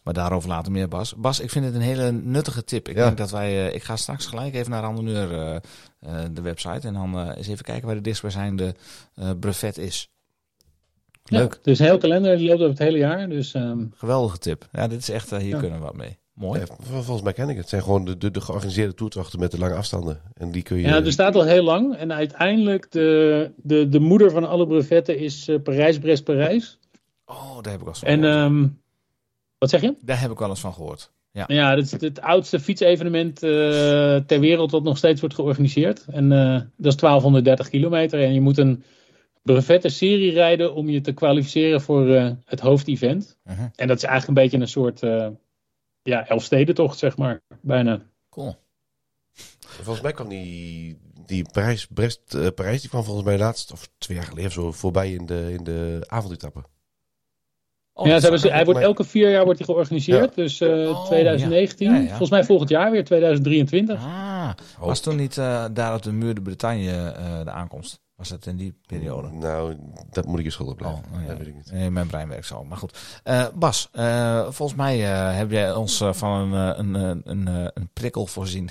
Maar daarover later meer, Bas. Bas, ik vind het een hele nuttige tip. Ik Ja. denk dat wij... eh, ik ga straks gelijk even naar Randonneur, eh, eh, de website. En dan eh, eens even kijken waar de dichtstbijzijnde eh brevet is. Leuk. Ja, dus een heel kalender, die loopt over het hele jaar. Dus ehm, Geweldige tip. Ja, dit is echt... eh, hier Ja. kunnen we wat mee. Mooi. Ja, volgens mij ken ik het. Het zijn gewoon de, de, de georganiseerde toertochten met de lange afstanden. En die kun je... ja, er staat al heel lang. En uiteindelijk, de, de, de moeder van alle brevetten is eh, Parijs-Brest-Parijs. Oh, daar heb ik wel eens van En gehoord. ehm, wat zeg je? Daar heb ik wel eens van gehoord. Ja. Ja, dat is het oudste fietsevenement eh, ter wereld dat nog steeds wordt georganiseerd. En eh, dat is 1230 kilometer. En je moet een brevetten serie rijden om je te kwalificeren voor eh, het hoofdevent. Mhm. En dat is eigenlijk een beetje een soort uh, ja, Elfstedentocht, zeg maar. Bijna. Cool. Volgens mij kwam die, die Parijs, Brest, uh, Parijs, die kwam volgens mij laatst, of twee jaar geleden of zo, voorbij in de, in de avondetappe. Oh, ja, ze hij wordt elke vier jaar wordt hij georganiseerd. Dus uh, Oh, 2019, ja. Ja, ja. volgens mij volgend jaar weer, 2023. Ah, was toen niet eh, daar op de muur de Bretagne eh, de aankomst? Was dat in die periode? Nou, dat moet ik je schuldig blijven. Oh, oh. Dat weet ik niet. Nee, mijn brein werkt zo. Maar goed. Eh, Bas, eh, volgens mij eh, heb jij ons van een, een, een, een prikkel voorzien.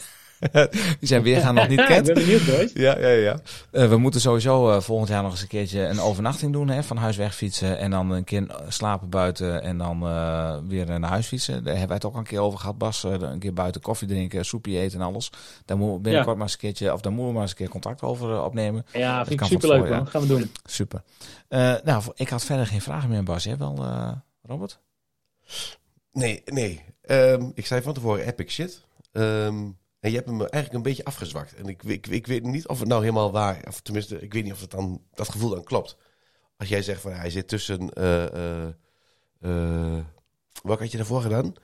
Die zijn weergaan nog niet ik kent. ben benieuwd, Joyce. Ja, ja, ja. Eh, we moeten sowieso eh, volgend jaar nog eens een keertje een overnachting doen. Hè, van huis wegfietsen en dan een keer slapen buiten en dan eh, weer naar huis fietsen. Daar hebben wij het ook al een keer over gehad, Bas. Een keer buiten koffie drinken, soepje eten en alles. Daar moeten we binnenkort Ja. maar eens een keertje, of daar moeten we maar eens een keer contact over opnemen. Ja, Dat vind ik superleuk, man. Gaan we doen. Super. Eh, nou, ik had verder geen vragen meer, Bas. Jij wel, eh, Robert? Nee, nee. Ehm, ik zei van tevoren epic shit. Ehm, en je hebt hem eigenlijk een beetje afgezwakt. En ik, ik, ik weet niet of het nou helemaal waar... Of tenminste, ik weet niet of het dan, dat gevoel dan klopt. Als jij zegt van hij zit tussen... eh eh eh, wat had je daarvoor gedaan?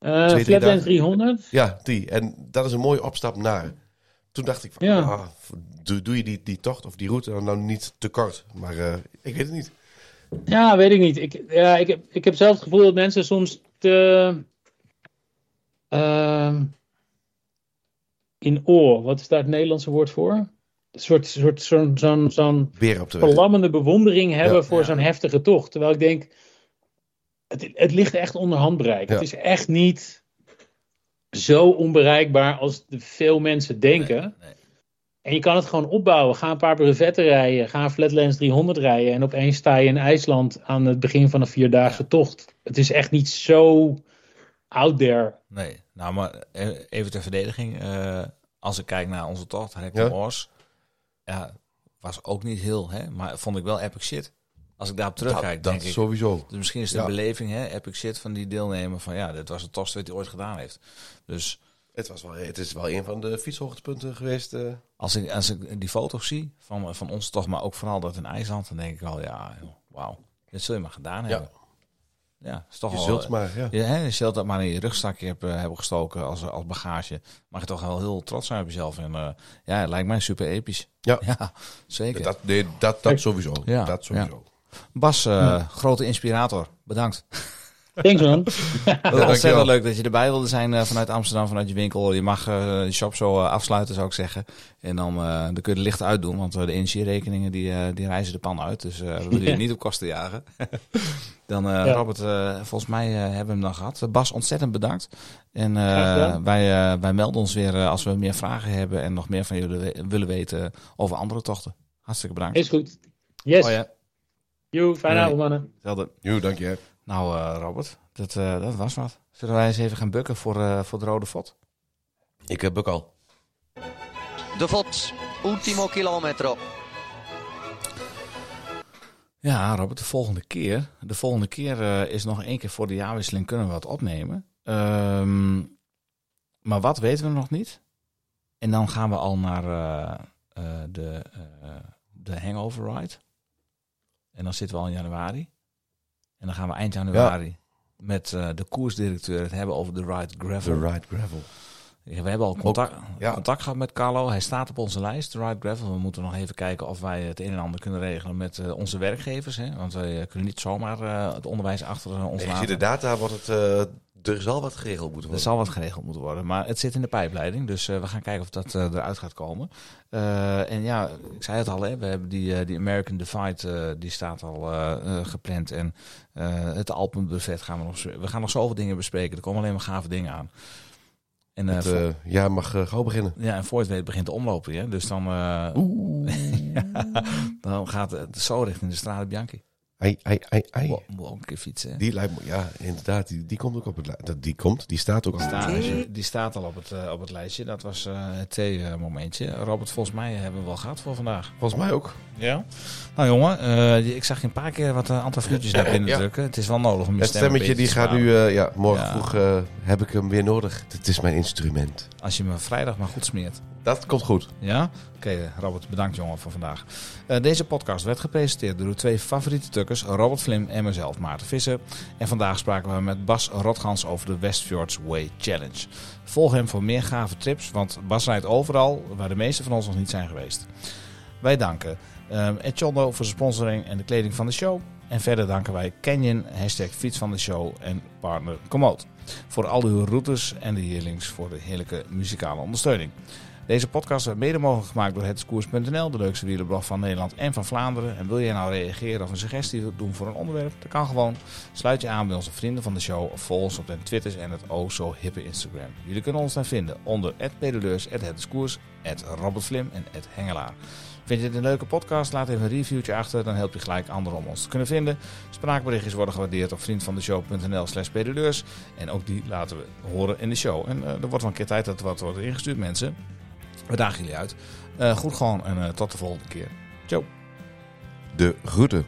Uh, dagen. 300. Ja, die. En dat is een mooie opstap naar. Toen dacht ik van, Ja. ah, doe, doe je die, die tocht of die route dan nou niet te kort. Maar ik weet het niet. Ja, weet ik niet. Ik, ja, ik, heb, ik heb zelf het gevoel dat mensen soms te. ehm, in oor, wat is daar het Nederlandse woord voor? Een soort, soort zo'n zo'n zo'n verlammende bewondering hebben Ja, voor ja. zo'n heftige tocht. Terwijl ik denk, het, het ligt echt onder handbereik. Ja. Het is echt niet zo onbereikbaar als veel mensen denken. Nee, nee. En je kan het gewoon opbouwen. Ga een paar brevetten rijden. Ga een Flatlands 300 rijden. En opeens sta je in IJsland aan het begin van een vierdaagse tocht. Het is echt niet zo out there. Nee, nou maar eh, even ter verdediging. eh, als ik kijk naar onze tocht, Hekkel Ja. Ja, was ook niet heel, hè, maar vond ik wel epic shit. Als ik daarop terugkijk, dat denk ik, sowieso. dus misschien is de Ja. beleving, hè, epic shit van die deelnemer van ja, dit was het tofste wat hij ooit gedaan heeft. Dus Het, was wel, het is wel een van de fietshoogtepunten geweest. eh. als ik, als ik die foto's zie van, van ons toch, maar ook vooral dat in IJsland, dan denk ik al, ja, wauw, dit zul je maar gedaan hebben. Ja, is toch je zult eh, maar, ja. Je, zult dat maar in je rugzakje hebben, hebben gestoken als, als bagage. Mag je toch wel heel trots zijn op jezelf. En eh, ja, het lijkt mij super episch. Ja. Ja, zeker. Dat, nee, dat, dat sowieso. Ja, Dat sowieso. Bas, eh, grote inspirator. Bedankt. Thanks man. Ontzettend dankjewel. leuk dat je erbij wilde zijn eh, vanuit Amsterdam, vanuit je winkel. Je mag eh je shop zo eh, afsluiten, zou ik zeggen. En dan, eh, dan kun je de licht uitdoen, want de energierekeningen die, eh, die reizen de pan uit. Dus eh, we willen je Ja. niet op kosten jagen. dan, eh, Ja. Robert, eh, volgens mij eh, hebben we hem dan gehad. Eh, Bas, ontzettend bedankt. En eh, wij, eh, wij melden ons weer als we meer vragen hebben en nog meer van jullie we- willen weten over andere tochten. Hartstikke bedankt. Is goed. Yes. Oh ja, Joe, fijne avond mannen. hetzelfde. Jo, dank je. Nou, eh, Robert, dat, eh, dat was wat. Zullen wij eens even gaan bukken voor, eh, voor de rode fot? Ik heb ook al. De Vot, ultimo kilometro. Ja, Robert, de volgende keer. De volgende keer eh, is nog één keer voor de jaarwisseling kunnen we wat opnemen. Ehm, maar wat weten we nog niet. En dan gaan we al naar eh, eh, de, eh, de Hangover Ride. En dan zitten we al in januari. En dan gaan we eind januari met eh, de koersdirecteur het hebben over de Ride Gravel. The Ride Gravel. Ja, we hebben al contact, ja. contact gehad met Carlo. Hij staat op onze lijst, de Ride Gravel. We moeten nog even kijken of wij het een en ander kunnen regelen met eh, onze werkgevers. Hè? Want wij kunnen niet zomaar eh, het onderwijs achter eh, ons En je laten. ziet de data, wordt het, eh, er zal wat geregeld moeten Er worden. zal wat geregeld moeten worden. Maar het zit in de pijpleiding. Dus eh, we gaan kijken of dat eh, eruit gaat komen. Eh, en ja, ik zei het al. Hè, we hebben die, eh, die American Divide. eh, die staat al gepland. En eh, het Alpenbuffet gaan we nog... We gaan nog zoveel dingen bespreken. Er komen alleen maar gave dingen aan. En, Het voor- jaar mag gauw beginnen. ja, en voor het weet begint de omloop weer. Dus dan, eh, ja, dan gaat het zo richting de Strade Bianchi. Ai, ai, ai, ai. Wow, moet ook een keer fietsen. Die lijkt me, ja, inderdaad, die, die komt ook op het lijstje. Die komt, die staat ook op het lijstje. die staat al op het, eh, op het lijstje. Dat was eh, het thee-momentje. Robert, volgens mij hebben we wel gehad voor vandaag. Volgens mij ook. Ja. Nou jongen, eh, ik zag je een paar keer wat uh, antifluutjes naar binnen Ja. drukken. Het is wel nodig om je Het stem een stemmetje die gaat nu, eh, ja, morgen Ja. vroeg eh, heb ik hem weer nodig. Het is mijn instrument. Als je me vrijdag maar goed smeert. Dat komt goed. Ja? Oké, Robert, bedankt jongen voor vandaag. Eh, deze podcast werd gepresenteerd door twee favoriete tukkers, Robert Vlim en mezelf, Maarten Visser. En vandaag spraken we met Bas Rotgans over de Westfjords Way Challenge. Volg hem voor meer gave trips, want Bas rijdt overal waar de meeste van ons nog niet zijn geweest. Wij danken Etchondo voor de sponsoring en de kleding van de show. En verder danken wij Canyon, hashtag fiets van de show en partner Komoot. Voor al uw routes en de heerlings voor de heerlijke muzikale ondersteuning. Deze podcast werd mede mogelijk gemaakt door hetskoers.nl, de leukste wielerblog van Nederland en van Vlaanderen. En wil jij nou reageren of een suggestie doen voor een onderwerp? Dat kan gewoon. Sluit je aan bij onze vrienden van de show of op de Twitters en het oh zo hippe Instagram. Jullie kunnen ons dan vinden onder @pedaleurs, @hetskoers, @robertvlim en @hengelaar. Vind je dit een leuke podcast? Laat even een reviewtje achter, dan help je gelijk anderen om ons te kunnen vinden. Spraakberichtjes worden gewaardeerd op vriendvandeshow.nl slash. En ook die laten we horen in de show. En uh, er wordt wel een keer tijd dat er wat wordt ingestuurd, mensen. We dagen jullie uit. Uh, goed gewoon en uh, tot de volgende keer. Ciao. De groeten.